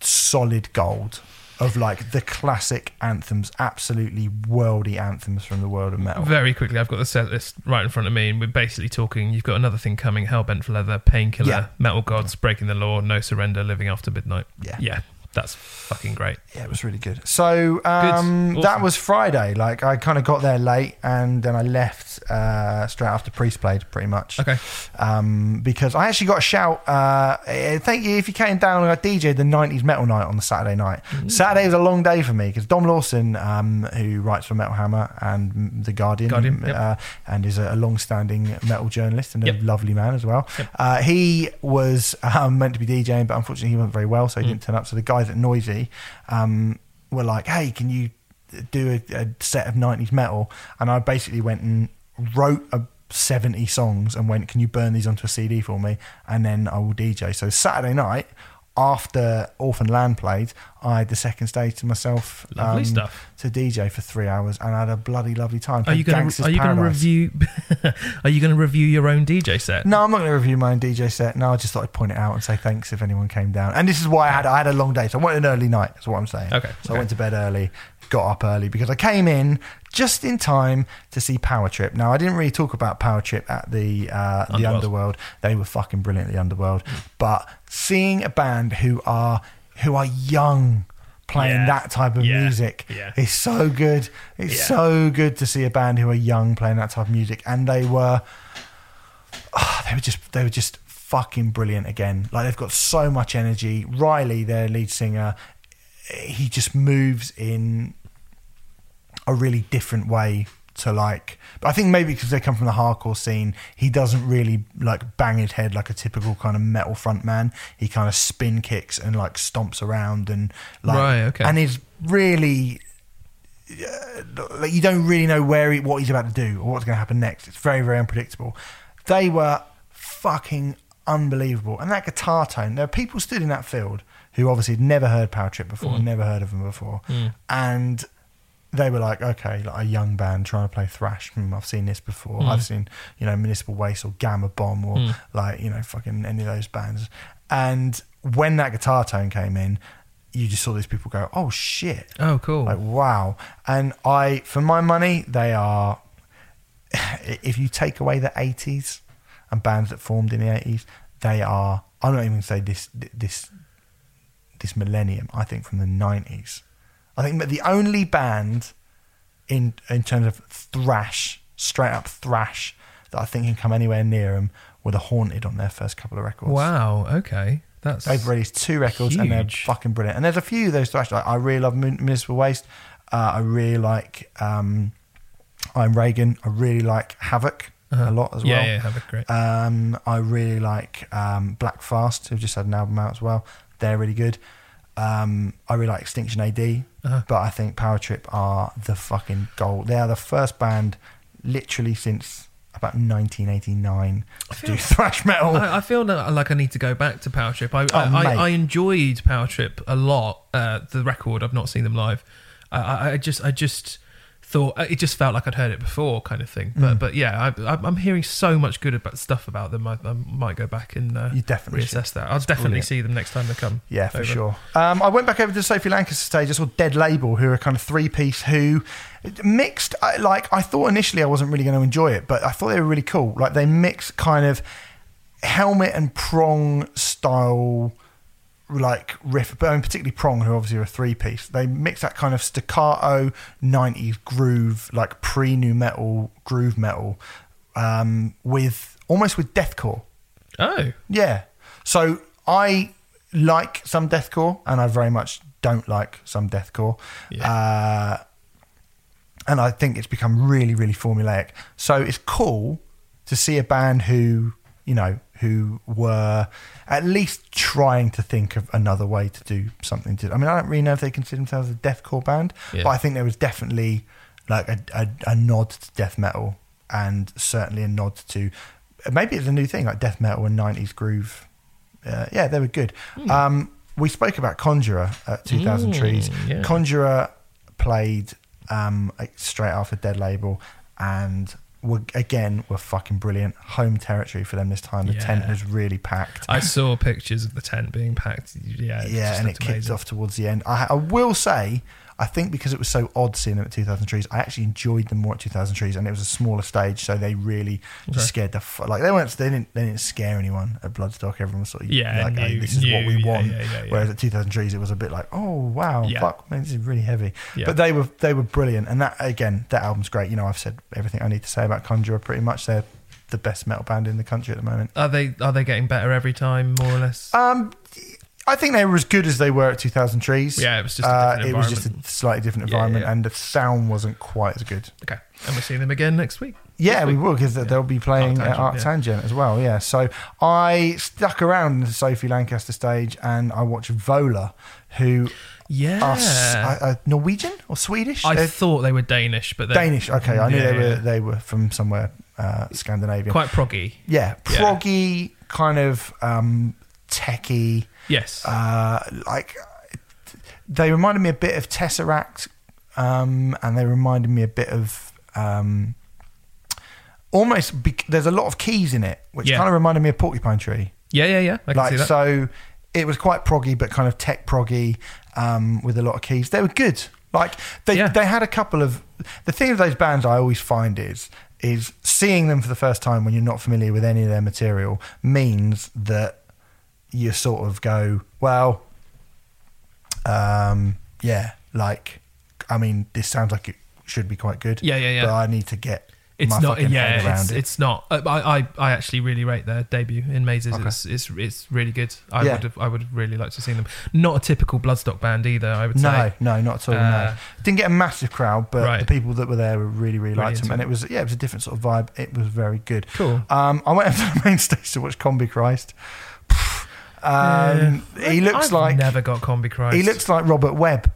solid gold of like the classic anthems, absolutely worldy anthems from the world of metal. Very quickly, I've got the set list right in front of me, and we're basically talking. You've got another thing coming: Hellbent for Leather, Painkiller, Yeah. Metal Gods, Breaking the Law, No Surrender, Living After Midnight. Yeah. yeah, That's fucking great. Yeah, it was really good. So um, Good. that was Friday. Like I kind of got there late, and then I left uh, straight after Priest played, pretty much. Okay. Um, because I actually got a shout. Uh, eh, thank you if you came down and I DJed the '90s metal night on the Saturday night. Mm. Saturday was a long day for me because Dom Lawson, um, who writes for Metal Hammer and the Guardian, Guardian, yep. uh, and is a, long-standing metal journalist and a Yep. lovely man as well. Yep. Uh, he was um, meant to be DJing, but unfortunately he wasn't very well, so he Mm. didn't turn up. So the guys at Noisy um, were like, "Hey, can you do a, a set of '90s metal?" And I basically went and wrote a 70 songs and went, "Can you burn these onto a CD for me?" And then I will DJ. So Saturday night. After Orphan Land played, I had the second stage to myself um, stuff. to DJ for three hours, and I had a bloody lovely time. Are you going to Are you going to review? are you going to review your own DJ set? No, I'm not going to review my own DJ set. No, I just thought I'd point it out and say thanks if anyone came down. And this is why I had I had a long day, so I wanted an early night. That's what I'm saying. Okay, So okay. I went to bed early, got up early because I came in just in time to see Power Trip. Now I didn't really talk about Power Trip at the uh, the Underworld. Underworld. They were fucking brilliant at the Underworld, but seeing a band who are who are young. Playing Yeah. that type of Yeah. music Yeah. is so good. It's Yeah. so good to see a band who are young playing that type of music, and they were they were just they were just fucking brilliant again. Like they've got so much energy. Riley, their lead singer, he just moves in a really different way to like but I think maybe because they come from the hardcore scene, he doesn't really like bang his head like a typical kind of metal front man. He kind of spin kicks and like stomps around and like Right, okay. and is really uh, like you don't really know where he, what he's about to do or what's going to happen next. It's very very unpredictable. They were fucking unbelievable, and that guitar tone. There are people stood in that field who obviously had never heard Power Trip before, mm. never heard of them before, mm. and they were like, okay, like a young band trying to play thrash. Hmm, I've seen this before. Mm. I've seen, you know, Municipal Waste or Gama Bomb or like, you know, fucking any of those bands. And when that guitar tone came in, you just saw these people go, oh shit. Oh, cool. Like, wow. And I, for my money, they are, if you take away the 80s and bands that formed in the 80s, they are, I'm not even going to say this, this, this millennium, I think from the 90s. I think that the only band in in terms of thrash, straight up thrash, that I think can come anywhere near them were the Haunted on their first couple of records. wow. Okay. That's They've released two records and they're fucking brilliant. And there's a few of those thrash. Like I really love Mun- Municipal Waste. Uh, I really like um, Iron Reagan. I really like Havok a lot as Uh-huh. yeah, well. yeah. A great. Um, I really like um, Black Fast, who've just had an album out as well. They're really good. Um, I really like Extinction AD, Uh-huh. but I think Power Trip are the fucking gold. They are the first band, literally since about 1989, to do thrash metal. I, I feel like I need to go back to Power Trip. I, Oh, I. I, I enjoyed Power Trip a lot. Uh, the record, I've not seen them live. I, I, I just, I just thought it just felt like I'd heard it before, kind of thing. Mm. But, but yeah, I, I'm- I'm hearing so much good about stuff about them. I, I might go back and uh, You definitely reassess that. I'll definitely brilliant. see them next time they come. Yeah, for over. sure. Um, I went back over to Sophie Lancaster stage. I saw Dead Label, who are kind of three piece who mixed. Like I thought initially, I wasn't really going to enjoy it, but I thought they were really cool. Like they mix kind of helmet and prong style. Like riff, but I mean, particularly prong, who obviously are a three piece. They mix that kind of staccato '90s groove, like pre new metal groove metal, um, with almost with deathcore. Oh, Yeah. So I like some deathcore, and I very much don't like some deathcore. Uh, and I think it's become really, really formulaic. So it's cool to see a band who, you know, who were at least trying to think of another way to do something. To I mean, I don't really know if they consider themselves a deathcore band, Yeah. but I think there was definitely like a, a, a nod to death metal, and certainly a nod to maybe it's a new thing like death metal and '90s groove. Uh, yeah, they were good. Um, we spoke about Conjurer at 2000 Mm, Trees. yeah. Conjurer played um, straight after Dead Label, and were again were fucking brilliant. Home territory for them this time. The Yeah. tent was really packed. I saw pictures of the tent being packed. Yeah, it's yeah, just and it looked kicked amazing. off towards the end. I, I will say, I think because it was so odd seeing them at 2000 Trees, I actually enjoyed them more at 2000 Trees, and it was a smaller stage, so they really just Okay. scared the fu- like they weren't they didn't they didn't scare anyone at Bloodstock. Everyone was sort of Yeah, like, hey, this is what we new, want. yeah, yeah, yeah. Whereas at 2000 Trees, it was a bit like, oh wow, fuck, man, this is really heavy. But they were they were brilliant, and that again, that album's great. You know, I've said everything I need to say about Conjurer. Pretty much, they're the best metal band in the country at the moment. Are they are they getting better every time, more or less? Um, I think they were as good as they were at 2000 Trees. yeah, it was just a Uh, it was just a slightly different Yeah, environment, yeah. and the sound wasn't quite as good. okay, and we're seeing them again next week. Yeah, This we week. will because they'll be playing Art at Arc Tangent, Tangent as well. Yeah, so I stuck around in the Sophie Lancaster stage and I watched Vola, who Yeah, are uh, uh, Norwegian or Swedish. I They're thought they were Danish, but Danish. Okay, I knew Yeah, they were yeah. they were from somewhere uh, Scandinavian. quite proggy. yeah, Yeah. proggy, kind of um, techie. Yes, Uh, like they reminded me a bit of Tesseract, um, and they reminded me a bit of um, almost. Bec- there's a lot of keys in it, which Yeah. kind of reminded me of Porcupine Tree. yeah, yeah, yeah. I can like see that. so, it was quite proggy, but kind of tech proggy um, with a lot of keys. They were good. Like they Yeah. they had a couple of the thing of those bands I always find is is seeing them for the first time when you're not familiar with any of their material means that you sort of go well um yeah like i mean this sounds like it should be quite good Yeah, yeah, yeah. but i need to get It's my not. fucking Yeah, head around it's, it it's not. I, I I actually really rate their debut Inmazes. Okay. It's, it's it's really good. I Yeah. would have, I would have really liked to see them. Not a typical Bloodstock band either. I would no say. no no not at all no Uh, didn't get a massive crowd but Right. the people that were there were really really Really liked them and it. it was yeah it was a different sort of vibe it was very good Cool. um i went up to the main stage to watch Combichrist um Yeah. he looks I've like never got Combichrist. he looks like robert webb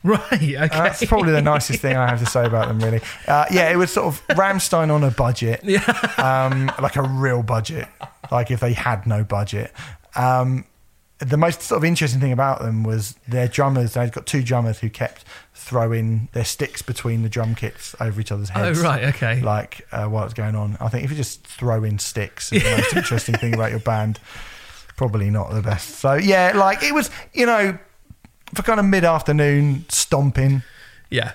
right. Okay. That's probably the nicest thing I have to say about them, really. Uh, yeah, it was sort of Rammstein on a budget, um, like a real budget, like if they had no budget. Um, the most sort of interesting thing about them was their drummers. They'd got two drummers who kept throwing their sticks between the drum kits over each other's heads. Oh right. Okay. Like uh, while it's going on. I think if you just throw in sticks, is the most interesting thing about your band. Probably not the best. So yeah, like it was, you know, for kind of mid afternoon stomping Yeah.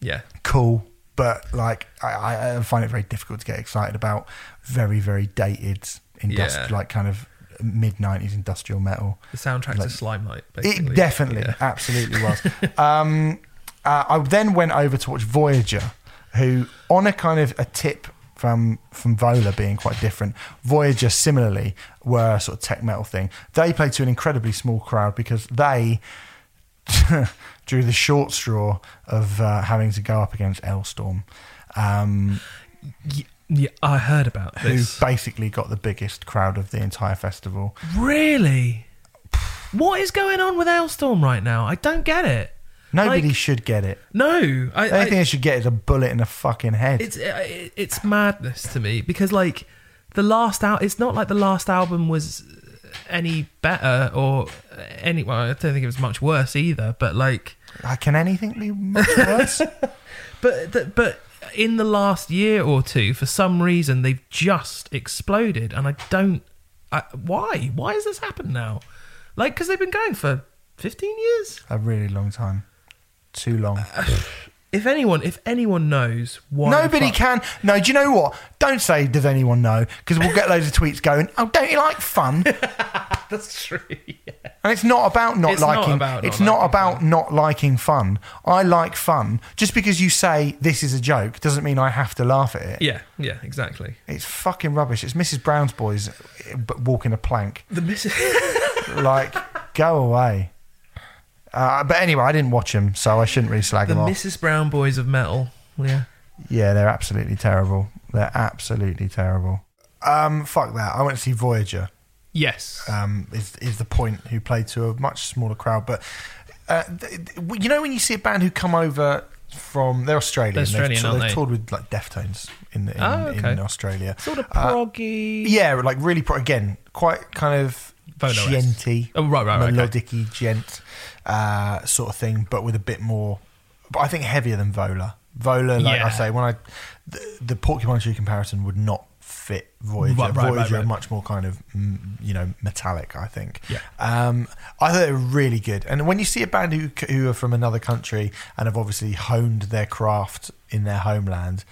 Yeah. cool, but like I, I- find it very difficult to get excited about very very dated industri- Yeah. like kind of mid nineties industrial metal. The soundtrack Like- to Slimelight. Basically. It definitely, Yeah. absolutely was. um, uh, I then went over to watch Voyager, who on a kind of a tip from from Vola being quite different. Voyager similarly were a sort of tech metal thing. They played to an incredibly small crowd because they drew the short straw of uh, having to go up against Alestorm, um, Yeah, I heard about who this. Who basically got the biggest crowd of the entire festival. Really? What is going on with Alestorm right now? I don't get it. Nobody Like- should get it. No, I, The only I- thing they should get is a bullet in the fucking head. it's it, it's madness to me because like the last out, it's not like the last album was any better or any. Well, I don't think it was much worse either. But like, Uh, Can anything be much worse? but but in the last year or two, for some reason, they've just exploded, and I don't. I, why? Why has this happened now? Like, because they've been going for fifteen years. a really long time. Too long. If anyone, if anyone knows why, Nobody fuck- can. No, do you know what? Don't say, does anyone know? Because we'll get loads of tweets going, oh, don't you like fun? That's true. yeah. And it's not about not It's not liking. about it's not liking about not liking fun. I like fun. Just because you say this is a joke doesn't mean I have to laugh at it. Yeah, yeah, exactly. It's fucking rubbish. It's Mrs. Brown's boys eh, walking a plank. The miss. Like, go away. Uh, but anyway, I didn't watch them, so I shouldn't really slag the them off. Mrs. Brown boys of metal. Yeah. Yeah, they're absolutely terrible. They're absolutely terrible. Um, fuck that. I went to see Voyager. Yes. Um, is is the point who played to a much smaller crowd, but uh, th- th- you know when you see a band who come over from they're Australian, They're Australian, they've, aren't they've they? toured with like Deftones in in, Oh, okay. in Australia. sort of uh, proggy. Yeah, like really pro- again quite kind of djenty, Oh, right, right, melodic-y djent uh, sort of thing, but with a bit more. But I think heavier than Vola. Vola, like Yeah. I say, when I the, the Porcupine Tree comparison would not fit Voyager. Right, right, Voyager are right. much more kind of mm, you know metallic. I think. Yeah. Um, I thought they were really good. And when you see a band who who are from another country and have obviously honed their craft in their homeland,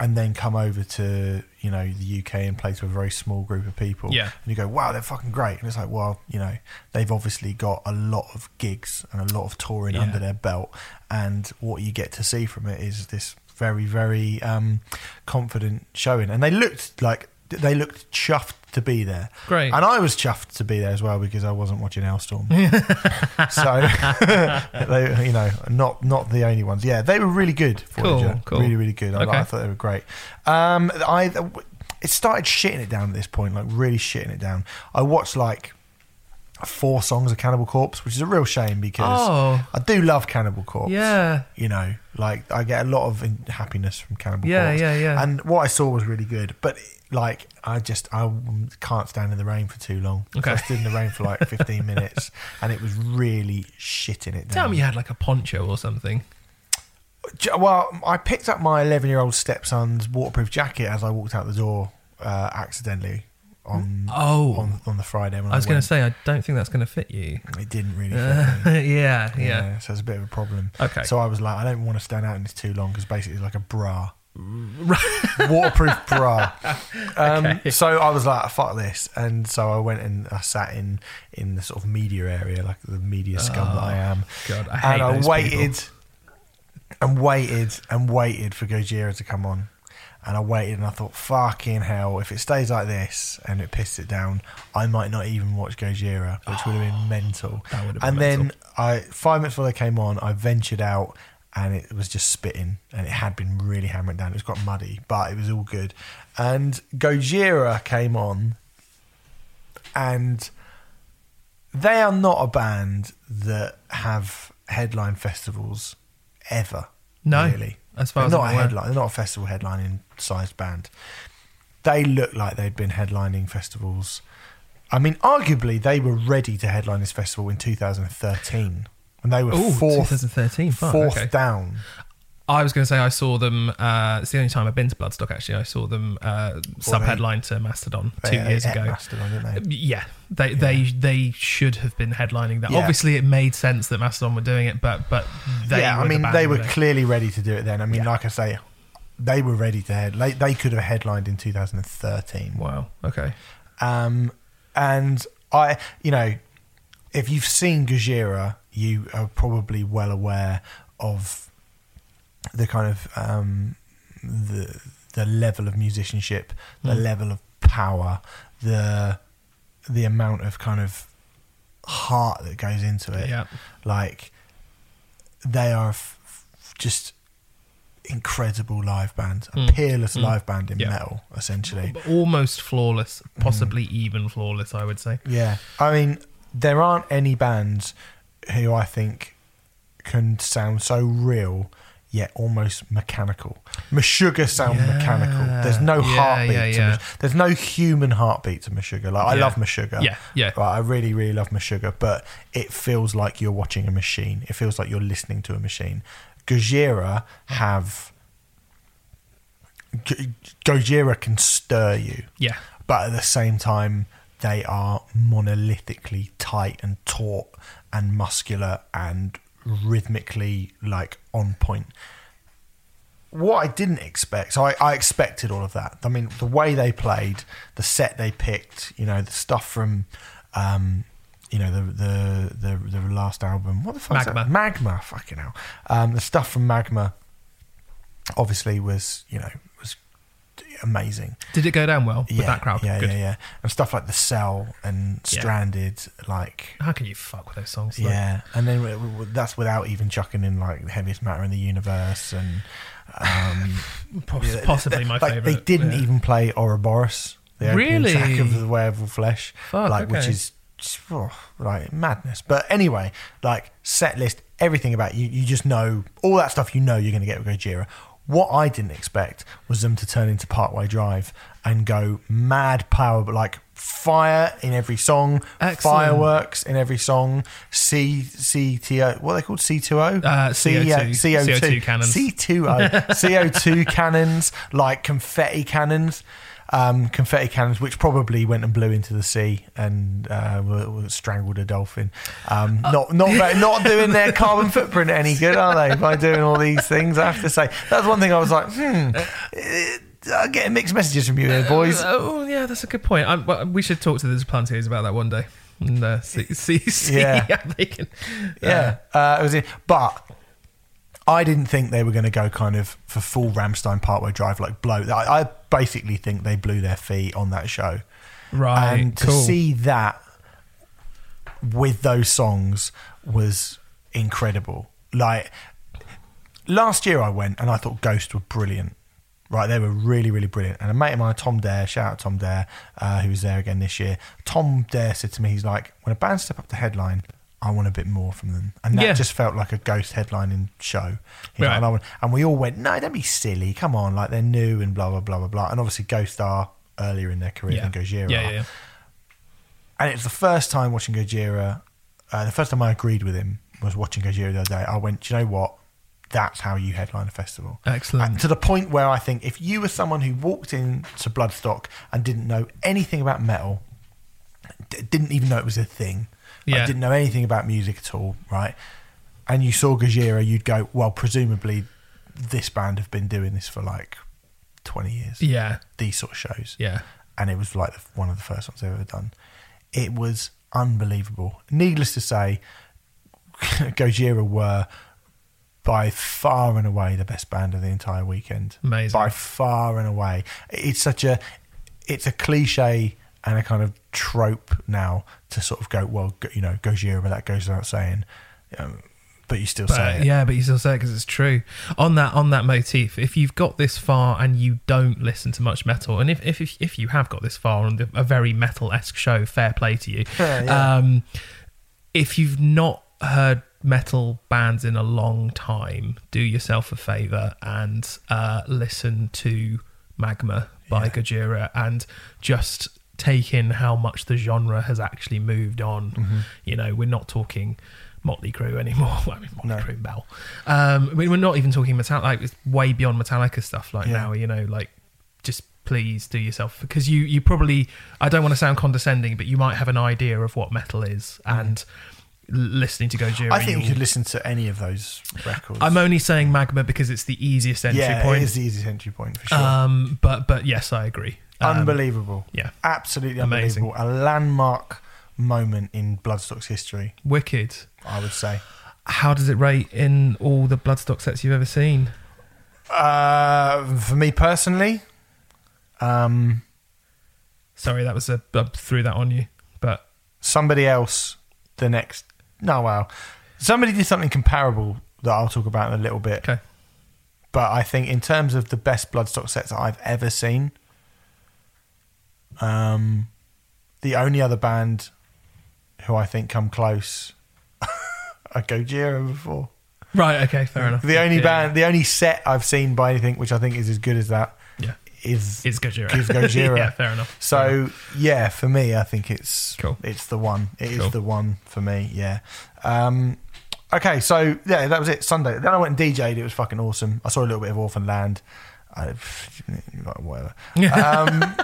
and then come over to you know the UK and play to a very small group of people, Yeah. and you go, wow, they're fucking great. And it's like, well, you know, they've obviously got a lot of gigs and a lot of touring Yeah. under their belt, and what you get to see from it is this very, very um, confident showing. And they looked like they looked chuffed to be there. Great. And I was chuffed to be there as well because I wasn't watching Hellstorm. so they, you know, not not the only ones. Yeah, they were really good. Voyager. Cool, cool. Really, really good. I, Okay. I thought they were great. Um, I it started shitting it down at this point, like really shitting it down. I watched like four songs of Cannibal Corpse, which is a real shame because Oh. I do love Cannibal Corpse. Yeah. You know, like I get a lot of happiness from Cannibal Yeah, Corpse. yeah, yeah. yeah. And what I saw was really good, but like I just I can't stand in the rain for too long. So I stood in the rain for like 15 minutes, and it was really shitting it down. Tell me you had like a poncho or something. Well, I picked up my 11 year old stepson's waterproof jacket as I walked out the door uh, accidentally on Oh. on, on the Friday. When I was going to say, I don't think that's going to fit you. it didn't really. Fit Uh, me. yeah, yeah. so it's a bit of a problem. Okay. So I was like, I don't want to stand out in this too long because basically it's like a bra. Waterproof bra. Um, Okay. So I was like, fuck this. And so I went and I sat in in the sort of media area, like the media scum that I am. God, I hate and I waited people. and waited and waited for Gojira to come on. And I waited and I thought, fucking hell, if it stays like this and it pisses it down, I might not even watch Gojira, which would have been ah, mental. That would have been and then. I five minutes before they came on, I ventured out and it was just spitting and it had been really hammering down. It was quite muddy, but it was all good. And Gojira came on and they are not a band that have headline festivals ever. No, really. as far they're as not I'm a aware. headline. They're not a festival headlining sized band. They looked like they'd been headlining festivals. I mean, arguably, they were ready to headline this festival in 2013 when they were Oh, fourth, 2013. Fuck, fourth okay. down. I was going to say I saw them. Uh, it's the only time I've been to Bloodstock. Actually, I saw them uh, sub headline to Mastodon two They years ago. Mastodon, didn't they? Yeah, they they they should have been headlining that. Yeah. Obviously, it made sense that Mastodon were doing it, but but they yeah, I mean, the they were really. clearly ready to do it then. I mean, Yeah. like I say, they were ready to head. They, they could have headlined in 2013. wow. Okay. Um, and I, you know, if you've seen Gojira, you are probably well aware of the kind of um, the the level of musicianship, the Mm. level of power, the the amount of kind of heart that goes into it. Yeah. Like they are f- f- just incredible live band, a Mm. peerless Mm. live band in Yeah. metal, essentially. Almost flawless, Mm. possibly even flawless. I would say. Yeah, I mean, there aren't any bands who I think can sound so real yet almost mechanical. Meshuggah sound Yeah. mechanical. There's no Yeah, heartbeat. yeah, to yeah. Mesh- There's no human heartbeat to Meshuggah. Like I love Meshuggah. Yeah, yeah. I really, really love Meshuggah, but it feels like you're watching a machine. It feels like you're listening to a machine. Gojira have. G- Gojira can stir you Yeah. but at the same time they are monolithically tight and taut and muscular and rhythmically like on point what i didn't expect so I, I expected all of that i mean the way they played the set they picked you know the stuff from um you know the the the, the last album what the fuck Magma. magma fucking hell um the stuff from magma obviously was you know was amazing Did it go down well with that crowd? yeah, Good. yeah, yeah. And stuff like The Cell and Yeah. Stranded, like, How can you fuck with those songs? though? yeah. And then that's without even chucking in, like, the heaviest matter in the universe. And, um, Poss- yeah, possibly my like, favorite. They didn't yeah. even play Ouroboros, the Really? track of The Way of All Flesh, Fuck, like, which okay. is just, oh, like madness. But anyway, like, set list, everything about you, you just know, all that stuff you know you're going to get with Gojira. What I didn't expect was them to turn into Parkway Drive and go mad power, but like fire in every song, Excellent. fireworks in every song, C C T O. What are they called? C two O. Uh, CO2. CO2 cannons. C two O. CO two cannons, like confetti cannons. Um, confetti cannons, which probably went and blew into the sea and uh, were, were strangled a dolphin. Um, not not very- not doing their carbon footprint any good, are they? By doing all these things, I have to say that's one thing I was like, hmm. eh, I'm getting mixed messages from you here, boys. Oh yeah, that's a good point. i well, we should talk to the Duplantiers about that one day and uh, see see, see Yeah. how they can. Yeah, uh, it was. In, but I didn't think they were going to go kind of for full Rammstein Parkway Drive, like blow. I, I basically think they blew their feet on that show, Right. and to cool. see that with those songs was incredible. Like last year, I went and I thought Ghost were brilliant. Right, they were really, really brilliant. And a mate of mine, Tom Dare, shout out Tom Dare, uh, who was there again this year. Tom Dare said to me, he's like, when a band step up to headline, I want a bit more from them. And that Yeah. just felt like a Ghost headlining show. Like, Right. and, I went, and we all went, no, don't be silly. Come on, like they're new and blah, blah, blah, blah, blah. And obviously, Ghost are earlier in their career yeah. than Gojira yeah, yeah, yeah. and it's the first time watching Gojira. Uh, the first time I agreed with him was watching Gojira the other day. I went, do you know what? That's how you headline a festival. Excellent. And to the point where I think if you were someone who walked into Bloodstock and didn't know anything about metal, d- didn't even know it was a thing, Yeah. didn't know anything about music at all, right? And you saw Gojira, you'd go, well, presumably this band have been doing this for like 20 years, Yeah, these sort of shows yeah. and it was like one of the first ones they've ever done. It was unbelievable. Needless to say, Gojira were by far and away the best band of the entire weekend. Amazing. By far and away. It's such a, it's a cliche and a kind of trope now to sort of go, well, go- you know, Gojira, but that goes without saying. Um, but you still say it. yeah, but you still say it because it's true. On that on that motif, if you've got this far and you don't listen to much metal, and if if if, if you have got this far on the, a very metal esque show, fair play to you. Yeah, yeah. Um, if you've not heard metal bands in a long time, do yourself a favor and uh, listen to Magma by Yeah. Gojira and just take in how much the genre has actually moved on. Mm-hmm. You know, we're not talking Motley Crue anymore. I mean, Motley No. Crue, Bell. Um, I mean, we're not even talking Metallica. Like, it's way beyond Metallica stuff. Like Yeah. now, you know, like just please do yourself because you you probably I don't want to sound condescending, but you might have an idea of what metal is and listening to Gojira. Mm. I think you could listen to any of those records. I'm only saying Magma because it's the easiest entry yeah, point. it is the easiest entry point for sure. Um, but but yes, I agree. Um, unbelievable. yeah. Absolutely Amazing. unbelievable. A landmark moment in Bloodstock's history, Wicked. I would say. How does it rate in all the Bloodstock sets you've ever seen? Uh, for me personally, um, Sorry, that was a I threw that on you, but somebody else, the next. No, wow. Somebody did something comparable that I'll talk about in a little bit. okay. But I think in terms of the best Bloodstock sets that I've ever seen, um, the only other band who I think come close are Gojira before. Right. Okay. Fair enough. The only Yeah, band, the only set I've seen by anything which I think is as good as that Yeah. is It's Gojira. is Gojira. yeah. Fair enough. Fair So enough. yeah, for me, I think it's Cool. It's the one. It is Cool. the one for me. Yeah. Um, okay, so yeah, that was it. Sunday. Then I went and DJ'd. It was fucking awesome. I saw a little bit of Orphan Land. I, whatever. Um,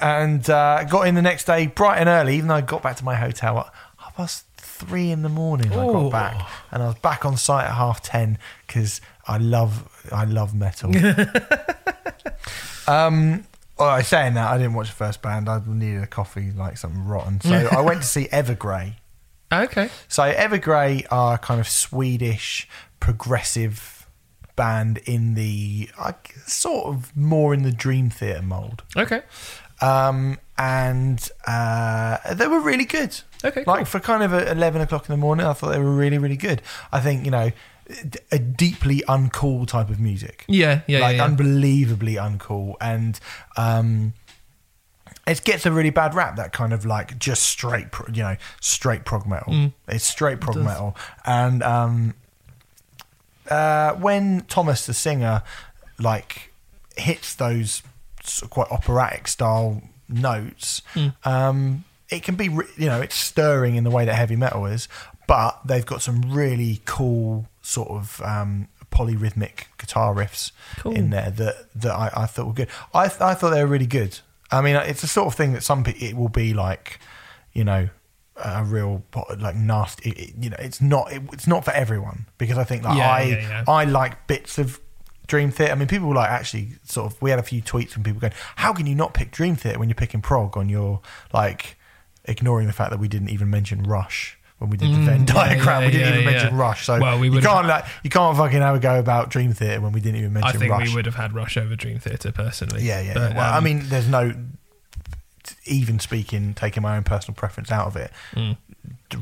and uh, got in the next day bright and early. Even though I got back to my hotel at half past three in the morning, I got back and I was back on site at half ten because I love I love metal. Um, well, I saying that I didn't watch the first band. I needed a coffee, like something rotten. So I went to see Evergrey. okay. So Evergrey are kind of Swedish progressive band in the uh, sort of more in the Dream Theater mold, Okay. Um, and uh, they were really good. Okay. Cool. Like for kind of at eleven o'clock in the morning, I thought they were really, really good. I think you know, a deeply uncool type of music yeah. Yeah. like yeah, yeah. unbelievably uncool and um it gets a really bad rap that kind of like just straight pro- you know straight prog metal Mm. it's straight prog does. metal and um uh when thomas the singer like hits those quite operatic style notes Mm. um it can be you know it's stirring in the way that heavy metal is but they've got some really cool sort of um polyrhythmic guitar riffs Cool. in there that that I, I thought were good. I I thought they were really good. I mean, it's the sort of thing that some people it will be like, you know, a real like nasty. It, you know, it's not it, it's not for everyone because I think like Yeah, I yeah, yeah. I like bits of Dream Theater. I mean, people were like actually sort of. We had a few tweets from people going, "How can you not pick Dream Theater when you're picking prog on your like ignoring the fact that we didn't even mention Rush." When we did the Venn Mm, yeah, diagram, yeah, we didn't yeah, even yeah. mention Rush. So Well, we you can't like you can't fucking have a go about Dream Theater when we didn't even mention I think Rush. we would have had Rush over Dream Theater personally. Yeah, yeah. But, well, I um, mean, there's no even speaking, taking my own personal preference out of it. mm,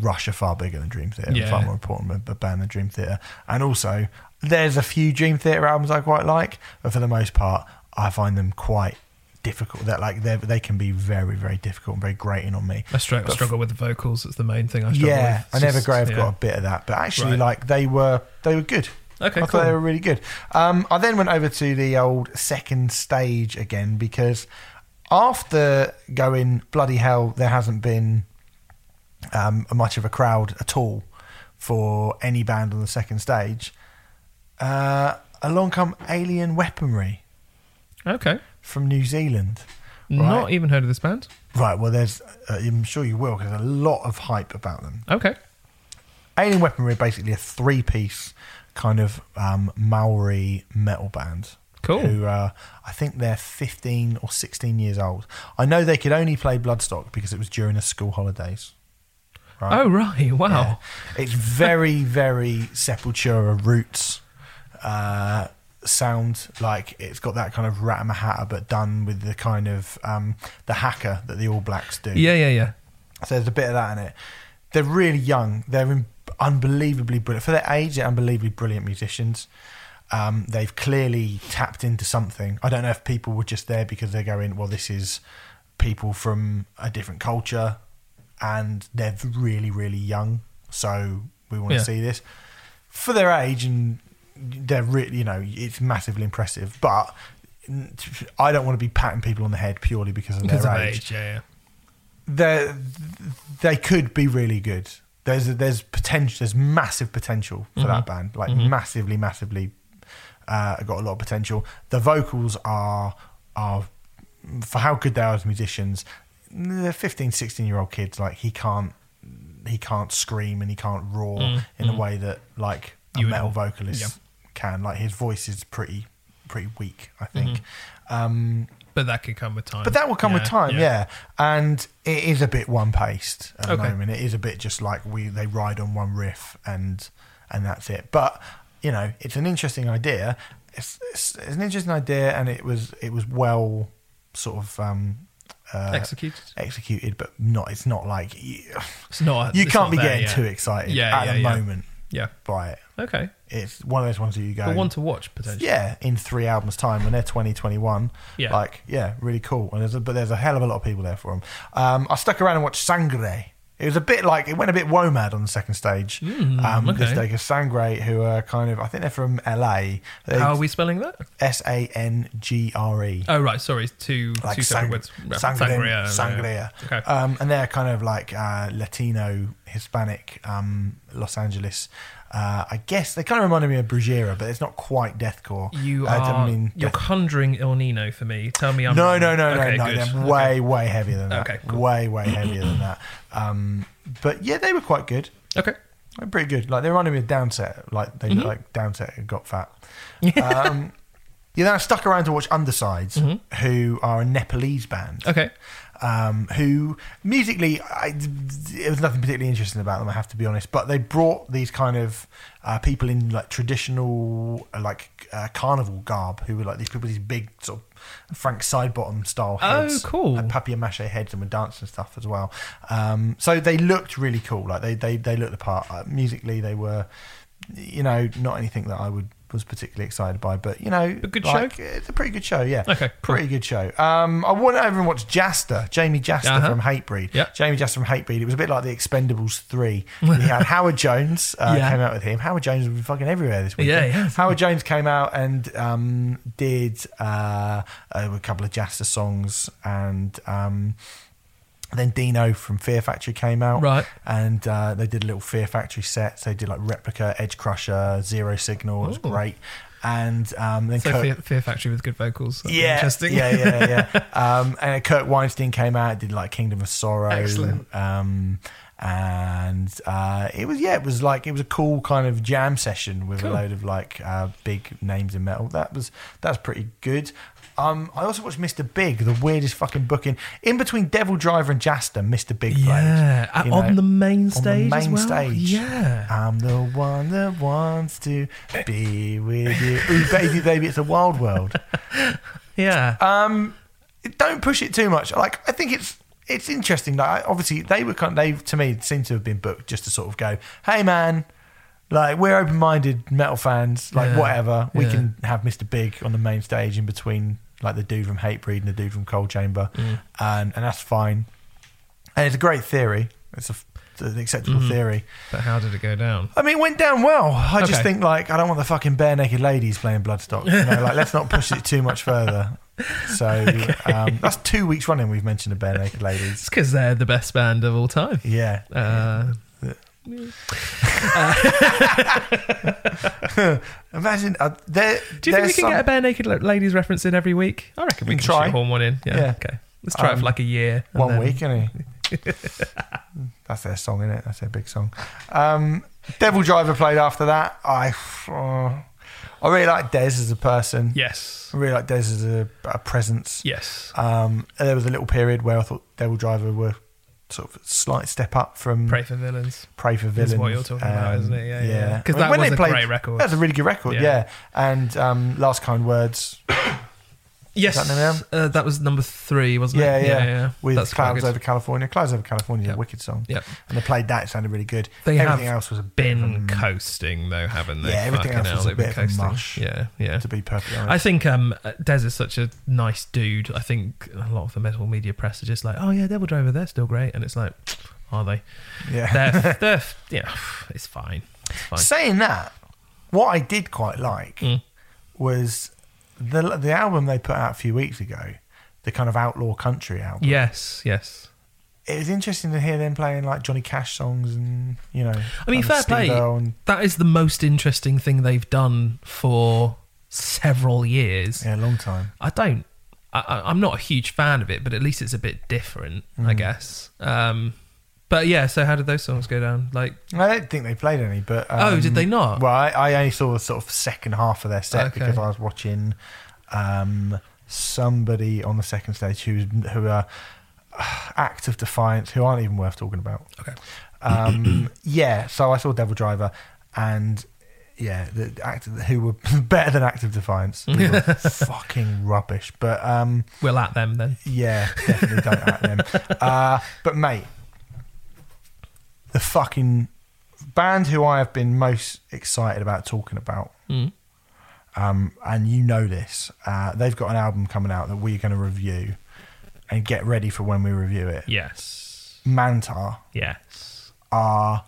Rush are far bigger than Dream Theater, Yeah. far more important a band than Dream Theater. And also, there's a few Dream Theater albums I quite like, but for the most part, I find them quite difficult. That like they they can be very very difficult and very grating on me. I struggle, But- struggle with the vocals. It's the main thing I struggle Yeah, with. I It's never just- Grave yeah. got a bit of that, but actually, Right. like they were they were good. Okay, I cool. thought they were really good. Um, I then went over to the old second stage again because after going bloody hell, there hasn't been um, much of a crowd at all for any band on the second stage. Uh, along come Alien Weaponry Okay. from New Zealand. Not even heard of this band. Right, well, there's. Uh, I'm sure you will because there's a lot of hype about them. Okay. Alien Weaponry are basically a three piece kind of um, Maori metal band. Cool. Who uh, I think they're 15 or 16 years old. I know they could only play Bloodstock because it was during the school holidays. Right? Oh right. Wow. It's very, very Sepultura roots uh, sound. Like it's got that kind of Ratamahatta, but done with the kind of um, the haka that the All Blacks do. Yeah. Yeah. Yeah. So there's a bit of that in it. They're really young. They're in- unbelievably brilliant for their age. They're unbelievably brilliant musicians. Um, they've clearly tapped into something. I don't know if people were just there because they're going, well, this is people from a different culture, and they're really, really young. So we want Yeah. to see this for their age, and they're really, you know, it's massively impressive. But I don't want to be patting people on the head purely because of Because their of age age. Yeah. they they could be really good. There's there's potential. There's massive potential for mm-hmm. that band. Like mm-hmm. massively, massively, uh, got a lot of potential. The vocals are are for how good they are as musicians. They're 15, 16 year old kids. Like he can't he can't scream and he can't roar mm, in the mm. way that like a You would- metal vocalist yeah. Can. Like his voice is pretty pretty weak. I think. Um, But that could come with time. but that will come with time, yeah. And it is a bit one paced at the moment. It is a bit just like we they ride on one riff and and that's it. But you know, it's an interesting idea. It's, it's, it's an interesting idea, and it was it was well sort of um, uh, Executed. executed, but not. It's not like you, It's not. you it's can't not be there getting yet. too excited Yeah, at yeah, the yeah. moment Yeah. by it. Okay. It's one of those ones that you go. But one to watch potentially. Yeah, in three albums' time when they're 2021. Yeah. Like, yeah, really cool. And there's a, but there's a hell of a lot of people there for them. Um, I stuck around and watched Sangre. It was a bit like, it went a bit WOMAD on the second stage. Mm, um, This okay. day, 'cause Sangre, who are kind of, I think they're from LA. How are we spelling that? S A N G R E. Oh right. Sorry. Two Like two sang- separate words. sangria, Sangria. sangria. Okay. Um, and they're kind of like uh, Latino, Hispanic, um, Los Angeles. Uh, I guess they kind of reminded me of Brujeria, but it's not quite deathcore. You I are. don't mean you're death- conjuring Ill Niño for me. Tell me I'm no, no, no, okay, no, no. good. They're way, way heavier than that. Okay, cool. Way, way heavier than that. Um, but yeah, they were quite good. Okay. They're pretty good. Like they reminded me of Downset. Like they Mm-hmm. like Downset and got fat. um, yeah, then I stuck around to watch Undersides, who are a Nepalese band. Mm-hmm. Okay. Um, who musically, I, it was nothing particularly interesting about them. I have to be honest. But they brought these kind of uh, people in like traditional, uh, like uh, carnival garb, who were like these people, with these big sort of Frank Sidebottom style heads. Oh, cool. and papier mache heads, and were dancing and stuff as well. Um, so they looked really cool. Like they they they looked the part. Uh, musically, they were, you know, not anything that I would was particularly excited by, but you know, A good like, It's a pretty good show. Yeah. Okay, cool. Pretty good show. Um, I went over and watched Jasta, Jamie Jasta Uh-huh. from Hatebreed. Yep. Jamie Jasta from Hatebreed. It was a bit like the Expendables 3. We had Howard Jones uh, Yeah. came out with him. Howard Jones was fucking everywhere this week. Yeah, he has. Howard Jones came out and um, did uh, a couple of Jasta songs and um, then Dino from Fear Factory came out. Right. And uh, they did a little Fear Factory set. So they did like Replica, Edge Crusher, Zero Signal. It was Ooh. great. and um, then So Kirk, Fear, Fear Factory with good vocals. That'd yeah, interesting. yeah, yeah, yeah. um, and Kirk Windstein came out, did like Kingdom of Sorrow, Excellent. Um, and uh, it was yeah, it was like it was a cool kind of jam session with Cool. a load of like uh, big names in metal. That was that's pretty good. Um, I also watched Mr. Big, the weirdest fucking booking in between Devil Driver and Jasta. Mr. Big played. Yeah, uh, you on the main stage. on the main well? stage. Yeah. I'm the one that wants to be with you. Ooh, baby, baby, it's a wild world. yeah. Um, don't push it too much. Like I think it's it's interesting. Like obviously they were kind. They to me seem to have been booked just to sort of go, hey man. Like we're open-minded metal fans, like Yeah, whatever. We yeah. can have Mr. Big on the main stage in between, like the dude from Hatebreed and the dude from Coal Chamber, Mm. and and that's fine. And it's a great theory. It's a an acceptable Mm-hmm. theory. but how did it go down? I mean, it went down well. I just think like I don't want the fucking Barenaked Ladies playing Bloodstock. You know, like let's not push it too much further. So um, that's two weeks running. We've mentioned the Barenaked Ladies. It's because they're the best band of all time. Yeah. Uh, Imagine uh, there. do you think we can some- get a Barenaked Ladies reference in every week? I reckon we We can can try. shoehorn one in. Yeah. Yeah. Okay. Let's try it Um, for like a year. and one then- week, isn't? That's their song, isn't it? That's their big song. Um, Devil Driver played after that. I, uh, I really like Dez as a person. Yes. I really like Dez as a, a presence. Yes. Um, there was a little period where I thought Devil Driver were sort of slight step up from Pray for villains. Pray for Villains. Is what you're talking about, Um, isn't it? Yeah, yeah, yeah. 'Cause I mean, that when was they a played- great record. That's a really good record, Yeah. yeah. And um, Last Kind Words, Yes. that the name of Uh, that was number three, wasn't yeah, it? yeah, yeah. with That's Clouds. Over California. Clouds Over California is Yep. a wicked song. Yeah, And they played that, it sounded really good. They everything else was a bit of Been a- coasting though, haven't they? Yeah, everything Fucking else was a bit of coasting. mush. Yeah, yeah. to be perfectly honest. I think um, Dez is such a nice dude. I think a lot of the metal media press are just like, oh yeah, Devil Driver, they're still great, and it's like, are they? yeah. They're, they're yeah, it's fine. It's fine. Saying that, what I did quite like Mm. was the the album they put out a few weeks ago, the kind of outlaw country album. Yes, yes. It was interesting to hear them playing like Johnny Cash songs and you know. I mean, fair of play. And, That is the most interesting thing they've done for several years. yeah, a long time. I don't. I, I'm not a huge fan of it, but at least it's a bit different, Mm. I guess. Um, but yeah, so how did those songs go down? Like, I don't think they played any, but um, Oh, did they not? Well, I, I only saw the sort of second half of their set Okay. because I was watching um, somebody on the second stage who's who are uh, Act of Defiance, who aren't even worth talking about. okay, Um, yeah, so I saw Devil Driver, and yeah, the act who were better than Act of Defiance. They were fucking rubbish, but um, we'll at them then. yeah, definitely don't at them. Uh, but mate, the fucking band who I have been most excited about talking about, Mm. um, and you know this, uh, they've got an album coming out that we're going to review, and get ready for when we review it. Yes, Mantar yes. are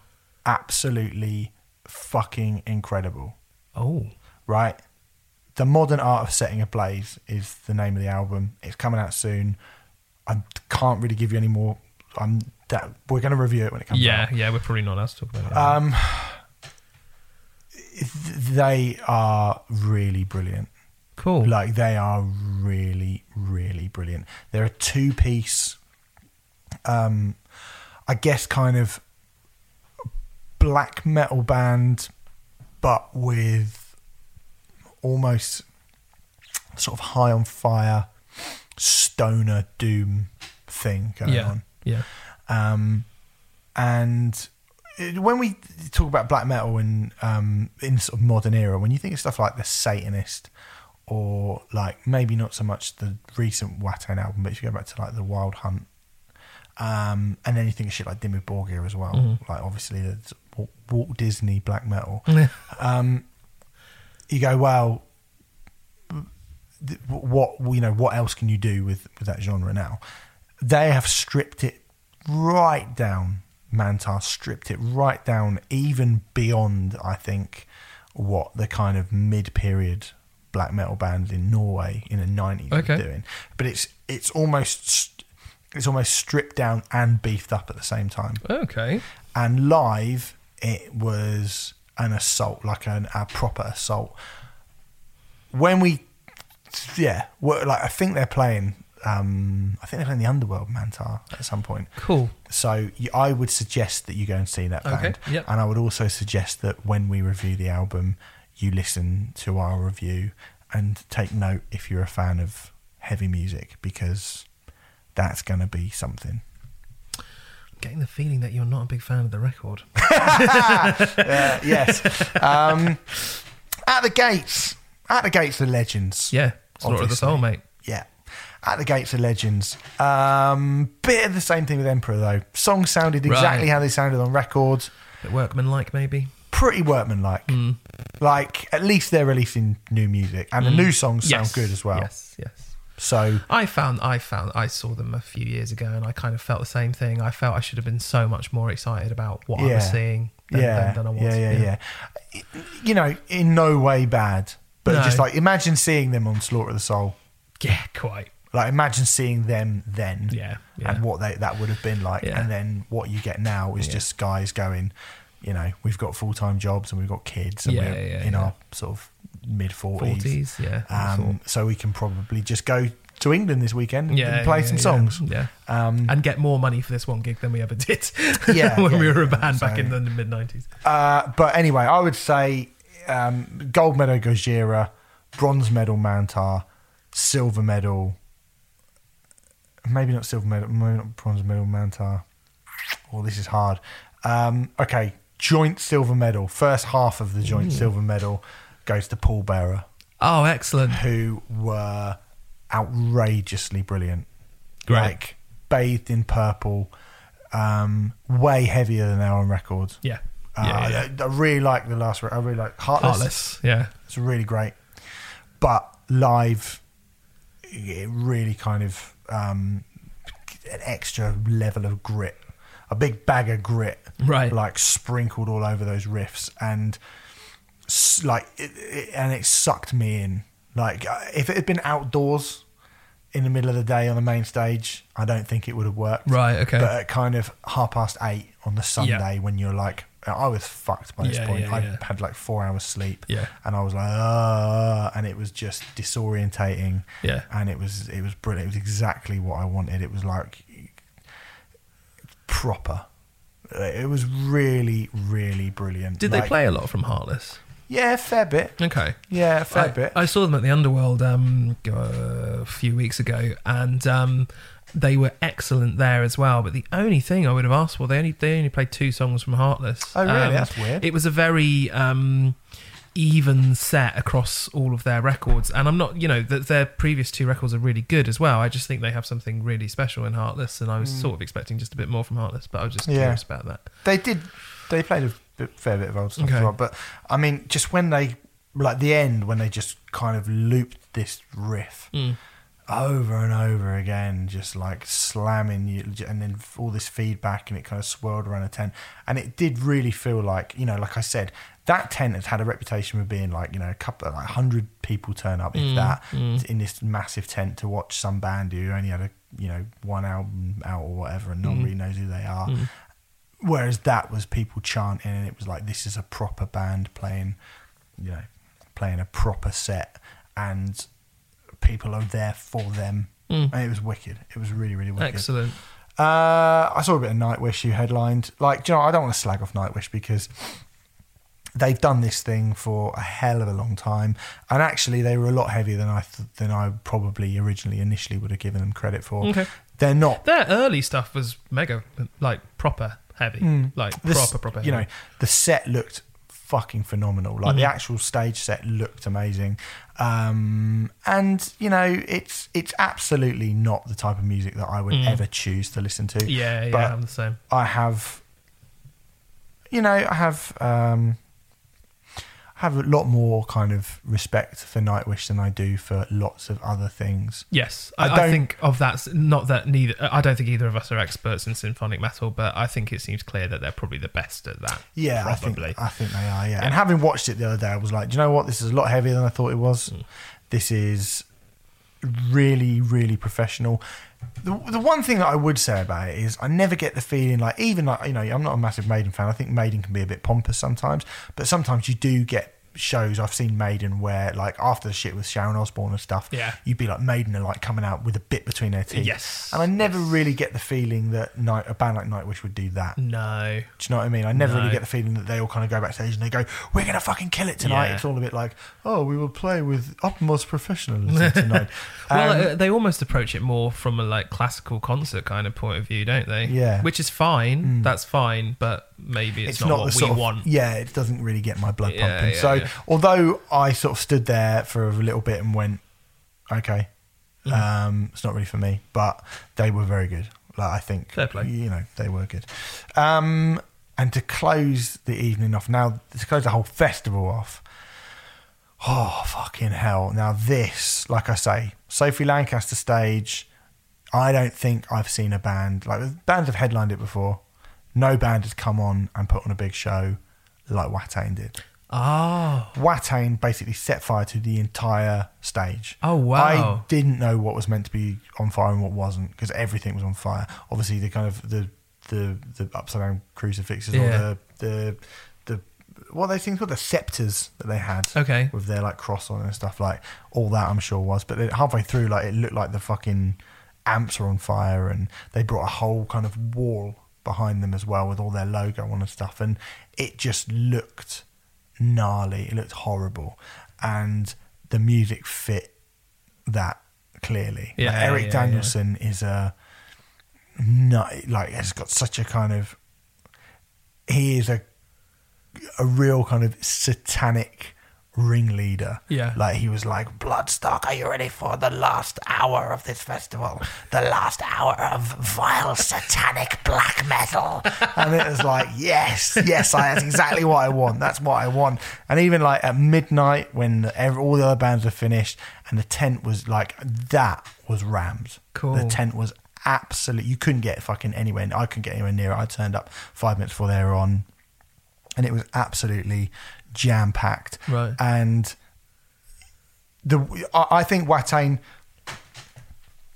absolutely fucking incredible, Oh, right? The Modern Art of Setting Ablaze is the name of the album. It's coming out soon. I can't really give you any more. I'm that we're going to review it when it comes yeah, out. yeah. We're probably not allowed to talk about it. Um, they are really brilliant. cool. Like they are really, really brilliant. They're a two-piece, um, I guess, kind of black metal band, but with almost sort of high on fire stoner doom thing going yeah, on. yeah. Um, and when we talk about black metal in um, in sort of modern era, when you think of stuff like the Satanist, or like maybe not so much the recent Watain album, but if you go back to like the Wild Hunt, um, and then you think of shit like Dimmu Borgir as well, Mhm. like obviously the Walt- Walt Disney black metal. Um, you go, well, what you know, what else can you do with with that genre now? They have stripped it right down. Mantar stripped it right down, even beyond, I think, what the kind of mid-period black metal bands in Norway in the nineties Okay. were doing. But it's it's almost st- it's almost stripped down and beefed up at the same time Okay. and live it was an assault like an, a proper assault when we, yeah, we're, like I think they're playing. Um, I think they're playing the Underworld Mantar at some point. Cool. So you, I would suggest that you go and see that Okay, band, yep. and I would also suggest that when we review the album, you listen to our review and take note if you're a fan of heavy music because that's going to be something. Getting the feeling that you're not a big fan of the record. Uh, yes. Um, at the gates, at the gates, the legends. Yeah. Slaughter of the Obviously. Soul, mate. Yeah. At the gates of legends. Um, bit of the same thing with Emperor though. Songs sounded exactly Right. how they sounded on records. bit workmanlike, maybe. Pretty workmanlike. Mm. Like at least they're releasing new music, and the new songs sound Yes. good as well. Yes, yes. So I found, I found, I saw them a few years ago, and I kind of felt the same thing. I felt I should have been so much more excited about what I Yeah. was seeing than, yeah, than, than I was. yeah, yeah, yeah, You know, in no way bad, but No. just like imagine seeing them on Slaughter of the Soul. Yeah, quite. Like imagine seeing them then. Yeah, yeah. and what they that would have been like. Yeah. And then what you get now is Yeah. just guys going, you know, we've got full time jobs and we've got kids and Yeah, we're yeah, in our sort of mid forties. yeah. Um, so we can probably just go to England this weekend and, yeah, play yeah, some songs. Yeah. Um, And get more money for this one gig than we ever did Yeah, when we were a band back in the mid 90s. uh, but anyway, I would say um, gold medal Gojira, bronze medal Mantar, silver medal. Maybe not silver medal, maybe not bronze medal Mantar. Oh, this is hard. Um, okay, joint silver medal. First half of the joint silver medal goes to Pallbearer, Oh, excellent. who were outrageously brilliant. Great. Like bathed in purple, um, way heavier than our own records. Yeah. Uh, Yeah, yeah. I, I really like the last. I really like Heartless. Heartless. Yeah. It's really great, but live, it really kind of um, an extra level of grit, a big bag of grit, Right. like sprinkled all over those riffs, and like it, it, and it sucked me in. Like uh, if it had been outdoors in the middle of the day on the main stage, I don't think it would have worked. Right, okay. But at kind of half past eight on the Sunday, when you're like, I was fucked by this Yeah, point. yeah, I yeah. had like four hours sleep. Yeah. And I was like, ah, and it was just disorientating. Yeah. And it was it was brilliant. It was exactly what I wanted. It was like proper. Uh, It was really, really brilliant. Did Like, they play a lot from Heartless? Yeah, a fair bit. Okay. Yeah, fair I, bit. I saw them at the Underworld um, a few weeks ago, and um, they were excellent there as well. But the only thing I would have asked for, they only they only played two songs from Heartless. Oh, really? Um, That's weird. It was a very um, even set across all of their records, and I'm not, you know, that their previous two records are really good as well. I just think they have something really special in Heartless, and I was sort of expecting just a bit more from Heartless, but I was just Mm. Yeah. curious about that. They did. They played a bit, fair bit of old stuff Okay. as well. But I mean, just when they like the end when they just kind of looped this riff Mm. Over and over again, just like slamming you, and then all this feedback, and it kind of swirled around a tent, and it did really feel like you know, like I said, that tent has had a reputation of being like you know a couple like hundred people turn up if mm, that mm. in this massive tent to watch some band who only had a you know one album out or whatever, and no one mm. really knows who they are. Whereas that was people chanting, and it was like this is a proper band playing, you know, playing a proper set, and people are there for them. And it was wicked. It was really, really wicked. Excellent. Uh, I saw a bit of Nightwish who headlined. Like, do you know, I don't want to slag off Nightwish because they've done this thing for a hell of a long time, and actually they were a lot heavier than I th- than I probably originally initially would have given them credit for. Okay. They're not Their early stuff was mega, like proper heavy, like Hmm. the proper proper. You know, the set looked fucking phenomenal. Like the Mm-hmm. actual stage set looked amazing, um, and you know, it's it's absolutely not the type of music that I would ever choose to listen to. Mm. yeah, yeah, but I'm the same. I have, you know, I have. Um, have a lot more kind of respect for Nightwish than I do for lots of other things. Yes, I I, I, think of that. Not that neither. I don't think either of us are experts in symphonic metal, but I think it seems clear that they're probably the best at that. Yeah, probably. I think I think they are. Yeah, and having watched it the other day, I was like, do you know what? This is a lot heavier than I thought it was. Mm. This is really, really professional. The, the one thing that I would say about it is I never get the feeling like even like you know I'm not a massive Maiden fan. I think Maiden can be a bit pompous sometimes, but sometimes you do get shows I've seen Maiden where like after the shit with Sharon Osbourne and stuff, Yeah. you'd be like Maiden are like coming out with a bit between their teeth. Yes. And I never really get the feeling that night a band like Nightwish would do that. No. Do you know what I mean? I never No. really get the feeling that they all kind of go backstage and they go, "We're gonna fucking kill it tonight." Yeah. It's all a bit like, "Oh, we will play with utmost professionalism tonight." Well, Um, uh, they almost approach it more from a like classical concert kind of point of view, don't they? Yeah. Which is fine. That's fine, but maybe it's, not, what the we of, want. Yeah, it doesn't really get my blood Yeah, pumping. yeah, so, yeah. although I sort of stood there for a little bit and went, "Okay, Mm. um, it's not really for me," but they were very good. Like I think, Fair play. You know, they were good. Um, and to close the evening off, now to close the whole festival off. Oh fucking hell! Now this, like I say, Sophie Lancaster stage. I don't think I've seen a band like bands have headlined it before. No band has come on and put on a big show like Watain did. Ah. Oh. Watain basically set fire to the entire stage. Oh, wow. I didn't know what was meant to be on fire and what wasn't because everything was on fire. Obviously, the kind of the the the upside down crucifixes or the the the what are those things called the scepters that they had Okay. with their like cross on and stuff like all that I'm sure was but then halfway through like it looked like the fucking amps were on fire and they brought a whole kind of wall behind them as well with all their logo on and stuff and it just looked gnarly it looked horrible and the music fit that clearly. Yeah, Like, Erik yeah, Danielsson is a nut like has got such a kind of he is a a real kind of satanic ringleader. Yeah. Like he was like, Bloodstock, are you ready for the last hour of this festival? The last hour of vile satanic black metal. and it was like, yes, yes, I, that's exactly what I want. That's what I want. And even like at midnight when all the other bands were finished and the tent was like, that was Rams. Cool. The tent was absolute. You couldn't get fucking anywhere. I couldn't get anywhere near it. I turned up five minutes before they were on and it was absolutely jam packed. Right. And the I think Watain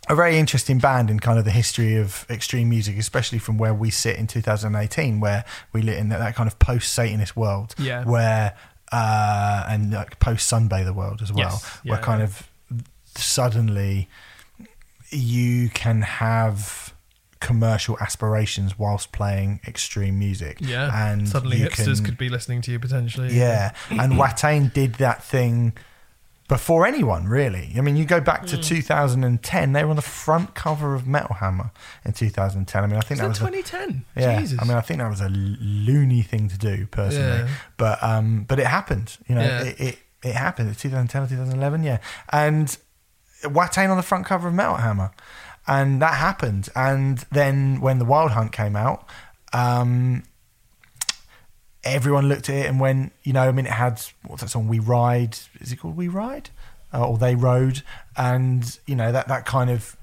a very interesting band in kind of the history of extreme music, especially from where we sit in 2018, where we live in that, that kind of post Satanist world, Yeah. where uh, and like post Sunbather world as well, Yes. where Yeah, kind yeah. of suddenly you can have commercial aspirations whilst playing extreme music. Yeah. and Suddenly you hipsters can- could be listening to you potentially. yeah, and Watain did that thing before anyone really. I mean, you go back to Hmm. 2010; they were on the front cover of Metal Hammer in 2010. I mean, I think Is that that was a, 2010? yeah. Jesus. I mean, I think that was a loony thing to do personally, Yeah. but um, but it happened. You know, Yeah. it, it it happened. It's 2010 or 2011, yeah, and Watain on the front cover of Metal Hammer, and that happened. And then when the Wild Hunt came out, um, everyone looked at it and went, you know, I mean, it had what's that song? We Ride. Is it called We Ride? Uh, or They Rode, and you know that that kind of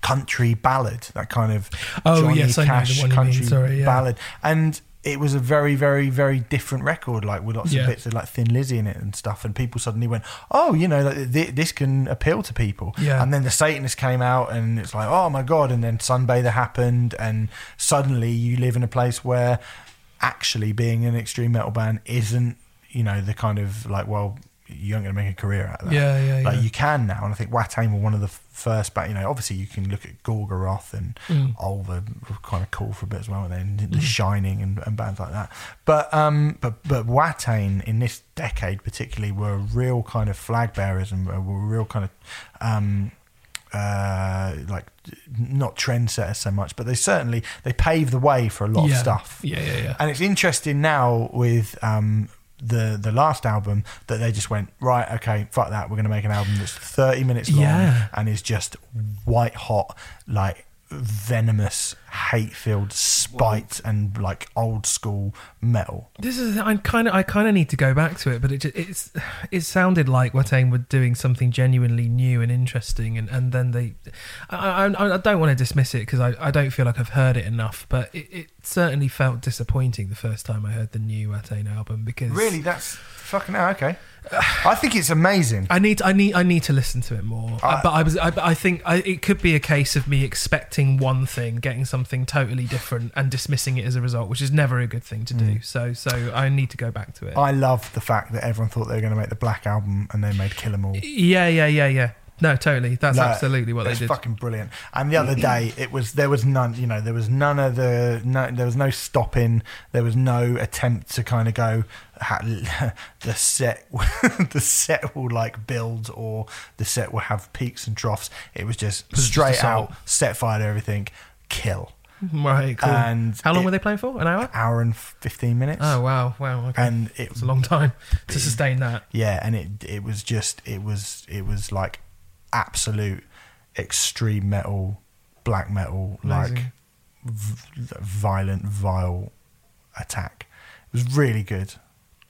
country ballad, that kind of Oh, Johnny yes, I know the Cash country sorry, yeah. ballad, and it was a very, very, very different record, like with lots Yeah. of bits of like Thin Lizzy in it and stuff. And people suddenly went, "Oh, you know, like, th- this can appeal to people." Yeah. And then the Satanist came out, and it's like, "Oh my god!" And then Sunbather happened, and suddenly you live in a place where actually being an extreme metal band isn't, you know, the kind of like, well, you aren't going to make a career out of that. Yeah, yeah, Like yeah. you can now, and I think Watain were one of the first. But you know, obviously you can look at Gorgoroth and Mm. Were kind of cool for a bit as well. And then The Shining and, and bands like that. But um, but but Watain in this decade particularly were real kind of flag bearers and were were real kind of um, uh, like not trendsetters so much, but they certainly they paved the way for a lot yeah. of stuff. Yeah, yeah, yeah. And it's interesting now with um, the the last album that they just went right. Okay, fuck that. We're going to make an album that's thirty minutes long Yeah. and is just white hot, like venomous, hate filled spite and like old school metal. This is I kind of I kind of need to go back to it, but it just, it's it sounded like Watain were doing something genuinely new and interesting, and, and then they I, I, I don't want to dismiss it because I, I don't feel like I've heard it enough, but it, it certainly felt disappointing the first time I heard the new Watain album because Really, that's fucking hell, okay. I think it's amazing. I need, I need, I need to listen to it more. Uh, I- but I was, I, I think I, it could be a case of me expecting one thing, getting something totally different, and dismissing it as a result, which is never a good thing to do. So, so I need to go back to it. Mm. I love the fact that everyone thought they were going to make the Black Album and they made Kill 'Em All. yeah, yeah, yeah, yeah. No, totally. That's Like, absolutely what they did. it's fucking brilliant. And the other day, it was there was none. You know, there was none of the. No, there was no stopping. There was no attempt to kind of go. The set, the set will like build, or the set will have peaks and troughs. It was just was just straight assault. out, set fire to everything, kill. Mm-hmm. Right, cool. And How long it- were they playing for? An hour? Hour and fifteen minutes. Oh wow, wow. Okay. And it it's a long time to sustain that. Yeah, and it it was just it was it was like absolute extreme metal, black metal, like v- violent, vile attack. It was really good.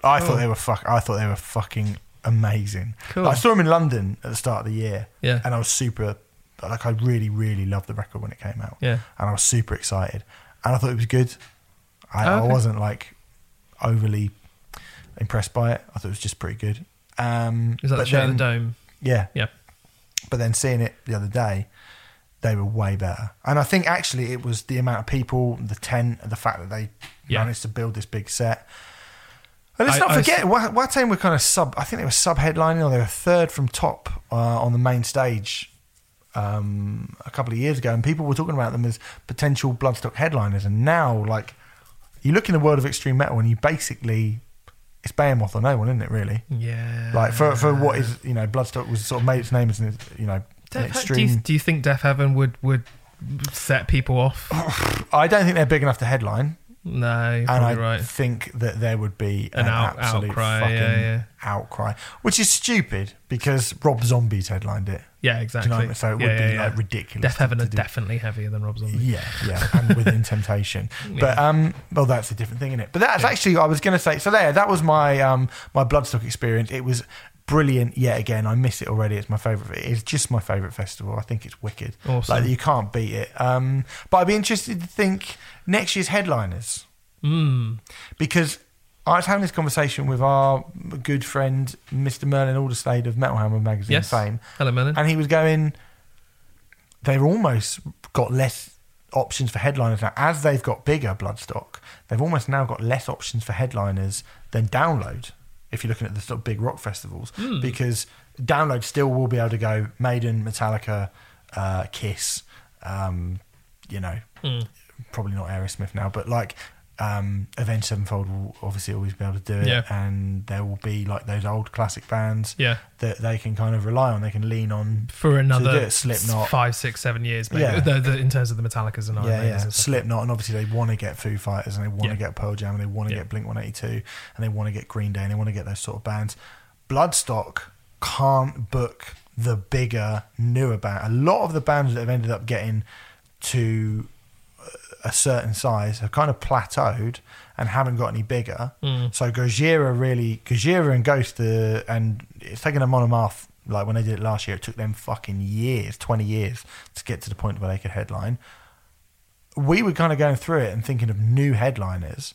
I Oh. thought they were fuck. I thought they were fucking amazing. Cool. I saw them in London at the start of the year, Yeah. and I was super. Like I really, really loved the record when it came out, Yeah. and I was super excited, and I thought it was good. I, Oh, okay. I wasn't like overly impressed by it. I thought it was just pretty good. Um, Is that the but show at then- the Dome? Yeah, Yeah. But then seeing it the other day, they were way better. And I think actually it was the amount of people, the tent, the fact that they Yeah. managed to build this big set. And let's I- not forget, Wa- Watain were kind of sub. I think they were sub headlining, or they were third from top uh, on the main stage um, a couple of years ago, and people were talking about them as potential Bloodstock headliners. And now, like, you look in the world of extreme metal, and you basically it's Behemoth or no one, isn't it? Really, Yeah. like for for what is you know, Bloodstock was sort of made its name as an you know an Def- do, extreme. you, do you think Deafheaven would would set people off? I don't think they're big enough to headline, No, you're and probably I right. think that there would be An an, out- absolute outcry, fucking yeah, yeah. outcry, which is stupid because Rob Zombie's headlined it. Yeah, Do exactly. you know I mean? So it would yeah, be yeah, like ridiculous. Deafheaven do. definitely heavier than Rob Zombie. Yeah, yeah, and within temptation. But um, well, that's a different thing, isn't it? But that's actually I was going to say. So there, that was my um my Bloodstock experience. It was brilliant yet again. I miss it already. It's my favorite. It's just my favorite festival. I think it's wicked. Awesome. Like you can't beat it. Um, but I'd be interested to think next year's headliners Mm. because I was having this conversation with our good friend Mr. Merlin Alderslade of Metal Hammer magazine Yes. fame, Hello, Merlin. and he was going. They've almost got less options for headliners now. As they've got bigger Bloodstock, they've almost now got less options for headliners than Download. If you're looking at the sort of big rock festivals, Hmm. because Download still will be able to go Maiden, Metallica, uh, Kiss, um, you know, Mm. probably not Aerosmith now, but like um, Avenged Sevenfold will obviously always be able to do it, Yeah. and there will be like those old classic bands Yeah. that they can kind of rely on. They can lean on. For another Slipknot. five, six, seven years, maybe. Yeah. The, the, in terms of the Metallicas and Iron yeah, yeah. and. Slipknot, and obviously they want to get Foo Fighters, and they want Yeah. to get Pearl Jam, and they want to Yeah. get Blink One Eighty Two, and they want to get Green Day, and they want to get those sort of bands. Bloodstock can't book the bigger, newer band. A lot of the bands that have ended up getting to a certain size have kind of plateaued and haven't got any bigger. Mm. So Gojira really, Gojira and Ghost, uh, and it's taken them on and off. Like when they did it last year, it took them fucking years, twenty years, to get to the point where they could headline. We were kind of going through it and thinking of new headliners.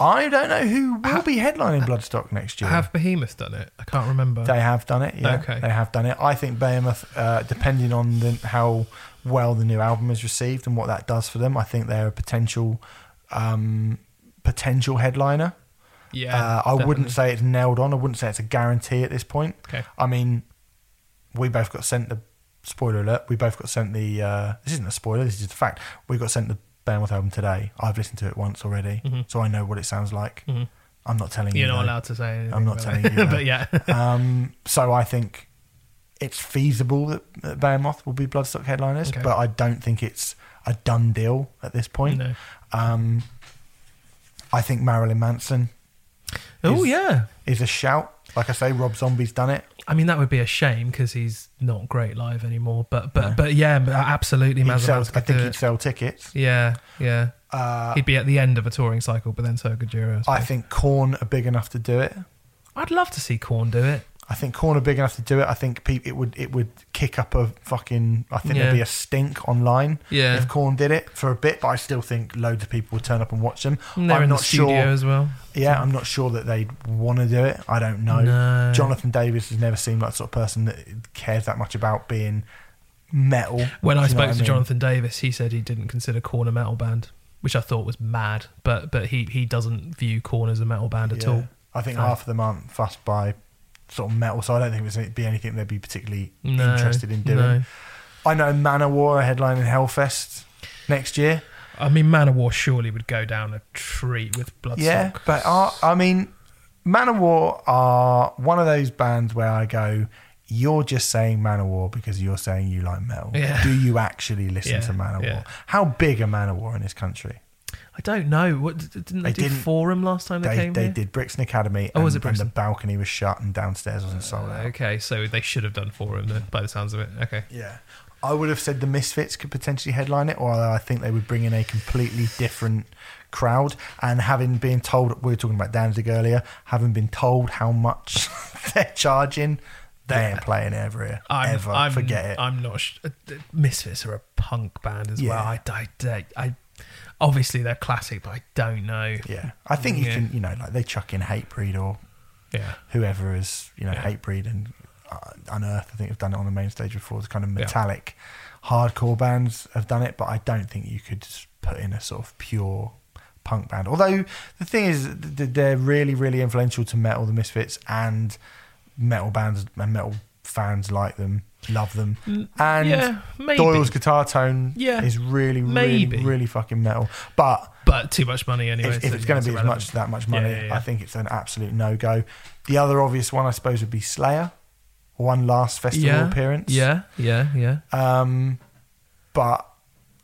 I don't know who will be headlining Bloodstock next year. Have Behemoth done it? I can't remember. They have done it. Yeah, Okay. they have done it. I think Behemoth, uh, depending on the, how well the new album is received and what that does for them, I think they're a potential um, potential headliner. yeah. uh, I definitely. wouldn't say it's nailed on. I wouldn't say it's a guarantee at this point. Okay. I mean, we both got sent the spoiler alert. We both got sent the. Uh, this isn't a spoiler. This is just a fact. We got sent the Behemoth album today. I've listened to it once already, Mhm. so I know what it sounds like. Mhm. I'm not telling you. You're not though. allowed to say. I'm not telling it. you, but yeah. um, so I think it's feasible that, that Behemoth will be Bloodstock headliners, Okay. but I don't think it's a done deal at this point. no. Um, I think Marilyn Manson Oh, yeah. is a shout. Like I say, Rob Zombie's done it. I mean, that would be a shame because he's not great live anymore. But but No. but yeah, but absolutely, sell, I think he'd sell tickets. Yeah, yeah. Uh, He'd be at the end of a touring cycle, but then so could Jiro. I, I think Korn are big enough to do it. I'd love to see Korn do it. I think Korn are big enough to do it. I think pe- it would it would kick up a fucking. I think Yeah. there'd be a stink online Yeah. if Korn did it for a bit, but I still think loads of people would turn up and watch them. And they're I'm in not the studio sure. as well. Yeah, I'm not sure that they'd want to do it. I don't know. No. Jonathan Davis has never seemed like the sort of person that cares that much about being metal. When I Do you know spoke what to mean? Jonathan Davis, he said he didn't consider Korn a metal band, which I thought was mad. But but he, he doesn't view Korn as a metal band at Yeah. all. I think half of them aren't fussed by sort of metal, so I don't think there'd be anything they'd be particularly No, interested in doing. no. I know Manowar are headlining Hellfest next year. I mean, Manowar surely would go down a tree with Bloodstock. Yeah, but uh, I mean, Manowar are one of those bands where I go, you're just saying Manowar because you're saying you like metal. Yeah. Do you actually listen Yeah, to Manowar? yeah. How big are Manowar in this country? I don't know. What didn't they, They do? didn't- Forum last time they, They, came they here? did Brixton Academy, Oh, and, was it and the balcony was shut and downstairs wasn't sold out. Okay, so they should have done Forum then, by the sounds of it. Okay. Yeah. I would have said the Misfits could potentially headline it, or I think they would bring in a completely different crowd. And having been told, we were talking about Danzig earlier, having been told how much they're charging, they ain't playing it ever here. I'm, ever. I'm, Forget it. I'm not. Sh- uh, Misfits are a punk band as well. Yeah. I, I, I, I, obviously they're classic, but I don't know. yeah. I think you Yeah. can, you know, like they chuck in Hatebreed or Yeah. whoever is, you know, Yeah. Hatebreed and uh, Unearth, I think have done it on the main stage before. It's kind of Yeah. metallic, hardcore bands have done it, but I don't think you could just put in a sort of pure punk band. Although the thing is, th- th- they're really, really influential to metal, the Misfits, and metal bands and metal fans like them, love them. And yeah, maybe. Doyle's guitar tone Yeah, is really, maybe. really, really fucking metal. But but too much money anyway. if, if it's yeah, going to be as irrelevant. much that much money, Yeah, yeah. I think it's an absolute no go. The other obvious one, I suppose, would be Slayer. One last festival yeah, appearance. Yeah, yeah, yeah. Um, but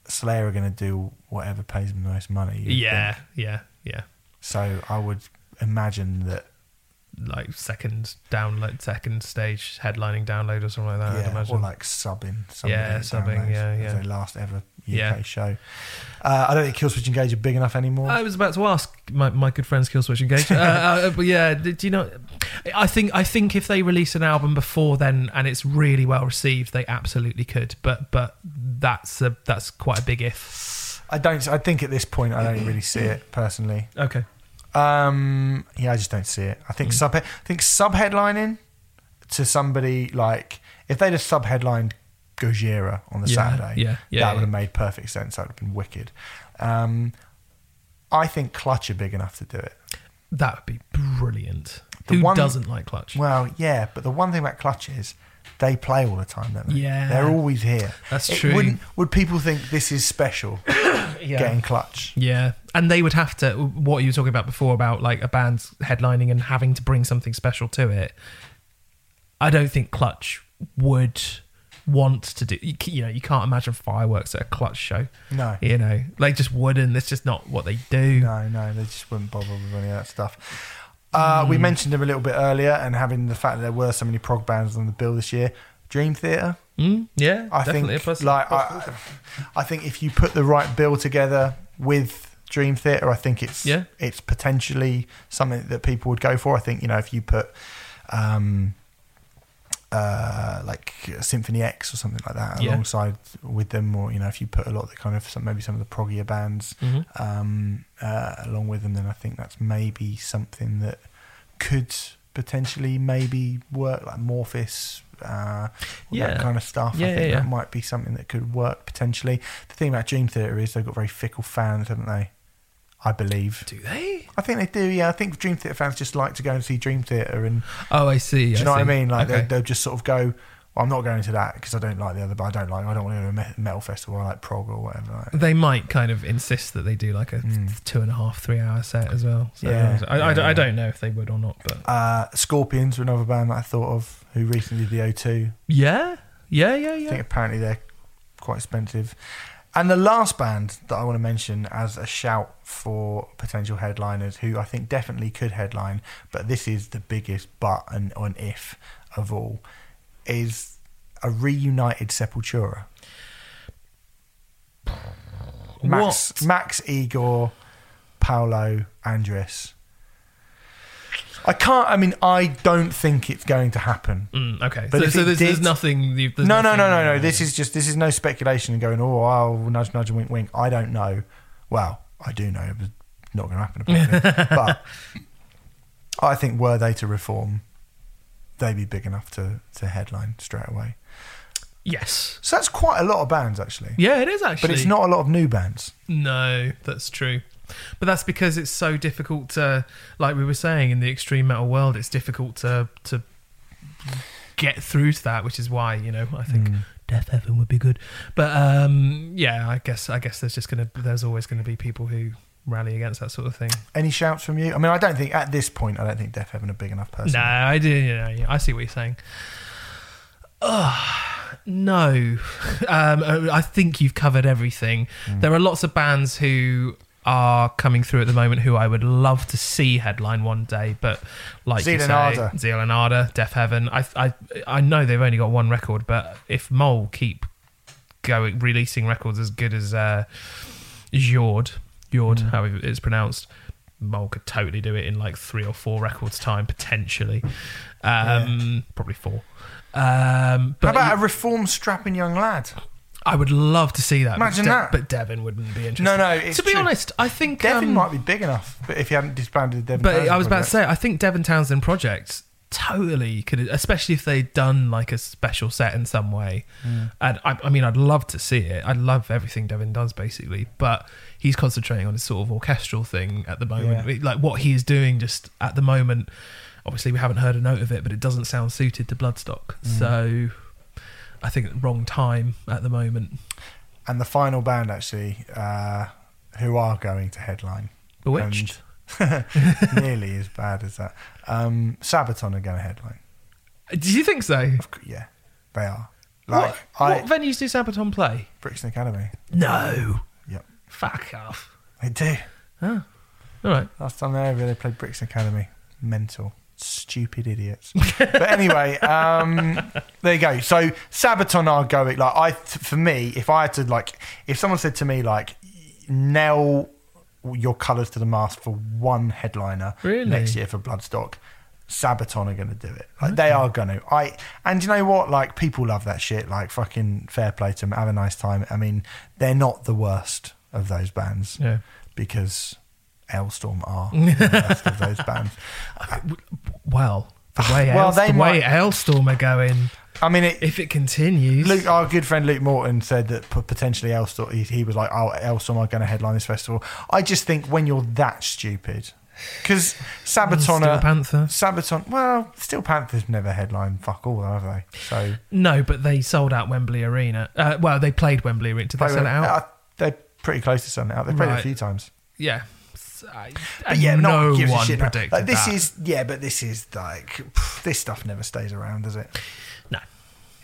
Slayer are going to do whatever pays them the most money. would Yeah, think. yeah, yeah. So I would imagine that. Like second download, second stage headlining download or something like that. I'd yeah, imagine. or like subbing. Yeah, subbing, yeah, yeah. Their last ever UK Yeah. show. Uh, I don't think Killswitch Engage are big enough anymore. I was about to ask my, my good friends Killswitch Engage. uh, uh, but yeah, do you know? I think I think if they release an album before then and it's really well received, they absolutely could. But but that's a that's quite a big if. I don't. I think at this point, I don't really see it personally. Okay. Um, yeah, I just don't see it. I think Mm. sub. I think sub headlining to somebody like if they'd have sub headlined Gojira on the Yeah, Saturday, yeah, yeah, that would have made perfect sense. That would have been wicked. Um, I think Clutch are big enough to do it. That would be brilliant. The Who one- doesn't like Clutch? Well, yeah, but the one thing about Clutch is they play all the time, don't they? Yeah. they're always here. That's It true. Wouldn't, would people think this is special? yeah. Getting Clutch. Yeah, and they would have to. What you were talking about before about like a band's headlining and having to bring something special to it. I don't think Clutch would want to do. You, you know, you can't imagine fireworks at a Clutch show. No, You know, like just wouldn't. It's just not what they do. No, no, they just wouldn't bother with any of that stuff. Uh, Hmm. We mentioned them a little bit earlier, and having the fact that there were so many prog bands on the bill this year. Dream Theater, Mm, yeah, I definitely think, a plus. like I, I think if you put the right bill together with Dream Theater, I think it's Yeah. it's potentially something that people would go for. I think you know if you put um, uh, like Symphony X or something like that Yeah. alongside with them, or you know if you put a lot of the kind of some, maybe some of the proggier bands Mhm. um, uh, along with them, then I think that's maybe something that could potentially maybe work, like Amorphis, uh, Yeah. that kind of stuff. Yeah, I think yeah, that yeah. might be something that could work potentially. The thing about Dream Theater is they've got very fickle fans, haven't they? I believe. Do they? I think they do. Yeah, I think Dream Theater fans just like to go and see Dream Theater, and Oh, I see. do you know what I mean? Like okay. they, they'll just sort of go. Well, I'm not going to that because I don't like the other. But I don't like. I don't want to go to a metal festival. I like prog or whatever. Like, They might kind of insist that they do like a Mm. two and a half, three hour set as well. So Yeah, I, I, yeah, I don't know if they would or not, but Uh, Scorpions were another band that I thought of who recently did the O2. yeah, yeah, yeah, I yeah. think apparently they're quite expensive. And the last band that I want to mention as a shout for potential headliners, who I think definitely could headline, but this is the biggest but and an if of all, is a reunited Sepultura. Max, What? Max Igor, Paulo, Andreas. I can't. I mean, I don't think it's going to happen. Mm, okay, But so, so there's, there's nothing. There's No, no, no, nothing- no, no. This is just this is no speculation and going. Oh, oh, nudge, nudge, wink, wink. I don't know. Well, I do know. It was not going to happen. Apparently. but I think were they to reform, they'd be big enough to to headline straight away. yes. So that's quite a lot of bands actually. Yeah, it is actually. But it's not a lot of new bands. No, that's true. But that's because it's so difficult to, like we were saying, in the extreme metal world, it's difficult to to get through to that, which is why you know I think Deafheaven would be good. But um, yeah, I guess I guess there's just gonna there's always going to be people who rally against that sort of thing. Any shouts from you? I mean, I don't think at this point, I don't think Deafheaven are a big enough person. No, I do. You know, yeah, I see what you're saying. Ugh, no, um, I think you've covered everything. There are lots of bands who are coming through at the moment who I would love to see headline one day, but like you say, Zeal & Ardor. Zealanada, Deafheaven. I, I, I know they've only got one record, but if Møl keep going releasing records as good as uh, Jord, Jord, how it's pronounced. Møl could totally do it in like three or four records time potentially, um, probably four. Um, How but about a reform strapping young lad? I would love to see that. Imagine but that. but Devin wouldn't be interested. No, no, it's to be true. honest, I think Devin um, might be big enough, but if you hadn't disbanded the Devin, But Townsend I was about to say, I think Devin Townsend project totally could, especially if they'd done like a special set in some way. Mm. And I, I mean, I'd love to see it. I'd love everything Devin does, basically. But he's concentrating on his sort of orchestral thing at the moment. Yeah. Like what he is doing just at the moment. Obviously, we haven't heard a note of it, but it doesn't sound suited to Bloodstock. Mm. So I think wrong time at the moment. and the final band actually, uh, who are going to headline, Bewitched. nearly as bad as that. Um, Sabaton are going to headline. Do you think so? Of Yeah, they are. Like what, I, what venues do Sabaton play? Brixton Academy. No. Yep, Fuck off. they do. Oh. All right. Last time they were over, they played Brixton Academy. Mental. Stupid idiots. but anyway, um, there you go. So Sabaton are going like I for me, if I had to like if someone said to me like nail your colours to the mast for one headliner Really? next year for Bloodstock, Sabaton are going to do it. Like they are going to. I and you know what? Like people love that shit. Like fucking fair play to them. Have a nice time. I mean, they're not the worst of those bands Yeah. because Alestorm are the best of those bands. Well, the way, Well, they the way Alestorm are going, I mean, it, if it continues, Luke, our good friend Luke Morton said that potentially Alestorm, he, he was like, "Oh, Alestorm are going to headline this festival." I just think when you're that stupid, because Sabaton, Steel are, Panther. Sabaton, well, Steel Panthers never headlined fuck all, have they? So No, but they sold out Wembley Arena. Uh, well, they played Wembley Arena. Did they sell it out? Uh, they're pretty close to selling it out. They played it a few times. yeah. I, But yeah, no one gives a shit. predicted Like, this that. is yeah, but this is like pff, this stuff never stays around, does it? no.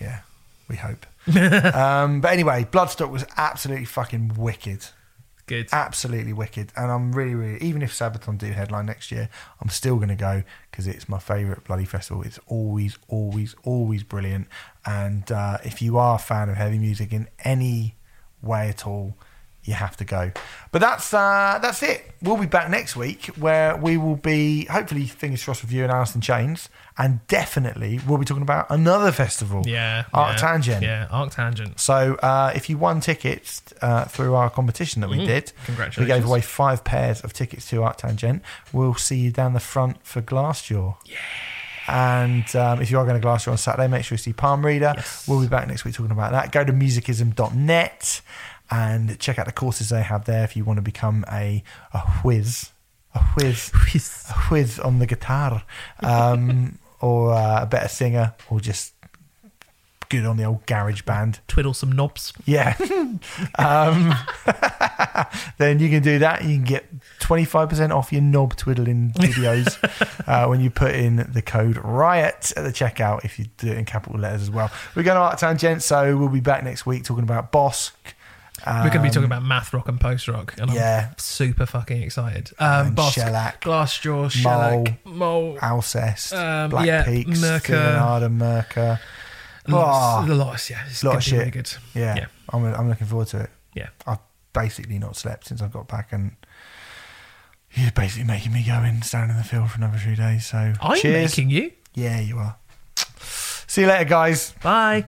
Yeah, we hope. um, but anyway, Bloodstock was absolutely fucking wicked. Good. absolutely wicked. And I'm really, really, even if Sabaton do headline next year, I'm still going to go because it's my favourite bloody festival. It's always, always, always brilliant. And uh, if you are a fan of heavy music in any way at all, you have to go. But that's uh, that's it. We'll be back next week where we will be hopefully fingers crossed with you and Alice in Chains, and definitely we'll be talking about another festival. yeah. Arc yeah, Tangent. Yeah, Arc Tangent. So uh, if you won tickets uh, through our competition that we Mhm. did, Congratulations. we gave away five pairs of tickets to Arc Tangent. We'll see you down the front for Glassjaw. Yeah. And um, if you are going to Glassjaw on Saturday, make sure you see Palm Reader. Yes. We'll be back next week talking about that. Go to musicisum.net and check out the courses they have there if you want to become a, a whiz. A whiz a whiz on the guitar, um, or uh, a better singer, or just good on the old garage band. Twiddle some knobs. Yeah. um, then you can do that. You can get 25% off your knob twiddling videos uh, when you put in the code RIOT at the checkout if you do it in capital letters as well. We're going to Arc Tangent, so we'll be back next week talking about Bossk. We're going to be talking um, about math rock and post rock, and Yeah. I'm super fucking excited. Um, Bossk, Shellac, Glassjaw, Shellac, Mole, Alcest, Um, Black yeah, Peaks, Merca. Merca. lots, Oh. lots, yeah, it's Lot of be really shit. good. Yeah, Yeah. I'm, I'm looking forward to it. Yeah. I've basically not slept since I got back, and You're basically making me go in, stand in the field for another three days. So I'm cheers. making you. Yeah, you are. See you later, guys. Bye.